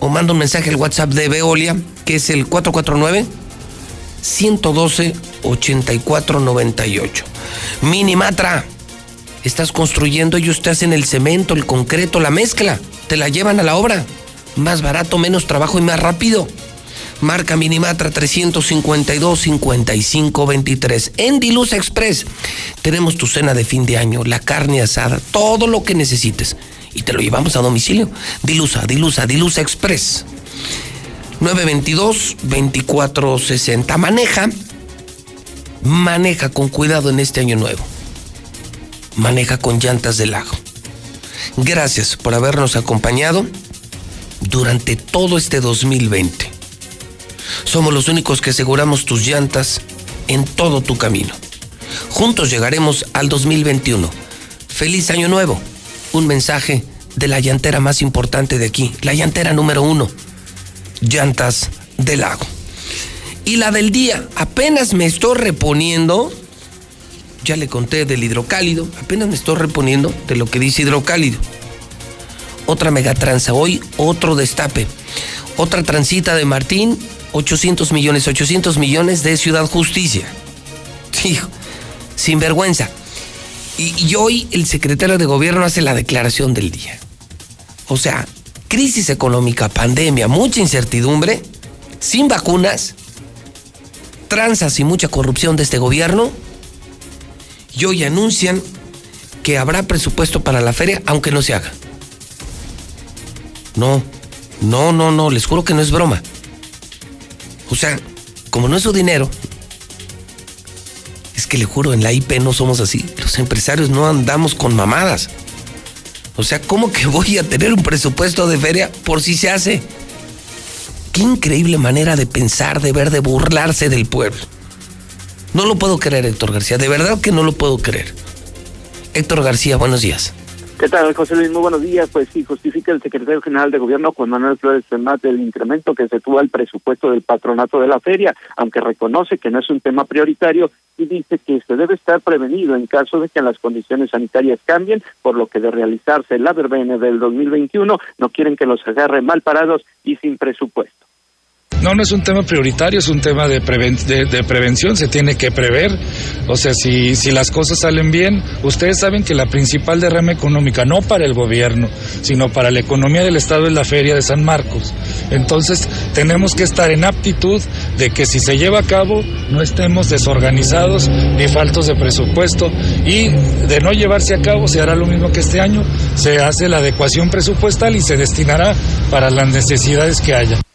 o manda un mensaje al WhatsApp de Veolia, que es el 449 112 8498. Minimatra. Estás construyendo, ellos te hacen el cemento, el concreto, la mezcla. Te la llevan a la obra. Más barato, menos trabajo y más rápido. Marca Minimatra 352 5523. En Diluz Express tenemos tu cena de fin de año, la carne asada, todo lo que necesites y te lo llevamos a domicilio. Dilusa, Dilusa, Dilusa Express. 922-2460. Maneja, maneja con cuidado en este año nuevo. Maneja con llantas de lago. Gracias por habernos acompañado durante todo este 2020. Somos los únicos que aseguramos tus llantas en todo tu camino. Juntos llegaremos al 2021. Feliz año nuevo un mensaje de la llantera más importante de aquí, la llantera número uno, Llantas del Lago. Y la del día, apenas me estoy reponiendo, ya le conté del hidrocálido, apenas me estoy reponiendo de lo que dice hidrocálido. Otra megatranza, hoy otro destape. Otra transita de Martín, 800 millones, 800 millones de Ciudad Justicia. Hijo, sin vergüenza. Y, hoy el secretario de gobierno hace la declaración del día. O sea, crisis económica, pandemia, mucha incertidumbre, sin vacunas, tranzas y mucha corrupción de este gobierno. Y hoy anuncian que habrá presupuesto para la feria, aunque no se haga. No, no, no, no, les juro que no es broma. O sea, como no es su dinero, que le juro, en la IP no somos así. Los empresarios no andamos con mamadas. O sea, ¿cómo que voy a tener un presupuesto de feria por si se hace? Qué increíble manera de pensar, de ver, de burlarse del pueblo. No lo puedo creer, Héctor García. De verdad que no lo puedo creer. Héctor García, buenos días. ¿Qué tal, José Luis? Muy buenos días. Pues sí, justifica el secretario general de Gobierno, Juan Manuel Flores Femat, del incremento que se tuvo al presupuesto del patronato de la feria, aunque reconoce que no es un tema prioritario y dice que se debe estar prevenido en caso de que las condiciones sanitarias cambien, por lo que de realizarse la verbena del 2021 no quieren que los agarre mal parados y sin presupuesto. No, no es un tema prioritario, es un tema de, preven de, prevención, se tiene que prever. O sea, si, si las cosas salen bien, ustedes saben que la principal derrama económica, no para el gobierno, sino para la economía del Estado es la Feria de San Marcos. Entonces, tenemos que estar en aptitud de que si se lleva a cabo, no estemos desorganizados ni faltos de presupuesto. Y de no llevarse a cabo, se hará lo mismo que este año, se hace la adecuación presupuestal y se destinará para las necesidades que haya.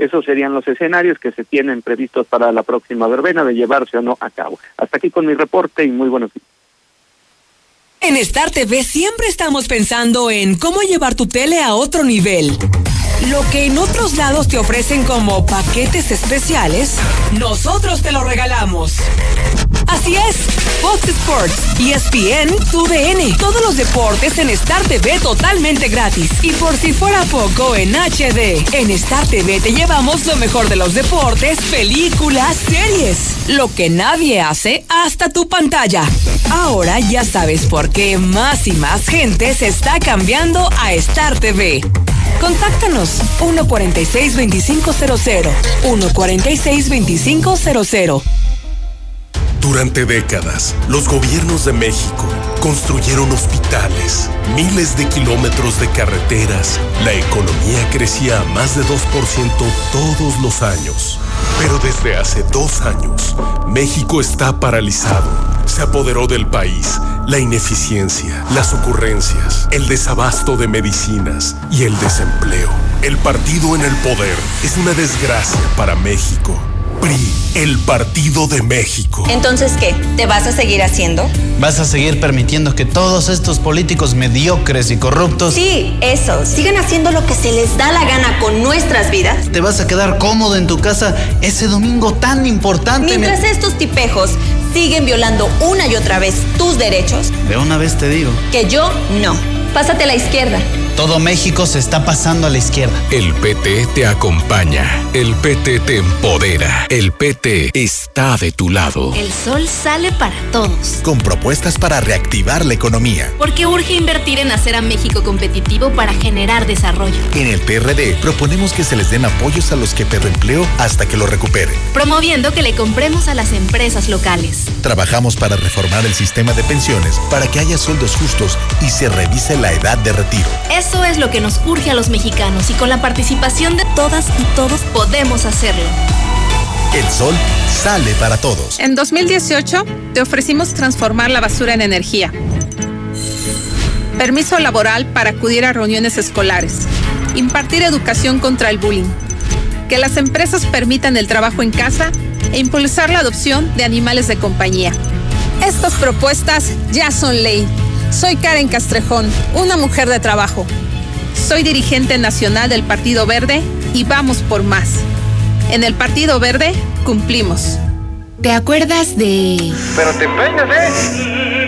Esos serían los escenarios que se tienen previstos para la próxima verbena de llevarse o no a cabo. Hasta aquí con mi reporte y muy buenos días. En Star TV siempre estamos pensando en cómo llevar tu tele a otro nivel. Lo que en otros lados te ofrecen como paquetes especiales, nosotros te lo regalamos. Así es, Fox Sports, ESPN, TUDN, todos los deportes en Star TV totalmente gratis. Y por si fuera poco, en HD. En Star TV te llevamos lo mejor de los deportes, películas, series. Lo que nadie hace hasta tu pantalla. Ahora ya sabes por qué más y más gente se está cambiando a Star TV. Contáctanos 146-2500. 146-2500. Durante décadas, los gobiernos de México construyeron hospitales, miles de kilómetros de carreteras, la economía crecía a más de 2% todos los años. Pero desde hace dos años, México está paralizado. Se apoderó del país la ineficiencia, las ocurrencias, el desabasto de medicinas y el desempleo. El partido en el poder es una desgracia para México. PRI, el Partido de México. Entonces, ¿qué? ¿Te vas a seguir haciendo? ¿Vas a seguir permitiendo que todos estos políticos mediocres y corruptos... Sí, eso. Sigan haciendo lo que se les da la gana con nuestras vidas. ¿Te vas a quedar cómodo en tu casa ese domingo tan importante? Mientras estos tipejos siguen violando una y otra vez tus derechos. De una vez te digo. Que yo no. Pásate a la izquierda. Todo México se está pasando a la izquierda. El PT te acompaña. El PT te empodera. El PT está de tu lado. El sol sale para todos. Con propuestas para reactivar la economía. Porque urge invertir en hacer a México competitivo para generar desarrollo. En el PRD proponemos que se les den apoyos a los que perden empleo hasta que lo recuperen. Promoviendo que le compremos a las empresas locales. Trabajamos para reformar el sistema de pensiones para que haya sueldos justos y se revise la edad de retiro. Eso es lo que nos urge a los mexicanos y con la participación de todas y todos podemos hacerlo. El sol sale para todos. En 2018 te ofrecimos transformar la basura en energía. Permiso laboral para acudir a reuniones escolares. Impartir educación contra el bullying. Que las empresas permitan el trabajo en casa e impulsar la adopción de animales de compañía. Estas propuestas ya son ley. Soy Karen Castrejón, una mujer de trabajo. Soy dirigente nacional del Partido Verde y vamos por más. En el Partido Verde cumplimos. ¿Te acuerdas de...? Pero te peinas, ¿eh?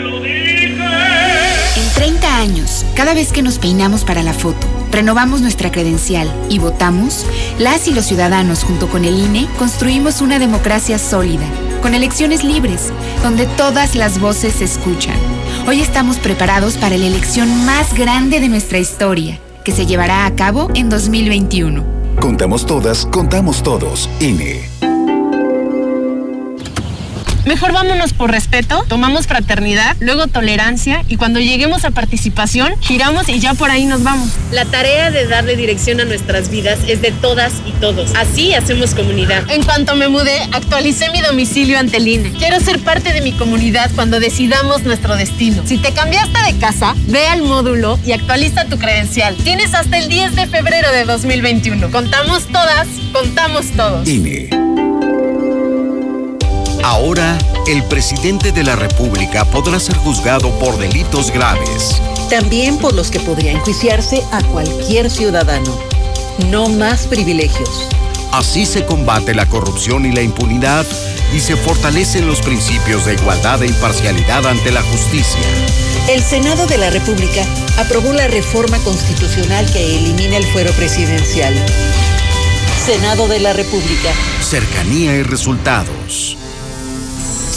En 30 años, cada vez que nos peinamos para la foto, renovamos nuestra credencial y votamos, las y los ciudadanos junto con el INE construimos una democracia sólida, con elecciones libres, donde todas las voces se escuchan. Hoy estamos preparados para la elección más grande de nuestra historia, que se llevará a cabo en 2021. Contamos todas, contamos todos. INE. Mejor vámonos por respeto, tomamos fraternidad, luego tolerancia y cuando lleguemos a participación, giramos y ya por ahí nos vamos. La tarea de darle dirección a nuestras vidas es de todas y todos. Así hacemos comunidad. En cuanto me mudé, actualicé mi domicilio ante el INE. Quiero ser parte de mi comunidad cuando decidamos nuestro destino. Si te cambiaste de casa, ve al módulo y actualiza tu credencial. Tienes hasta el 10 de febrero de 2021. Contamos todas, contamos todos. INE. Ahora, el presidente de la República podrá ser juzgado por delitos graves. También por los que podría enjuiciarse a cualquier ciudadano. No más privilegios. Así se combate la corrupción y la impunidad y se fortalecen los principios de igualdad e imparcialidad ante la justicia. El Senado de la República aprobó la reforma constitucional que elimina el fuero presidencial. Senado de la República. Cercanía y resultados.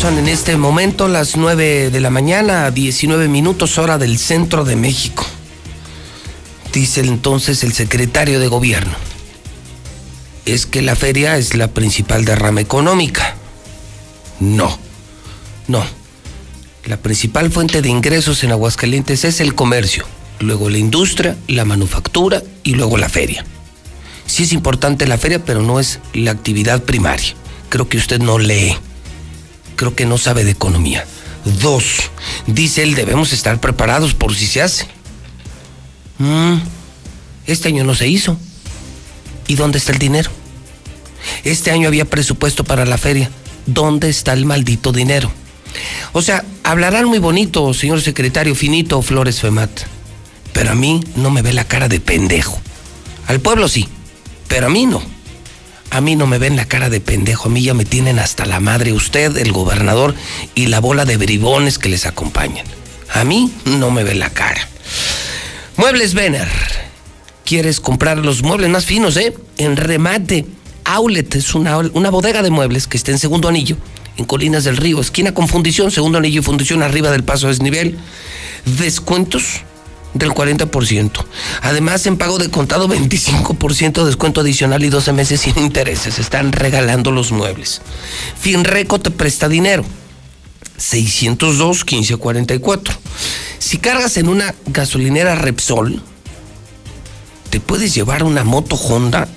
Son en este momento las 9 de la mañana, 19 minutos hora del centro de México. Dice entonces el secretario de gobierno. Es que la feria es la principal derrama económica. No, no. La principal fuente de ingresos en Aguascalientes es el comercio, luego la industria, la manufactura y luego la feria. Sí es importante la feria, pero no es la actividad primaria. Creo que usted no lee creo que no sabe de economía. Dos, dice él, debemos estar preparados por si se hace. Mm, este año no se hizo. ¿Y dónde está el dinero? Este año había presupuesto para la feria. ¿Dónde está el maldito dinero? O sea, hablarán muy bonito, señor secretario Finito Flores Femat. Pero a mí no me ve la cara de pendejo. Al pueblo sí, pero a mí no. A mí no me ven la cara de pendejo, a mí ya me tienen hasta la madre usted, el gobernador y la bola de bribones que les acompañan. A mí no me ve la cara. Muebles Vener. ¿Quieres comprar los muebles más finos, eh? En remate. Outlet es una, una bodega de muebles que está en segundo anillo, en Colinas del Río, esquina con fundición, segundo anillo y fundición arriba del paso desnivel. Descuentos del 40%. Además, en pago de contado, 25% descuento adicional y 12 meses sin intereses. Están regalando los muebles. Finreco te presta dinero. 602 1544. Si cargas en una gasolinera Repsol, te puedes llevar una moto Honda.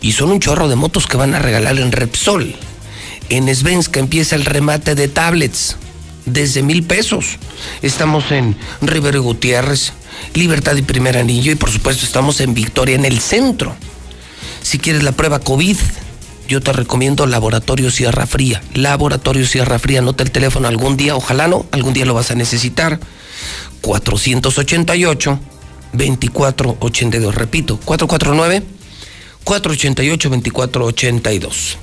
Y son un chorro de motos que van a regalar en Repsol. En Svenska empieza el remate de tablets desde mil pesos. Estamos en Rivero Gutiérrez, Libertad y Primer Anillo y por supuesto estamos en Victoria, en el centro. Si quieres la prueba COVID, yo te recomiendo Laboratorio Sierra Fría. Laboratorio Sierra Fría, anota el teléfono algún día, ojalá no, algún día lo vas a necesitar. 488 2482, repito, 449 488 2482.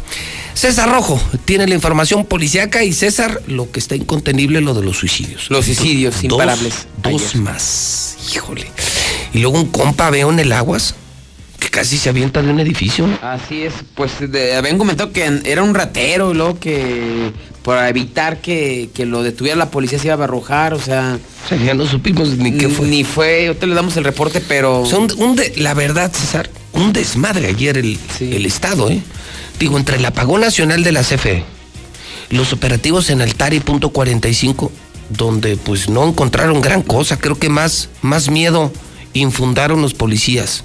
César Rojo tiene la información policiaca y César, lo que está incontenible, lo de los suicidios. Los suicidios dos, imparables. Dos más, híjole. Y luego un compa veo en el Aguas que casi se avienta de un edificio. Así es, pues de, habían comentado que era un ratero y luego que para evitar que, que lo detuviera la policía se iba a arrojar, o sea... O sea, ya no supimos ni qué fue. Ni fue, ahorita le damos el reporte, pero... Son un de, la verdad, César, un desmadre ayer el, sí. el Estado, ¿eh? Digo, entre el apagón nacional de la CFE, los operativos en Altari punto 45, donde pues no encontraron gran cosa. Creo que más, más miedo infundaron los policías.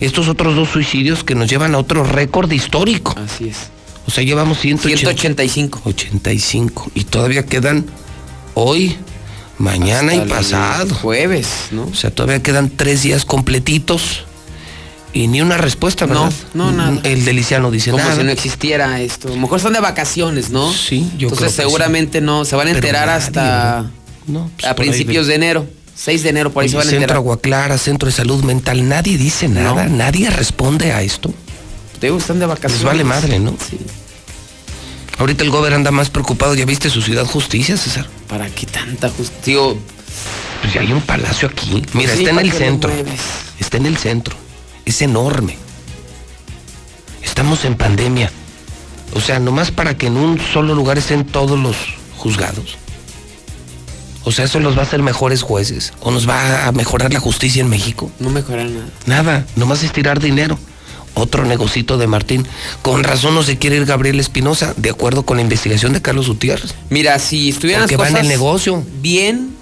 Estos otros dos suicidios que nos llevan a otro récord histórico. Así es. O sea, llevamos 185. 85. Y todavía quedan hoy, mañana Hasta y pasado. Jueves, ¿no? O sea, todavía quedan tres días completitos y ni una respuesta, ¿verdad? No, no, nada. El deliciano dice Como nada. si no existiera esto. A lo mejor están de vacaciones, ¿no? Sí, yo Entonces creo que seguramente no, se van a enterar nadie, hasta No, pues a principios de enero. 6 de enero, por ahí Oye, se van a Centro enterar. Agua Clara, Centro de Salud Mental, nadie dice nada, nadie responde a esto. Te digo, están de vacaciones. Les vale madre, ¿no? Sí. Ahorita el gobierno anda más preocupado, ¿ya viste su ciudad justicia, César? ¿Para qué tanta justicia? Pues ya hay un palacio aquí. Mira, sí, está en ¿para el centro. Está en el centro. Es enorme. Estamos en pandemia. O sea, nomás para que en un solo lugar estén todos los juzgados. O sea, eso los va a hacer mejores jueces. O nos va a mejorar la justicia en México. no mejoran nada. Nada, nomás es tirar dinero. Otro negocito de Martín. Con razón no se quiere ir Gabriel Espinosa, de acuerdo con la investigación de Carlos Gutiérrez. Mira, si estuvieran las Porque va en cosas el negocio. bien,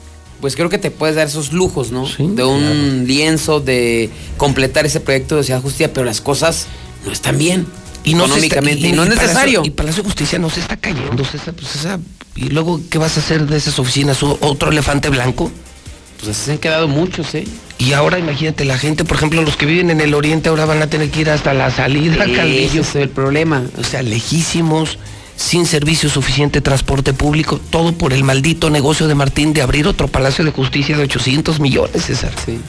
pues creo que te puedes dar esos lujos, ¿no? de un lienzo, de completar ese proyecto de Ciudad Justicia, pero las cosas no están bien. Y no está- económicamente. y- y, no es y Palacio- necesario. y Palacio de Justicia no se está cayendo. Pues esa- y luego, ¿qué vas a hacer de esas oficinas? ¿O- ¿Otro elefante blanco? Pues así se han quedado muchos, ¿eh? Y ahora imagínate, la gente, por ejemplo, los que viven en el oriente ahora van a tener que ir hasta la salida, Ese Calvillo. es el problema. O sea, lejísimos, sin servicio suficiente de transporte público, todo por el maldito negocio de Martín de abrir otro Palacio de Justicia de 800 millones, César. Sí.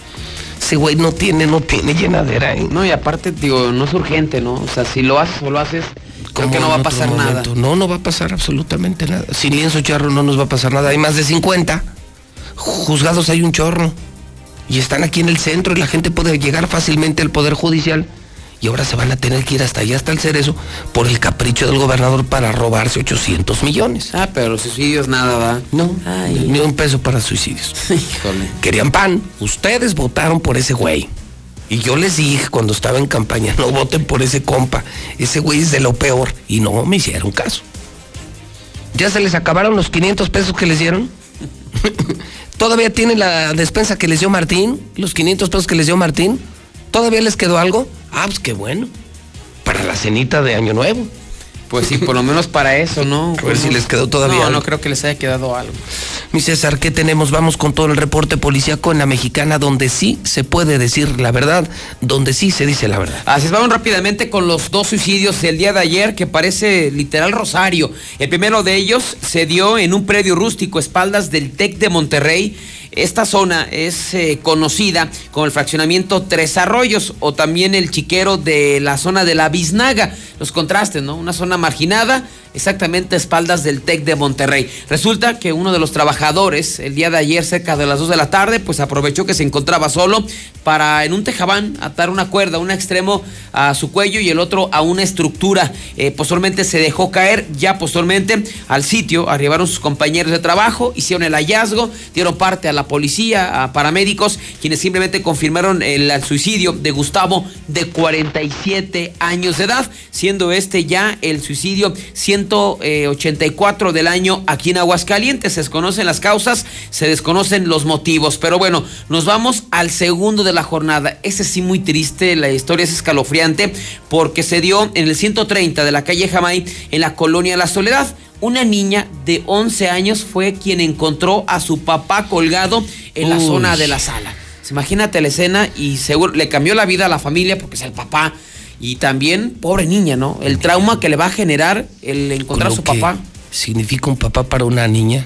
Ese güey no tiene, no tiene llenadera, ¿eh? No, y aparte, digo, no es urgente, ¿no? O sea, si lo haces o lo haces, creo que no va a pasar nada. No, no va a pasar absolutamente nada. Sin lienzo charro no nos va a pasar nada. Hay más de 50. Juzgados hay un chorro. Y están aquí en el centro y la gente puede llegar fácilmente al Poder Judicial. Y ahora se van a tener que ir hasta allá, hasta el Cerezo, por el capricho del gobernador para robarse 800 millones. Ah, pero los suicidios nada, ¿va? No, Ay. ni un peso para suicidios. [LAUGHS] Híjole. Querían pan. Ustedes votaron por ese güey. Y yo les dije cuando estaba en campaña, no voten por ese compa. Ese güey es de lo peor. Y no me hicieron caso. ¿Ya se les acabaron los 500 pesos que les dieron? [LAUGHS] ¿Todavía tienen la despensa que les dio Martín? ¿Los 500 pesos que les dio Martín? ¿Todavía les quedó algo? Ah, pues qué bueno. Para la cenita de Año Nuevo. Pues sí, por lo menos para eso, ¿no? A ver si les quedó todavía No, algo. no creo que les haya quedado algo. Mi César, ¿qué tenemos? Vamos con todo el reporte policíaco en la mexicana, donde sí se puede decir la verdad, donde sí se dice la verdad. Así es, vamos rápidamente con los dos suicidios del día de ayer, que parece literal Rosario. El primero de ellos se dio en un predio rústico, espaldas del TEC de Monterrey. Esta zona es eh, conocida como el fraccionamiento Tres Arroyos o también el chiquero de la zona de la Biznaga. Los contrastes, ¿no? Una zona marginada, exactamente a espaldas del TEC de Monterrey. Resulta que uno de los trabajadores, el día de ayer, cerca de las 2 de la tarde, pues aprovechó que se encontraba solo para en un tejabán atar una cuerda, un extremo a su cuello y el otro a una estructura. Eh, posteriormente se dejó caer, ya posteriormente al sitio arribaron sus compañeros de trabajo, hicieron el hallazgo, dieron parte a la policía, a paramédicos, quienes simplemente confirmaron el, el suicidio de Gustavo de 47 años de edad, siendo este ya el suicidio 184 del año aquí en Aguascalientes. Se desconocen las causas, se desconocen los motivos, pero bueno, nos vamos al segundo de la jornada. Ese sí muy triste, la historia es escalofriante porque se dio en el 130 de la calle Jamay en la colonia La Soledad. Una niña de 11 años fue quien encontró a su papá colgado en la Uy. zona de la sala. Imagínate la escena y seguro le cambió la vida a la familia porque es el papá. Y también, pobre niña, ¿no? El trauma que le va a generar el encontrar a su papá. Significa un papá para una niña,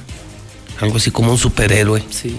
algo así como un superhéroe. Sí.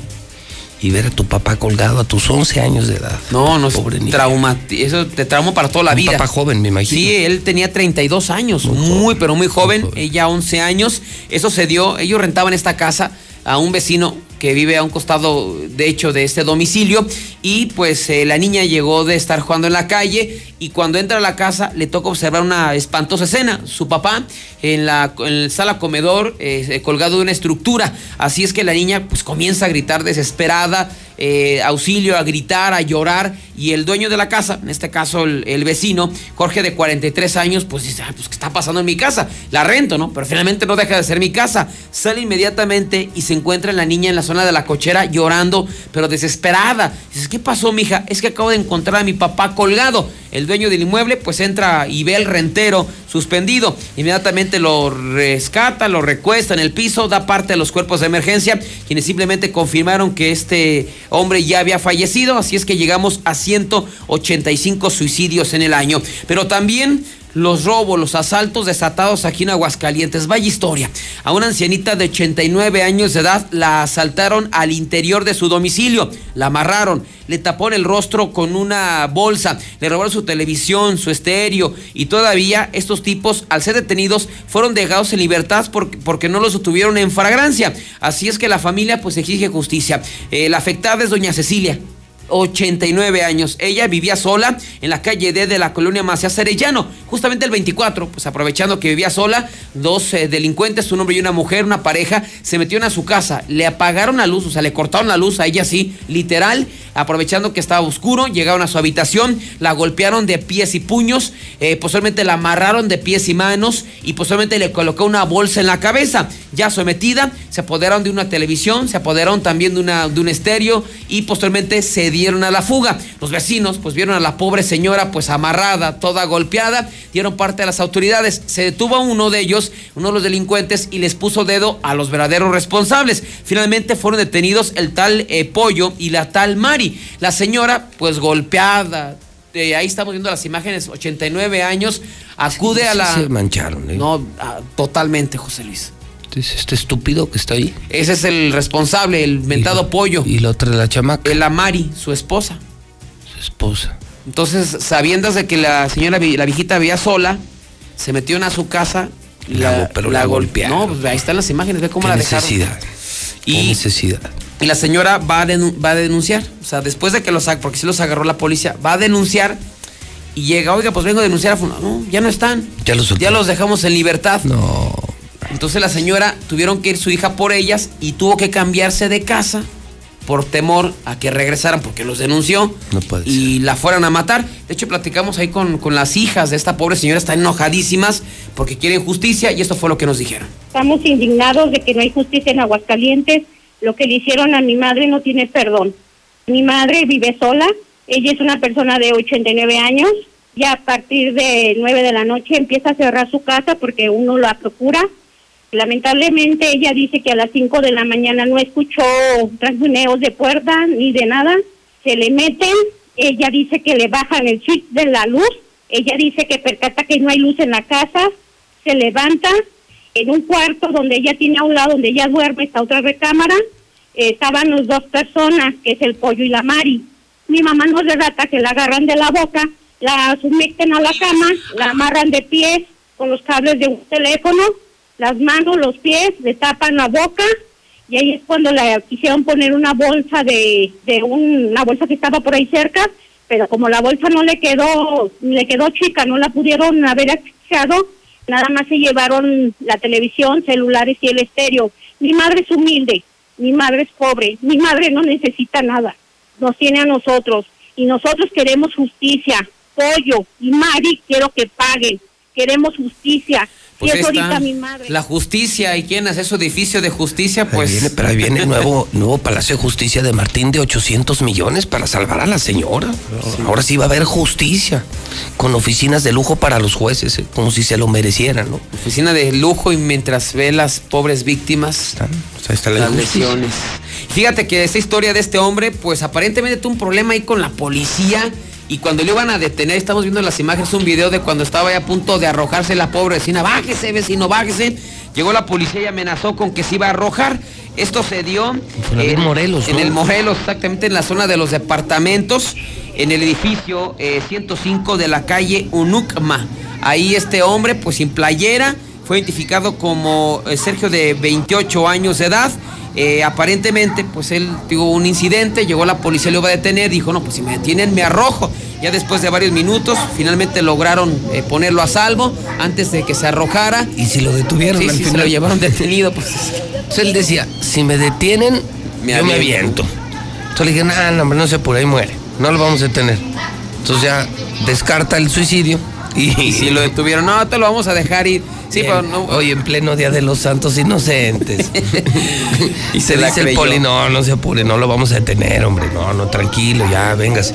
Y ver a tu papá colgado a tus 11 años de edad. No, no, es Pobre niña. trauma. Eso te trauma para toda la Un vida. papá joven, me imagino. Sí, él tenía 32 años, muy, pero muy joven, ella 11 años. Eso se dio, ellos rentaban esta casa a un vecino que vive a un costado, de hecho, de este domicilio. Y pues eh, la niña llegó de estar jugando en la calle y cuando entra a la casa le toca observar una espantosa escena. Su papá en la, en la sala comedor eh, colgado de una estructura. Así es que la niña pues comienza a gritar desesperada. Eh, auxilio, a gritar, a llorar, y el dueño de la casa, en este caso el, vecino, Jorge de 43 años, pues dice, "Ay, pues ¿qué está pasando en mi casa? La rento, ¿no? Pero finalmente no deja de ser mi casa. Sale inmediatamente y se encuentra la niña en la zona de la cochera llorando, pero desesperada. Dices, ¿qué pasó, mija? Es que acabo de encontrar a mi papá colgado. El dueño del inmueble, pues entra y ve al rentero suspendido. Inmediatamente lo rescata, lo recuesta en el piso, da parte a los cuerpos de emergencia, quienes simplemente confirmaron que este hombre ya había fallecido. Así es que llegamos a 185 suicidios en el año. Pero también los robos, los asaltos desatados aquí en Aguascalientes. Vaya historia. A una ancianita de 89 años de edad la asaltaron al interior de su domicilio, la amarraron, le taparon el rostro con una bolsa, le robaron su televisión, su estéreo y todavía estos tipos, al ser detenidos, fueron dejados en libertad porque, no los tuvieron en fragrancia. Así es que la familia pues exige justicia. Eh, la afectada es doña Cecilia. 89 años. Ella vivía sola en la calle D de la colonia Macías Arellano, justamente el 24, pues aprovechando que vivía sola, dos eh, delincuentes, un hombre y una mujer, una pareja, se metieron a su casa, le apagaron la luz, o sea, le cortaron la luz a ella sí, literal, aprovechando que estaba oscuro, llegaron a su habitación, la golpearon de pies y puños, eh, posteriormente la amarraron de pies y manos y posteriormente le colocó una bolsa en la cabeza. Ya sometida, se apoderaron de una televisión, se apoderaron también de, una, de un estéreo y posteriormente se dieron a la fuga. Los vecinos pues vieron a la pobre señora pues amarrada, toda golpeada, dieron parte a las autoridades. Se detuvo a uno de ellos, uno de los delincuentes, y les puso dedo a los verdaderos responsables. Finalmente fueron detenidos el tal eh, Pollo y la tal Mari. La señora pues golpeada. eh, ahí estamos viendo las imágenes, 89 años, acude a la... Se mancharon, ¿eh? No, totalmente, José Luis. Este estúpido que está ahí. Ese es el responsable, el mentado pollo. Y la otra de la chamaca. El Amari, su esposa. Su esposa. Entonces, sabiendo de que la señora, la viejita vivía sola, se metió en a su casa, La pero la gol- golpearon. No, pues ahí están las imágenes, ve cómo ¿Qué la dejaron. necesidad? ¿Qué Y, necesidad? y la señora va a, va a denunciar. O sea, después de que los porque sí los agarró la policía, va a denunciar y llega, oiga, pues vengo a denunciar a fulano". No, ya no están. Ya los Ya los dejamos en libertad. No. Entonces la señora tuvieron que ir su hija por ellas y tuvo que cambiarse de casa por temor a que regresaran porque los denunció No puede y la fueran a matar. De hecho, platicamos ahí con, con las hijas de esta pobre señora, están enojadísimas porque quieren justicia y esto fue lo que nos dijeron. Estamos indignados de que no hay justicia en Aguascalientes. Lo que le hicieron a mi madre no tiene perdón. Mi madre vive sola. Ella es una persona de 89 años. Ya a partir de 9 de la noche empieza a cerrar su casa porque uno la procura. Lamentablemente ella dice que a las 5 de la mañana no escuchó rasguñeos de puerta ni de nada. Se le meten. Ella dice que le bajan el switch de la luz. Ella dice que percata que no hay luz en la casa. Se levanta en un cuarto donde ella tiene a un lado donde ella duerme, está otra recámara, estaban las dos personas, que es el pollo y la Mari. Mi mamá nos relata que la agarran de la boca, la someten a la cama, la amarran de pies con los cables de un teléfono, las manos, los pies, le tapan la boca y ahí es cuando le quisieron poner una bolsa de, de un- una bolsa que estaba por ahí cerca, pero como la bolsa no le quedó, le quedó chica, no la pudieron haber asfixiado, nada más se llevaron la televisión, celulares y el estéreo. Mi madre es humilde, mi madre es pobre, mi madre no necesita nada, nos tiene a nosotros y nosotros queremos justicia. Pollo y Mari quiero que paguen, queremos justicia. Pues y ahí es ahorita está. mi madre. La justicia y quién hace su edificio de justicia, pues. Ahí viene, pero ahí viene el nuevo, [LAUGHS] nuevo Palacio de Justicia de Martín de 800 millones para salvar a la señora. Ahora sí va a haber justicia. Con oficinas de lujo para los jueces, eh, como si se lo merecieran, ¿no? Oficina de lujo y mientras ve las pobres víctimas. ahí está la las lesiones. Fíjate que esta historia de este hombre, pues aparentemente tuvo un problema ahí con la policía. Y cuando le iban a detener, estamos viendo en las imágenes un video de cuando estaba ahí a punto de arrojarse la pobre vecina. Bájese, vecino, bájese. Llegó la policía y amenazó con que se iba a arrojar. Esto se dio en Morelos, en el Morelos, exactamente en la zona de los departamentos, en el edificio eh, 105 de la calle Unucma. Ahí este hombre, pues sin playera, fue identificado como eh, Sergio de 28 años de edad. Eh, aparentemente, pues él tuvo un incidente, llegó la policía, lo iba a detener, dijo, no, pues si me detienen me arrojo. Ya después de varios minutos, finalmente lograron eh, ponerlo a salvo antes de que se arrojara. Y si lo detuvieron Sí, al sí, se lo llevaron detenido, pues [LAUGHS] Entonces él decía, si me detienen, Me yo me aviento. Entonces le dije, no, no, hombre, no se apure, ahí muere. No lo vamos a detener. Entonces ya descarta el suicidio. Y, Y si lo detuvieron, no, te lo vamos a dejar ir. Sí, pero no. Hoy en pleno Día de los Santos Inocentes. [LAUGHS] Y se se dice el poli, no, no se apure, no lo vamos a detener, hombre. No, no, tranquilo, ya, véngase.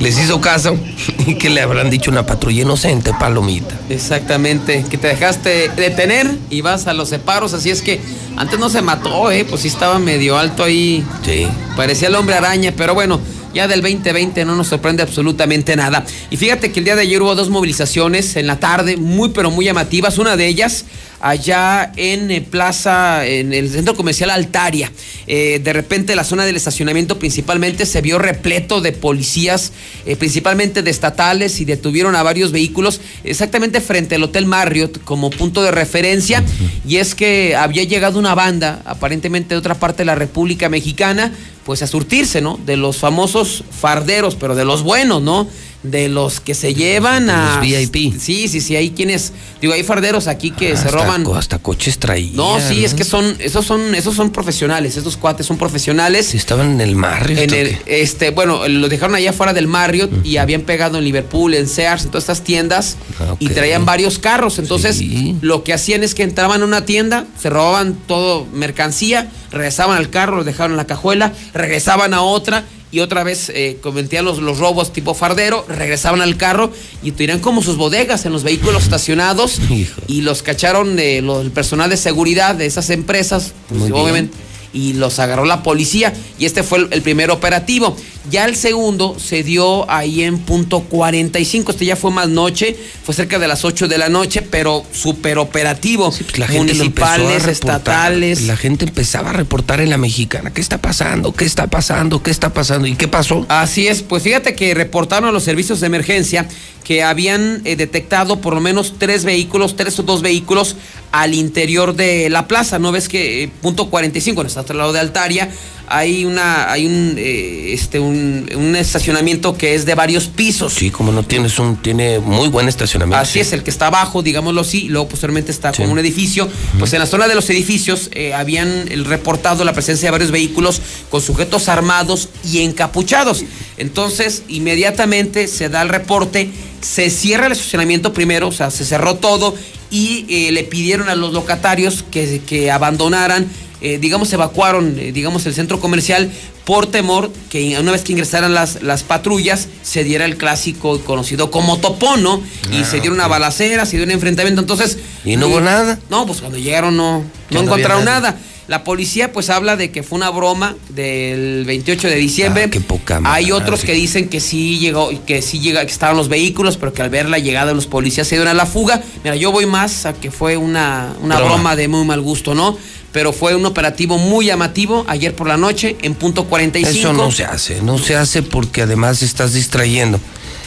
Les hizo caso [LAUGHS] y que le habrán dicho una patrulla inocente, palomita. Exactamente, que te dejaste detener y vas a los separos, así es que antes no se mató, eh, pues sí estaba medio alto ahí. Sí. Parecía el hombre araña, pero bueno, ya del 2020 no nos sorprende absolutamente nada. Y fíjate que el día de ayer hubo dos movilizaciones en la tarde, muy pero muy llamativas. Una de ellas allá en eh, Plaza, en el centro comercial Altaria. Eh, de repente la zona del estacionamiento principalmente se vio repleto de policías, eh, principalmente de estatales, y detuvieron a varios vehículos exactamente frente al Hotel Marriott como punto de referencia. Y es que había llegado una banda, aparentemente de otra parte de la República Mexicana, pues a surtirse, ¿no? De los famosos farderos, pero de los buenos, ¿no? De los que se llevan a... los VIP. Sí, sí, sí, hay quienes... Digo, hay farderos aquí que se Hasta roban... co- Hasta coches traían. No, sí, es que son, esos son, esos son profesionales, estos cuates son profesionales. Si estaban en el Marriott. En ¿o el, este, bueno, lo dejaron allá afuera del Marriott y habían pegado en Liverpool, en Sears, en todas estas tiendas Ah, y traían varios carros. Entonces, lo que hacían es que entraban a una tienda, se robaban todo mercancía, regresaban al carro, lo dejaban en la cajuela, regresaban a otra y otra vez eh, cometían los, los robos tipo fardero, regresaban al carro y tenían como sus bodegas en los vehículos estacionados. [LAUGHS] Y los cacharon de los, el personal de seguridad de esas empresas, pues, obviamente y los agarró la policía. Y este fue el, el primer operativo. Ya el segundo se dio ahí en punto 45, este ya fue más noche, fue cerca de las 8 de la noche, pero súper operativo. pues La gente Municipales, reportar. estatales. La gente empezaba a reportar en la mexicana. ¿Qué está pasando? ¿Qué está pasando? ¿Qué está pasando? ¿Y qué pasó? Así es, pues fíjate que reportaron a los servicios de emergencia que habían eh, detectado por lo menos tres vehículos, tres o dos vehículos al interior de la plaza. ¿No ves que eh, punto 45, no está al lado de Altaria, hay una, hay un, eh, este, un, un estacionamiento que es de varios pisos. Sí, como no tienes un, tiene muy buen estacionamiento. Así es, el que está abajo, digámoslo así, y luego posteriormente está Sí. como un edificio. Pues en la zona de los edificios eh, habían el reportado la presencia de varios vehículos con sujetos armados y encapuchados. Entonces, inmediatamente se da el reporte, se cierra el estacionamiento primero, o sea, se cerró todo y eh, le pidieron a los locatarios que, que abandonaran, eh, digamos, evacuaron, eh, digamos, el centro comercial por temor que una vez que ingresaran las, las patrullas se diera el clásico conocido como topón, ¿no? y Ah, se dio una balacera, se dio un enfrentamiento. Entonces. ¿Y no hubo eh, nada? No, pues cuando llegaron no, no encontraron nada. nada. La policía pues habla de que fue una broma del 28 de diciembre. Ah, qué poca Hay madre. otros que dicen que sí llegó, que sí llega, que estaban los vehículos, pero que al ver la llegada de los policías se dieron a la fuga. Mira, yo voy más a que fue una, una Broma. broma de muy mal gusto, ¿no? Pero fue un operativo muy llamativo ayer por la noche en punto 45. Eso no se hace, no se hace porque además estás distrayendo.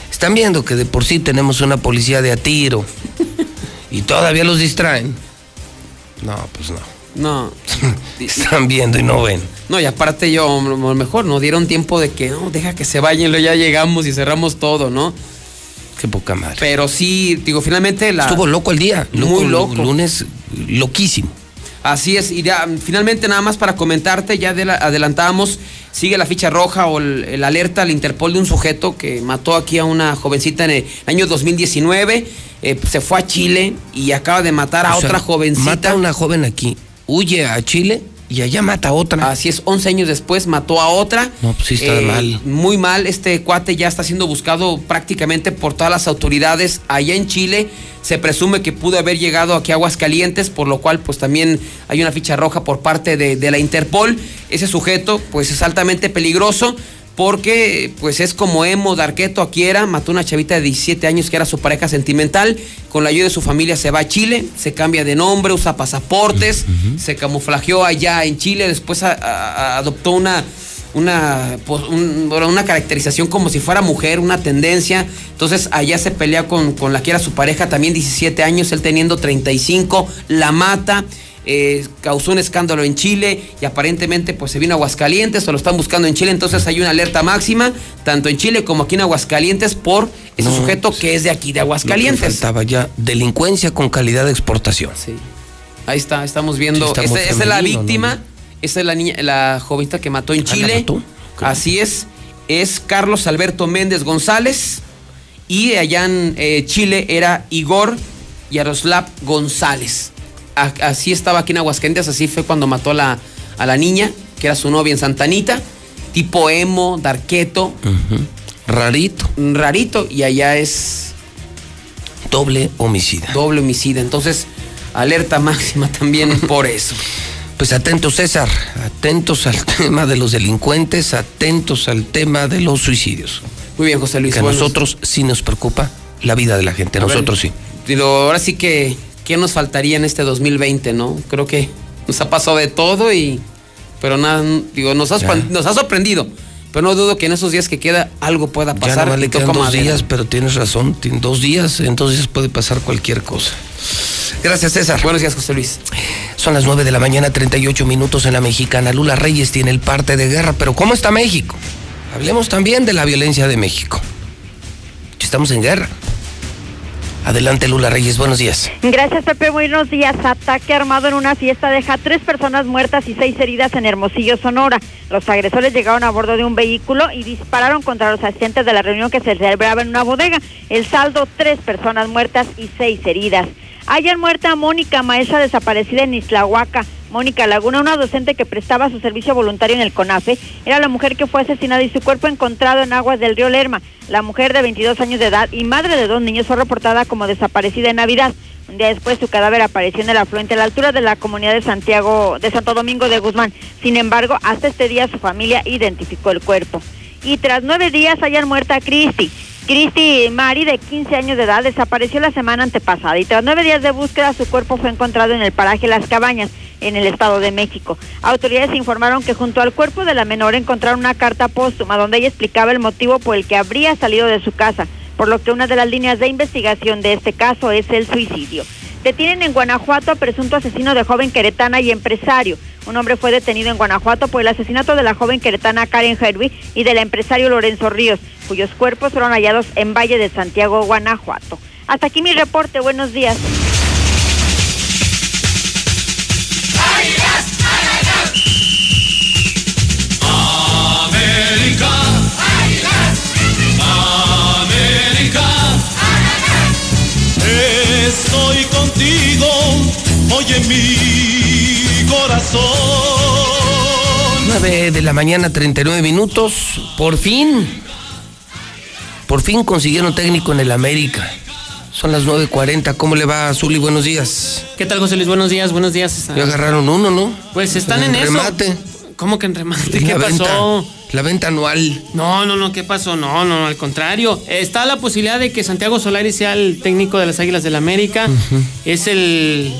Están viendo que de por sí tenemos una policía de a tiro [LAUGHS] y todavía los distraen. No, pues no. No. [LAUGHS] Están viendo y no ven. No, y aparte yo, mejor no dieron tiempo de que, no, deja que se vayan, ya llegamos y cerramos todo, ¿no? Qué poca madre. Pero sí, digo, finalmente la... Estuvo loco el día. Muy loco. Lunes, loquísimo. Así es, y ya, finalmente nada más para comentarte, ya de la- adelantábamos, sigue la ficha roja o el, el alerta al Interpol de un sujeto que mató aquí a una jovencita en el año 2019, eh, se fue a Chile y acaba de matar a O sea, otra jovencita. Mata a una joven aquí, huye a Chile y allá mata a otra. Así es, 11 años después mató a otra. No, pues sí está Eh, mal. Muy mal, este cuate ya está siendo buscado prácticamente por todas las autoridades allá en Chile. Se presume que pudo haber llegado aquí a Aguascalientes, por lo cual pues también hay una ficha roja por parte de, de la Interpol. Ese sujeto pues es altamente peligroso porque pues es como Emo Darqueto aquí era, mató a una chavita de 17 años que era su pareja sentimental, con la ayuda de su familia se va a Chile, se cambia de nombre, usa pasaportes, se camuflajeó allá en Chile, después a- a- a- adoptó una una, pues, un- una caracterización como si fuera mujer, una tendencia. Entonces allá se pelea con, con la que era su pareja, también 17 años, él teniendo 35, la mata. Eh, causó un escándalo en Chile y aparentemente pues se vino a Aguascalientes o lo están buscando en Chile, entonces hay una alerta máxima, tanto en Chile como aquí en Aguascalientes, por ese sujeto que es de aquí, de Aguascalientes. faltaba ya delincuencia con calidad de exportación. Sí. Ahí está, estamos viendo. Sí, Esta- esta es la víctima. ¿no? Esta es la niña, la jovencita que mató en Ah, ¿la Chile. mató? Así es. Es Carlos Alberto Méndez González. Y allá en eh, Chile era Igor Yaroslav González. Así estaba aquí en Aguascalientes. Así fue cuando mató a la, a la niña, que era su novia en Santanita. Tipo emo, darqueto. Rarito. Rarito. Y allá es Doble homicida. doble homicida. Entonces, alerta máxima también [LAUGHS] por eso. Pues atentos, César, atentos al tema de los delincuentes, atentos al tema de los suicidios. Muy bien, José Luis. Que a nosotros sí nos preocupa la vida de la gente, A ver, nosotros sí. Digo, ahora sí que, ¿qué nos faltaría en este 2020, no? Creo que nos ha pasado de todo y. Pero nada, digo, nos, Ya. nos ha sorprendido. Pero no dudo que en esos días que queda algo pueda Ya pasar. nomás y le quedan dos madera. días, pero tienes razón, tiene dos días, entonces puede pasar cualquier cosa. Gracias, César. Buenos días, José Luis. Son las 9 de la mañana, 38 minutos en la mexicana. Lula Reyes tiene el parte de guerra, pero ¿cómo está México? Hablemos también de la violencia de México. Estamos en guerra. Adelante, Lula Reyes, buenos días. Gracias, Pepe. Buenos días. Ataque armado en una fiesta deja tres personas muertas y seis heridas en Hermosillo, Sonora. Los agresores llegaron a bordo de un vehículo y dispararon contra los asistentes de la reunión que se celebraba en una bodega. El saldo, tres personas muertas y seis heridas. Hayan muerta a Mónica, maestra desaparecida en Islahuaca. Mónica Laguna, una docente que prestaba su servicio voluntario en el CONAFE, era la mujer que fue asesinada y su cuerpo encontrado en aguas del río Lerma. La mujer de 22 años de edad y madre de dos niños fue reportada como desaparecida en Navidad. Un día después su cadáver apareció en el afluente a la altura de la comunidad de Santiago, de Santo Domingo de Guzmán. Sin embargo, hasta este día su familia identificó el cuerpo. Y tras nueve días hayan muerta a Cristi. Cristi Mari, de 15 años de edad, desapareció la semana antepasada y tras nueve días de búsqueda su cuerpo fue encontrado en el paraje Las Cabañas, en el Estado de México. Autoridades informaron que junto al cuerpo de la menor encontraron una carta póstuma donde ella explicaba el motivo por el que habría salido de su casa, por lo que una de las líneas de investigación de este caso es el suicidio. Detienen en Guanajuato a presunto asesino de joven queretana y empresario. Un hombre fue detenido en Guanajuato por el asesinato de la joven queretana Karen Herby y del empresario Lorenzo Ríos, cuyos cuerpos fueron hallados en Valle de Santiago, Guanajuato. Hasta aquí mi reporte. Buenos días. América. América. Estoy contigo, oye mi corazón. 9 de la mañana, 39 minutos. Por fin. Por fin consiguieron técnico en el América. Son las 9.40. ¿Cómo le va, Zuli? Buenos días. ¿Qué tal, José Luis? Buenos días, buenos días. Ya agarraron uno, ¿no? Pues están En en, eso. remate. ¿Cómo que en remate? [LAUGHS] La ¿Qué venta. pasó? La venta anual. No, no, no, ¿qué pasó? No, no, al contrario. Está la posibilidad de que Santiago Solari sea el técnico de las Águilas del América. Es el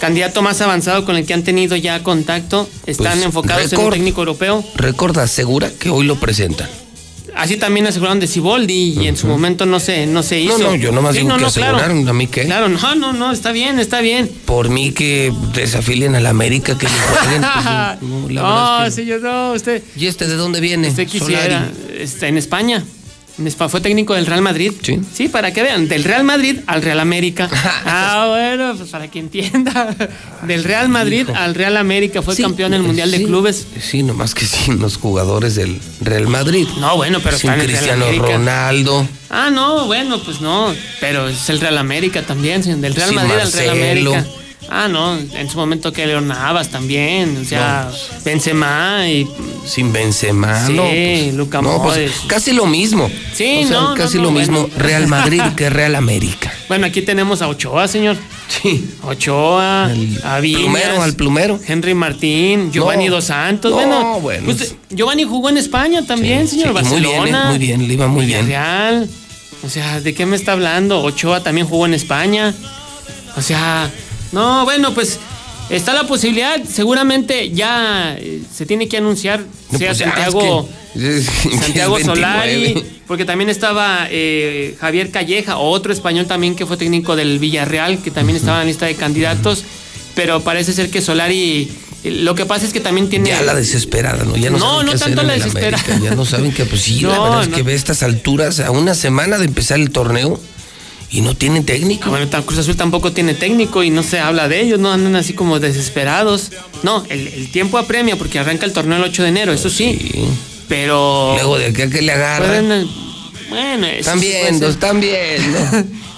candidato más avanzado con el que han tenido ya contacto. Están Pues, enfocados en un técnico europeo. Recorda, asegura que hoy lo presentan. Así también aseguraron de Siboldi y en su momento no se, no se hizo. No, no, yo nomás Sí, digo no, que no, claro. aseguraron. ¿A mí qué? Claro, no, no, no, está bien, está bien. Por mí que desafilien a la América, que le [LAUGHS] jueguen. pues, no, la no, es que- sí, yo no, usted. ¿Y este de dónde viene? Usted quisiera. Está en España. Fue técnico del Real Madrid. Sí. Sí, para que vean. Del Real Madrid al Real América. [LAUGHS] ah, bueno, pues para que entienda. Del Real Madrid al Real América. Fue Sí, campeón del Mundial de. Clubes. Sí, nomás que sin los jugadores del Real Madrid. No, bueno, pero sin Real Cristiano. Ronaldo. Ah, no, bueno, pues no. Pero es el Real América también. Del Real Madrid al Real. América. Ah, no, en su momento que Leon Navas también, o sea, Benzema y Sin Benzema, Sí, no. pues, no, pues, casi lo mismo. Sí, O sea, no, casi no, lo bueno. mismo Real Madrid que Real América. [LAUGHS] Bueno, aquí tenemos a Ochoa, señor. Sí. Ochoa, a Viñas, plumero, al plumero. Henry Martín, Giovanni Dos Santos. no, bueno, bueno. pues, Giovanni jugó en España también, Sí, señor. sí, muy bien, Barcelona. eh, muy bien, le iba muy bien. Villarreal. O sea, ¿de qué me está hablando? Ochoa también jugó en España. O sea, no, bueno, pues Está la posibilidad, seguramente ya eh, se tiene que anunciar, No, sea pues Santiago, es que- Santiago es 29. Solari, porque también estaba eh, Javier Calleja, otro español también que fue técnico del Villarreal, que también estaba en la lista de candidatos, pero parece ser que Solari, eh, lo que pasa es que también tiene... Ya la desesperada, ¿no? Ya no, No, saben no qué tanto la América, desesperada. Ya no saben que, pues sí, la [LAUGHS] No, verdad es que ve estas alturas a una semana de empezar el torneo y no tienen técnico. Bueno, Cruz Azul tampoco tiene técnico y no se habla de ellos, no andan así como desesperados. No, el, el tiempo apremia porque arranca el torneo el 8 de enero, eso sí. Pero. Luego de acá que le agarra. pueden, bueno, eso Están viendo, están [LAUGHS] viendo.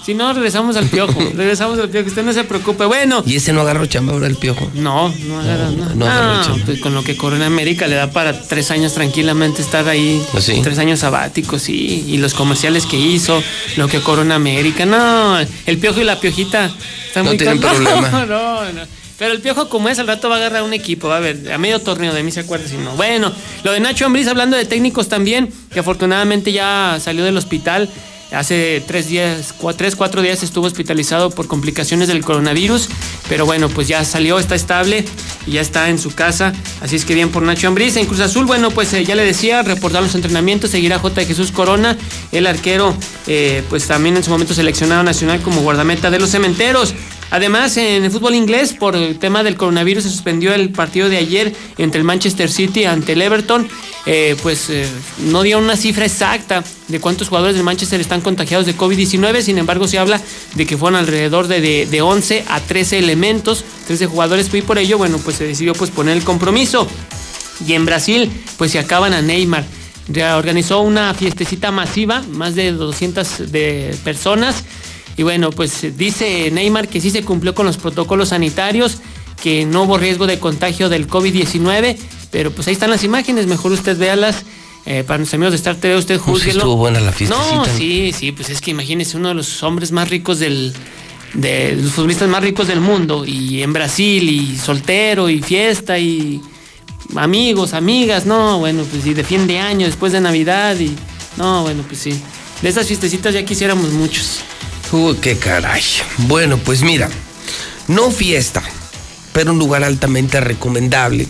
Si no, regresamos al piojo. [LAUGHS] regresamos al piojo, usted no se preocupe. Bueno. ¿Y ese no agarró chamba ahora el piojo? No, no agarra no, no agarró No, chamba. pues con lo que corre en América le da para tres años tranquilamente estar ahí. ¿Ah, sí? Tres años sabáticos, sí. Y los comerciales que hizo, lo que corre en América. No, el piojo y la piojita están No muy tienen problema. No, [LAUGHS] no, no. Pero el piojo, como es, al rato va a agarrar un equipo. Va a ver, a medio torneo de mí se acuerda si no. Bueno, lo de Nacho Ambriz, hablando de técnicos también, que afortunadamente ya salió del hospital. Hace tres días, cua- tres, cuatro días estuvo hospitalizado por complicaciones del coronavirus, pero bueno, pues ya salió, está estable y ya está en su casa. Así es que bien por Nacho Ambriz. En Cruz Azul, bueno, pues eh, ya le decía, reportar los entrenamientos, seguirá J. Jesús Corona, el arquero, eh, pues también en su momento seleccionado nacional como guardameta de los cementeros. Además, en el fútbol inglés, por el tema del coronavirus, se suspendió el partido de ayer entre el Manchester City ante el Everton. Eh, pues eh, no dio una cifra exacta de cuántos jugadores del Manchester están contagiados de COVID-19. Sin embargo, se habla de que fueron alrededor de, de, de 11 a 13 elementos, 13 jugadores. Y por ello, bueno, pues se decidió pues, poner el compromiso. Y en Brasil, pues se acaban a Neymar. Organizó una fiestecita masiva, más de 200 de personas. Y bueno, pues dice Neymar que sí se cumplió con los protocolos sanitarios, que no hubo riesgo de contagio del COVID-19, pero pues ahí están las imágenes, mejor usted véalas. Eh, para nuestros amigos de Star TV, usted sí júzguelo. estuvo buena la fiestecita. No, sí, sí, pues es que imagínese uno de los hombres más ricos del, de los futbolistas más ricos del mundo, y en Brasil, y soltero, y fiesta, y amigos, amigas, no, bueno, pues y de fin de año, después de Navidad, y no, bueno, pues sí. De esas fiestecitas ya quisiéramos muchos. Uy, qué caray. Bueno, pues mira, no fiesta, pero un lugar altamente recomendable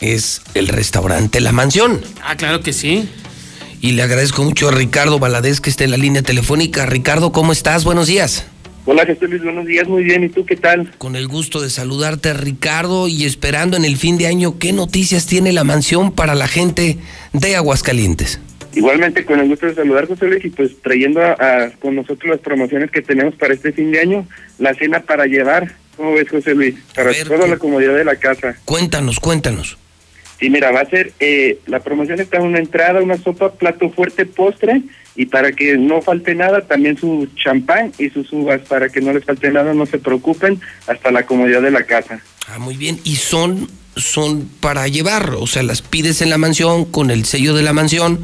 es el restaurante La Mansión. Ah, claro que sí. Y le agradezco mucho a Ricardo Valadez que esté en la línea telefónica. Ricardo, ¿cómo estás? Buenos días. Hola Jesús Luis, buenos días, muy bien, ¿y tú qué tal? Con el gusto de saludarte, Ricardo, y esperando en el fin de año, ¿qué noticias tiene la mansión para la gente de Aguascalientes? Igualmente con el gusto de saludar José Luis y pues trayendo a, a- con nosotros las promociones que tenemos para este fin de año, la cena para llevar, ¿cómo ves José Luis? Para toda la comodidad de la casa. Cuéntanos, cuéntanos. Sí, mira, va a ser, eh, la promoción está en una entrada, una sopa, plato fuerte, postre, y para que no falte nada, también su champán y sus uvas, para que no les falte nada, no se preocupen, hasta la comodidad de la casa. Ah, muy bien. Y son, son para llevar, o sea, las pides en la mansión con el sello de la mansión,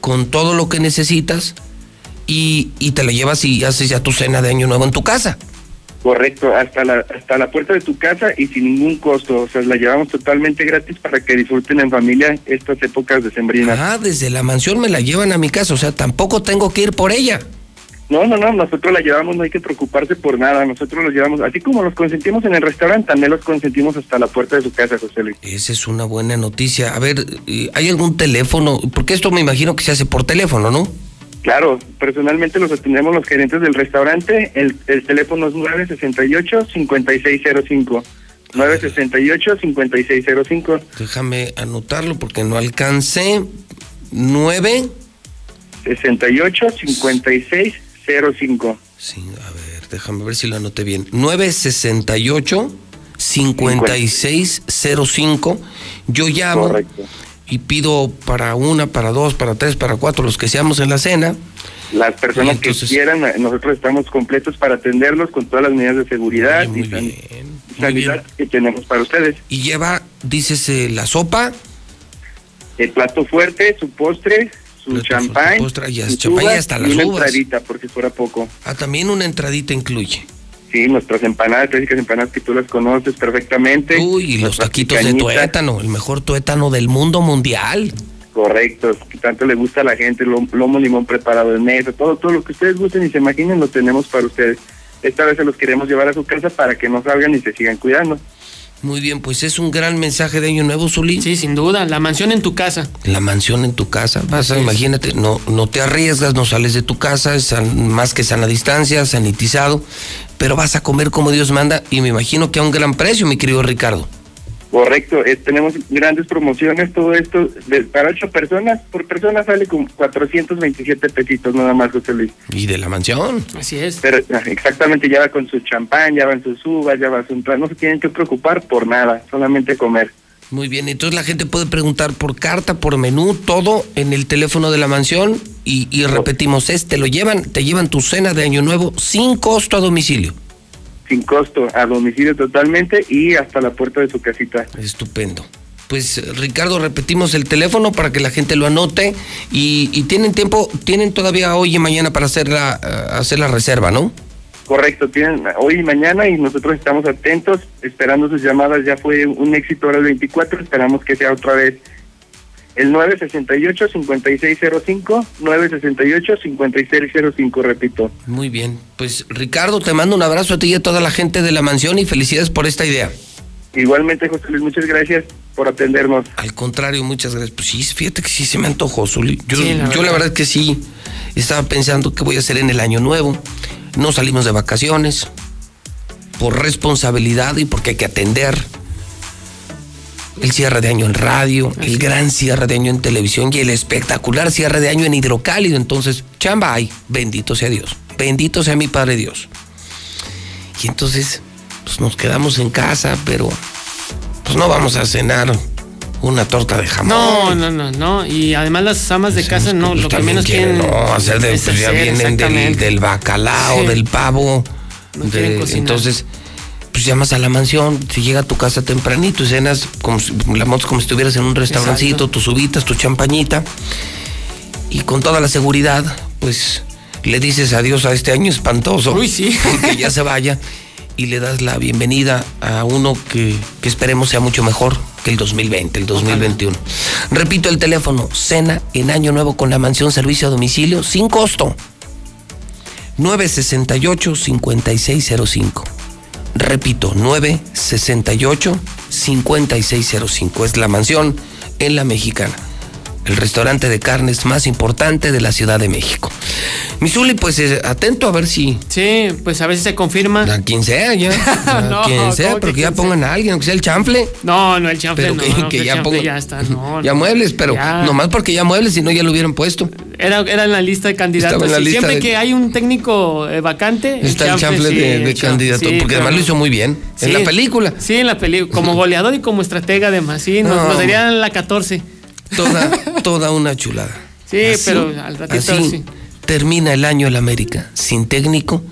con todo lo que necesitas y, y te la llevas y haces ya tu cena de año nuevo en tu casa. Correcto, hasta la, hasta la puerta de tu casa y sin ningún costo, o sea, la llevamos totalmente gratis para que disfruten en familia estas épocas decembrinas. Ah, desde la mansión me la llevan a mi casa, o sea, tampoco tengo que ir por ella. No, no, no, nosotros la llevamos, no hay que preocuparse por nada, nosotros los llevamos, así como los consentimos en el restaurante, también los consentimos hasta la puerta de su casa, José Luis. Esa es una buena noticia. A ver, ¿hay algún teléfono? Porque esto me imagino que se hace por teléfono, ¿no? Claro, personalmente los atendemos los gerentes del restaurante, el, el teléfono es 968-5605. 968-5605. Déjame anotarlo porque no alcancé. 9. 68-5605. Sí, a ver, déjame ver si lo anoté bien. 968 5605. Yo llamo Correcto. y pido para una, para dos, para tres, para cuatro, los que seamos en la cena. Las personas entonces- que quieran, eh, nosotros estamos completos para atenderlos con todas las medidas de seguridad y san- sanidad que tenemos para ustedes. Y lleva, dices, eh, la sopa. El plato fuerte, su postre, su champán, y sus champán y hasta y las una uvas. entradita, por si fuera poco. Ah, también una entradita incluye. Sí, nuestras empanadas, clásicas empanadas que tú las conoces perfectamente. Uy, y los taquitos de picañitas. tuétano, el mejor tuétano del mundo mundial. Correcto, que tanto le gusta a la gente, lo- lomo limón preparado en mesa, todo, todo lo que ustedes gusten y se imaginen lo tenemos para ustedes. Esta vez se los queremos llevar a su casa para que no salgan y se sigan cuidando. Muy bien, pues es un gran mensaje de Año Nuevo, Zuli. Sí, sin duda. La mansión en tu casa. La mansión en tu casa. Vas a, imagínate, no, no te arriesgas, no sales de tu casa, es más que sana distancia, sanitizado, pero vas a comer como Dios manda y me imagino que a un gran precio, mi querido Ricardo. Correcto, eh, tenemos grandes promociones, todo esto de- para ocho personas, por persona sale con 427 pesitos nada más, José Luis. Y de la mansión. Así es. Pero ah, exactamente, ya va con su champán, ya van sus uvas, ya va su entrada, no se tienen que preocupar por nada, solamente comer. Muy bien, entonces la gente puede preguntar por carta, por menú, todo en el teléfono de la mansión y, y repetimos, es, te lo llevan, te llevan tu cena de Año Nuevo sin costo a domicilio. Sin costo, a domicilio totalmente y hasta la puerta de su casita. Estupendo. Pues Ricardo, repetimos el teléfono para que la gente lo anote y, y tienen tiempo, tienen todavía hoy y mañana para hacer la, eh, hacer la reserva, ¿no? Correcto, tienen hoy y mañana y nosotros estamos atentos, esperando sus llamadas. Ya fue un éxito ahora el 24, esperamos que sea otra vez el 968-5605, 968-5605, repito. Muy bien. Pues Ricardo, te mando un abrazo a ti y a toda la gente de la mansión y felicidades por esta idea. Igualmente, José Luis, muchas gracias por atendernos. Al contrario, muchas gracias. Pues sí, fíjate que sí se me antojó, Zuli. Yo, Sí, la yo la verdad. verdad es que sí estaba pensando qué voy a hacer en el año nuevo. No salimos de vacaciones por responsabilidad y porque hay que atender. El cierre de año en radio, el gran cierre de año en televisión y el espectacular cierre de año en hidrocálido. Entonces, chamba hay, bendito sea Dios, bendito sea mi Padre Dios. Y entonces, pues nos quedamos en casa, pero pues no vamos a cenar una torta de jamón. No, no, no, no. Y además las amas de casa no, lo que menos quieren, no, hacer de, es pues ya hacer, vienen del, del bacalao, Sí. del pavo. No de- entonces, pues llamas a la mansión, si llega a tu casa tempranito y cenas como si, la motos como si estuvieras en un restaurancito, tus uvitas, tu champañita. Y con toda la seguridad, pues le dices adiós a este año espantoso. Uy, sí. [LAUGHS] Porque ya se vaya. Y le das la bienvenida a uno que, que esperemos sea mucho mejor que el 2020, el 2021. Repito el teléfono, cena en Año Nuevo con la mansión servicio a domicilio sin costo. 968-5605. Repito, 968-5605. Es la mansión en la mexicana. El restaurante de carnes más importante de la Ciudad de México. Misuli, pues eh, atento a ver si. Sí, pues a ver si se confirma. A quien sea, ya. [LAUGHS] A No, quien sea, ¿cómo pero que que ya pongan a alguien, aunque sea el chanfle. No, no, el chanfle Pero no. que, no, [LAUGHS] que el ya pongan. ya está, [LAUGHS] no, ya muebles, pero Ya. nomás porque ya muebles, si no ya lo hubieran puesto. Era, era en la lista de candidatos. La lista siempre de- que hay un técnico eh, vacante. Está el chanfle sí, de, de chanfle, candidato, sí, porque además lo hizo muy bien. En la película. Sí, en la película. Como goleador y como estratega además. Sí, nos, No, nos darían la 14. Toda, toda una chulada. Sí, Así- pero al ratito así sí. termina el año el América, sin técnico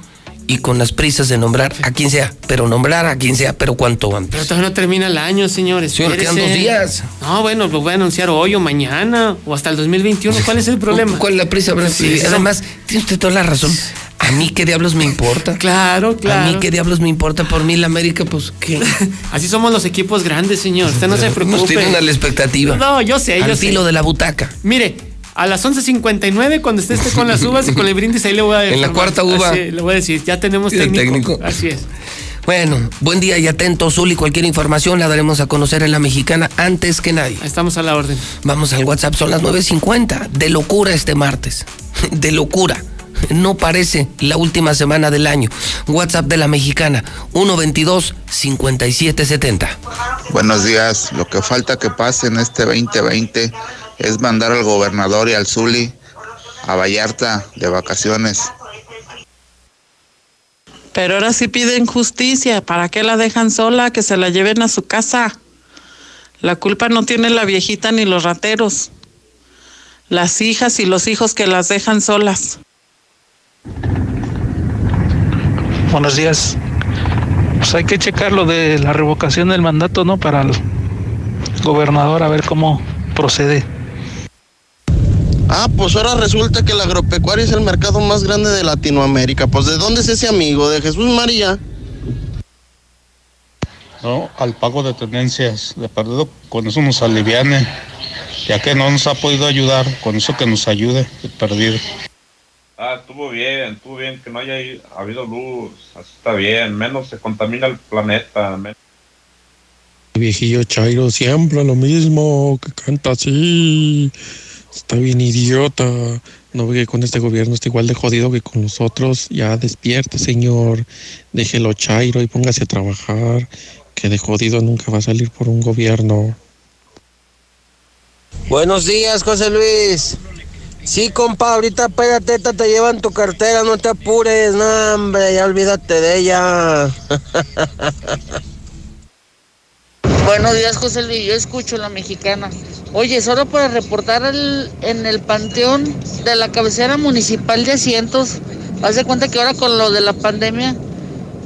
y con las prisas de nombrar a quien sea, pero nombrar a quien sea, pero cuánto antes. Pero todavía no termina el año, señores. Señor, quedan dos días. No, bueno, lo voy a anunciar hoy o mañana o hasta el 2021. ¿Cuál es el [LAUGHS] problema? ¿Cuál es la prisa? Sí, Además, tiene usted toda la razón. A mí qué diablos me importa. Claro, claro. A mí qué diablos me importa por mí la América, pues qué. [LAUGHS] Así somos los equipos grandes, señor. Usted no se preocupe. Nos tienen a la expectativa. No, yo sé, Al yo filo sé. de la butaca. Mire, a las 11.59, cuando esté, esté con las uvas y con el brindis, ahí le voy a En la cuarta uva. Así, le voy a decir, ya tenemos ¿Tiene técnico. técnico? Así es. Bueno, buen día y atento, Zuli. Cualquier información la daremos a conocer en la mexicana antes que nadie. Estamos a la orden. Vamos al WhatsApp, son las 9.50. De locura este martes. [LAUGHS] De locura. No parece la última semana del año. WhatsApp de la mexicana, 122-5770. Buenos días. Lo que falta que pase en este 2020 es mandar al gobernador y al Zuli a Vallarta de vacaciones. Pero ahora sí piden justicia. ¿Para qué la dejan sola? Que se la lleven a su casa. La culpa no tiene la viejita ni los rateros. Las hijas y los hijos que las dejan solas. Buenos días. Pues hay que checar lo de la revocación del mandato, ¿no? Para el gobernador, a ver cómo procede. Ah, pues ahora resulta que el agropecuario es el mercado más grande de Latinoamérica. Pues ¿de dónde es ese amigo? ¿De Jesús María? ¿no? al pago de tenencias. De perdido, con eso nos aliviane, ya que no nos ha podido ayudar, con eso que nos ayude, de perdido. Ah, estuvo bien, estuvo bien que no haya habido luz, así está bien, menos se contamina el planeta. men- Viejillo Chairo siempre lo mismo, que canta así. Está bien idiota. No ve que con este gobierno está igual de jodido que con los otros. Ya despierte, señor. Déjelo Chairo y póngase a trabajar. Que de jodido nunca va a salir por un gobierno. Buenos días, José Luis. Sí, compa, ahorita espérate, te llevan tu cartera, no te apures, no, hombre, ya olvídate de ella. [LAUGHS] Buenos días, José Luis. Yo escucho la mexicana. Oye, solo para reportar en el panteón de la cabecera municipal de asientos. Haz de cuenta que ahora con lo de la pandemia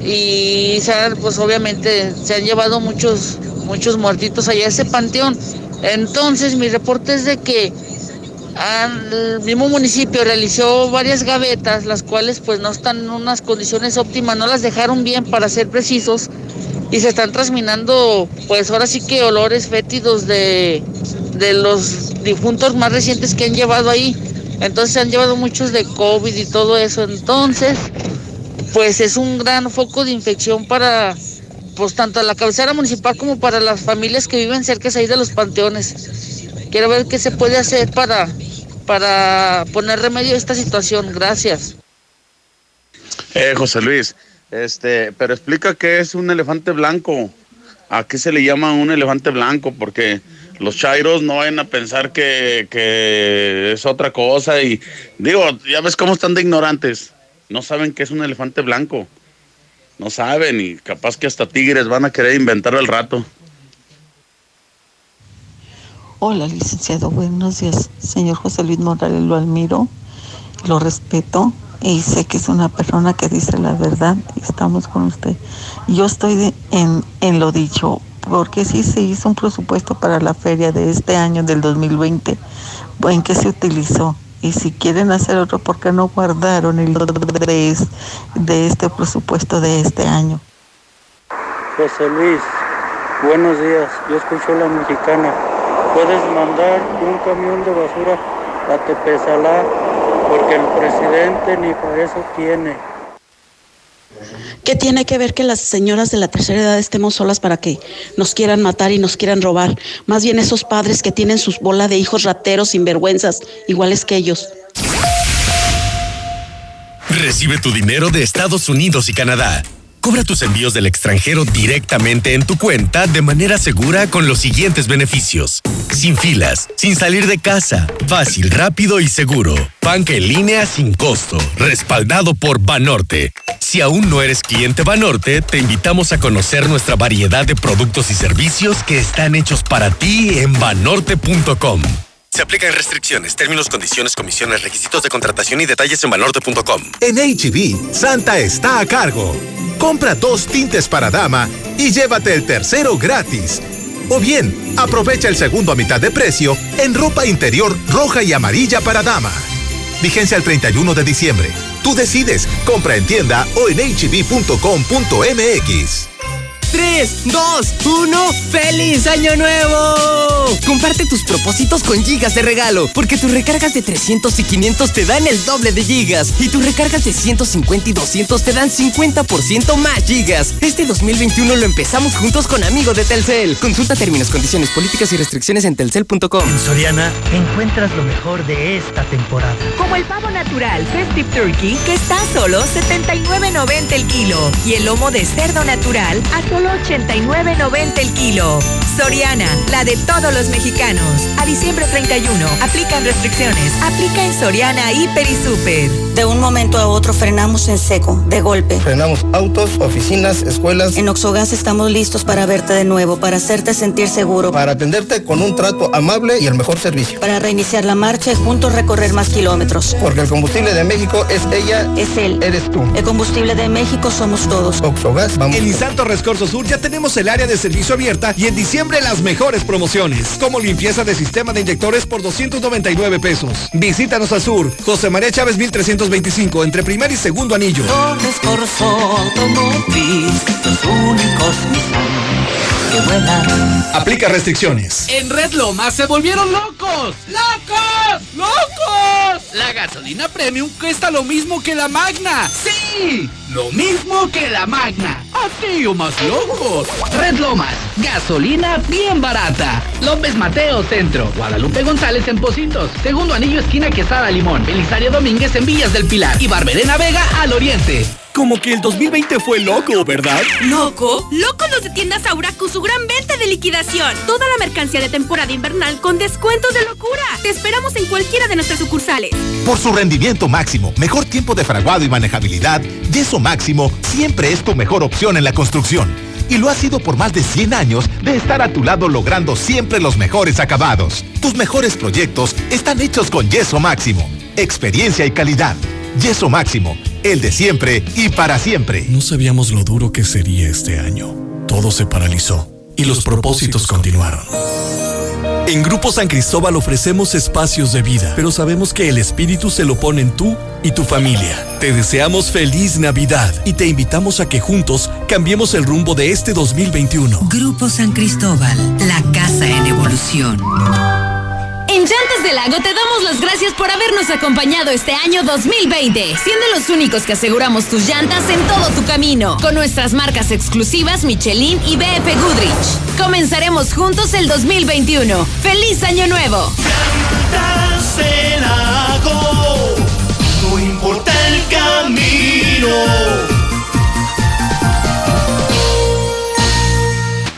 y se han, pues obviamente se han llevado muchos muchos muertitos allá a ese panteón. Entonces, mi reporte es de que el mismo municipio realizó varias gavetas, las cuales pues no están en unas condiciones óptimas, no las dejaron bien para ser precisos y se están transminando pues ahora sí que olores fétidos de, de los difuntos más recientes que han llevado ahí. Entonces se han llevado muchos de COVID y todo eso. Entonces, pues es un gran foco de infección para pues tanto la cabecera municipal como para las familias que viven cerca ahí de los panteones. Quiero ver qué se puede hacer para, para poner remedio a esta situación. Gracias. Eh, José Luis, este, pero explica qué es un elefante blanco. ¿A qué se le llama un elefante blanco? Porque los chairos no vayan a pensar que, que es otra cosa. Y digo, ya ves cómo están de ignorantes. No saben qué es un elefante blanco. No saben y capaz que hasta tigres van a querer inventar al rato. Hola, licenciado. Buenos días. Señor José Luis Morales, lo admiro, lo respeto y sé que es una persona que dice la verdad. Estamos con usted. Yo estoy de- en, en lo dicho, porque sí se hizo un presupuesto para la feria de este año, del 2020. ¿En qué se utilizó? Y si quieren hacer otro, ¿por qué no guardaron el 3 de este presupuesto de este año? José Luis, buenos días. Yo escucho la mexicana. Puedes mandar un camión de basura a Tepezalá porque el presidente ni para eso tiene. ¿Qué tiene que ver que las señoras de la tercera edad estemos solas para que nos quieran matar y nos quieran robar? Más bien esos padres que tienen sus bola de hijos rateros sinvergüenzas, iguales que ellos. Recibe tu dinero de Estados Unidos y Canadá. Cobra tus envíos del extranjero directamente en tu cuenta de manera segura con los siguientes beneficios. Sin filas, sin salir de casa, fácil, rápido y seguro. Banca en línea sin costo, respaldado por Banorte. Si aún no eres cliente Banorte, te invitamos a conocer nuestra variedad de productos y servicios que están hechos para ti en banorte.com. Se aplican restricciones, términos, condiciones, comisiones, requisitos de contratación y detalles en banorte.com. En HB, Santa está a cargo. Compra dos tintes para dama y llévate el tercero gratis. O bien, aprovecha el segundo a mitad de precio en ropa interior roja y amarilla para dama. Vigencia el 31 de diciembre. Tú decides, compra en tienda o en hb.com.mx. 3, 2, 1, ¡Feliz Año Nuevo! Comparte tus propósitos con gigas de regalo, porque tus recargas de 300 y 500 te dan el doble de gigas, y tus recargas de 150 y 200 te dan 50% más gigas. Este 2021 lo empezamos juntos con Amigo de Telcel. Consulta términos, condiciones, políticas y restricciones en telcel.com. En Soriana encuentras lo mejor de esta temporada. Como el pavo natural Festive Turkey, que está a solo 79.90 el kilo. Y el lomo de cerdo natural a solo 89.90 el kilo. Soriana, la de todos los mexicanos. A diciembre 31, aplican restricciones. Aplica en Soriana, Hiper y Super. De un momento a otro frenamos en seco, de golpe. Frenamos autos, oficinas, escuelas. En Oxogas estamos listos para verte de nuevo, para hacerte sentir seguro. Para atenderte con un trato amable y el mejor servicio. Para reiniciar la marcha y juntos recorrer más kilómetros. Porque el combustible de México es ella. Es él. Eres tú. El combustible de México somos todos. Oxogas, vamos. En Nissan Torres Corso Sur ya tenemos el área de servicio abierta y en diciembre las mejores promociones, como limpieza de sistema de inyectores por 299 pesos. Visítanos al sur, José María Chávez 1325, entre primer y segundo anillo. Que. Aplica restricciones. En Red Lomas se volvieron locos. ¡Locos! ¡Locos! La gasolina premium cuesta lo mismo que la magna. ¡Sí! Lo mismo que la magna. sí o más locos. Red Lomas, gasolina bien barata. López Mateo Centro, Guadalupe González en Pocitos, Segundo Anillo Esquina Quesada Limón, Belisario Domínguez en Villas del Pilar y Barberena Vega al Oriente. Como que el 2020 fue loco, ¿verdad? ¿Loco? Locos los de tiendas Aura con su gran venta de liquidación. Toda la mercancía de temporada invernal con descuentos de locura. Te esperamos en cualquiera de nuestras sucursales. Por su rendimiento máximo, mejor tiempo de fraguado y manejabilidad, Yeso Máximo siempre es tu mejor opción en la construcción. Y lo ha sido por más de 100 años de estar a tu lado logrando siempre los mejores acabados. Tus mejores proyectos están hechos con Yeso Máximo. Experiencia y calidad. Yeso Máximo, el de siempre y para siempre. No sabíamos lo duro que sería este año. Todo se paralizó y los propósitos continuaron. En Grupo San Cristóbal ofrecemos espacios de vida, pero sabemos que el espíritu se lo ponen tú y tu familia. Te deseamos feliz Navidad y te invitamos a que juntos cambiemos el rumbo de este 2021. Grupo San Cristóbal, la casa en evolución. En Llantas del Lago te damos las gracias por habernos acompañado este año 2020, siendo los únicos que aseguramos tus llantas en todo tu camino, con nuestras marcas exclusivas Michelin y BF Goodrich. Comenzaremos juntos el 2021. ¡Feliz Año Nuevo! Llantas del Lago, no importa el camino.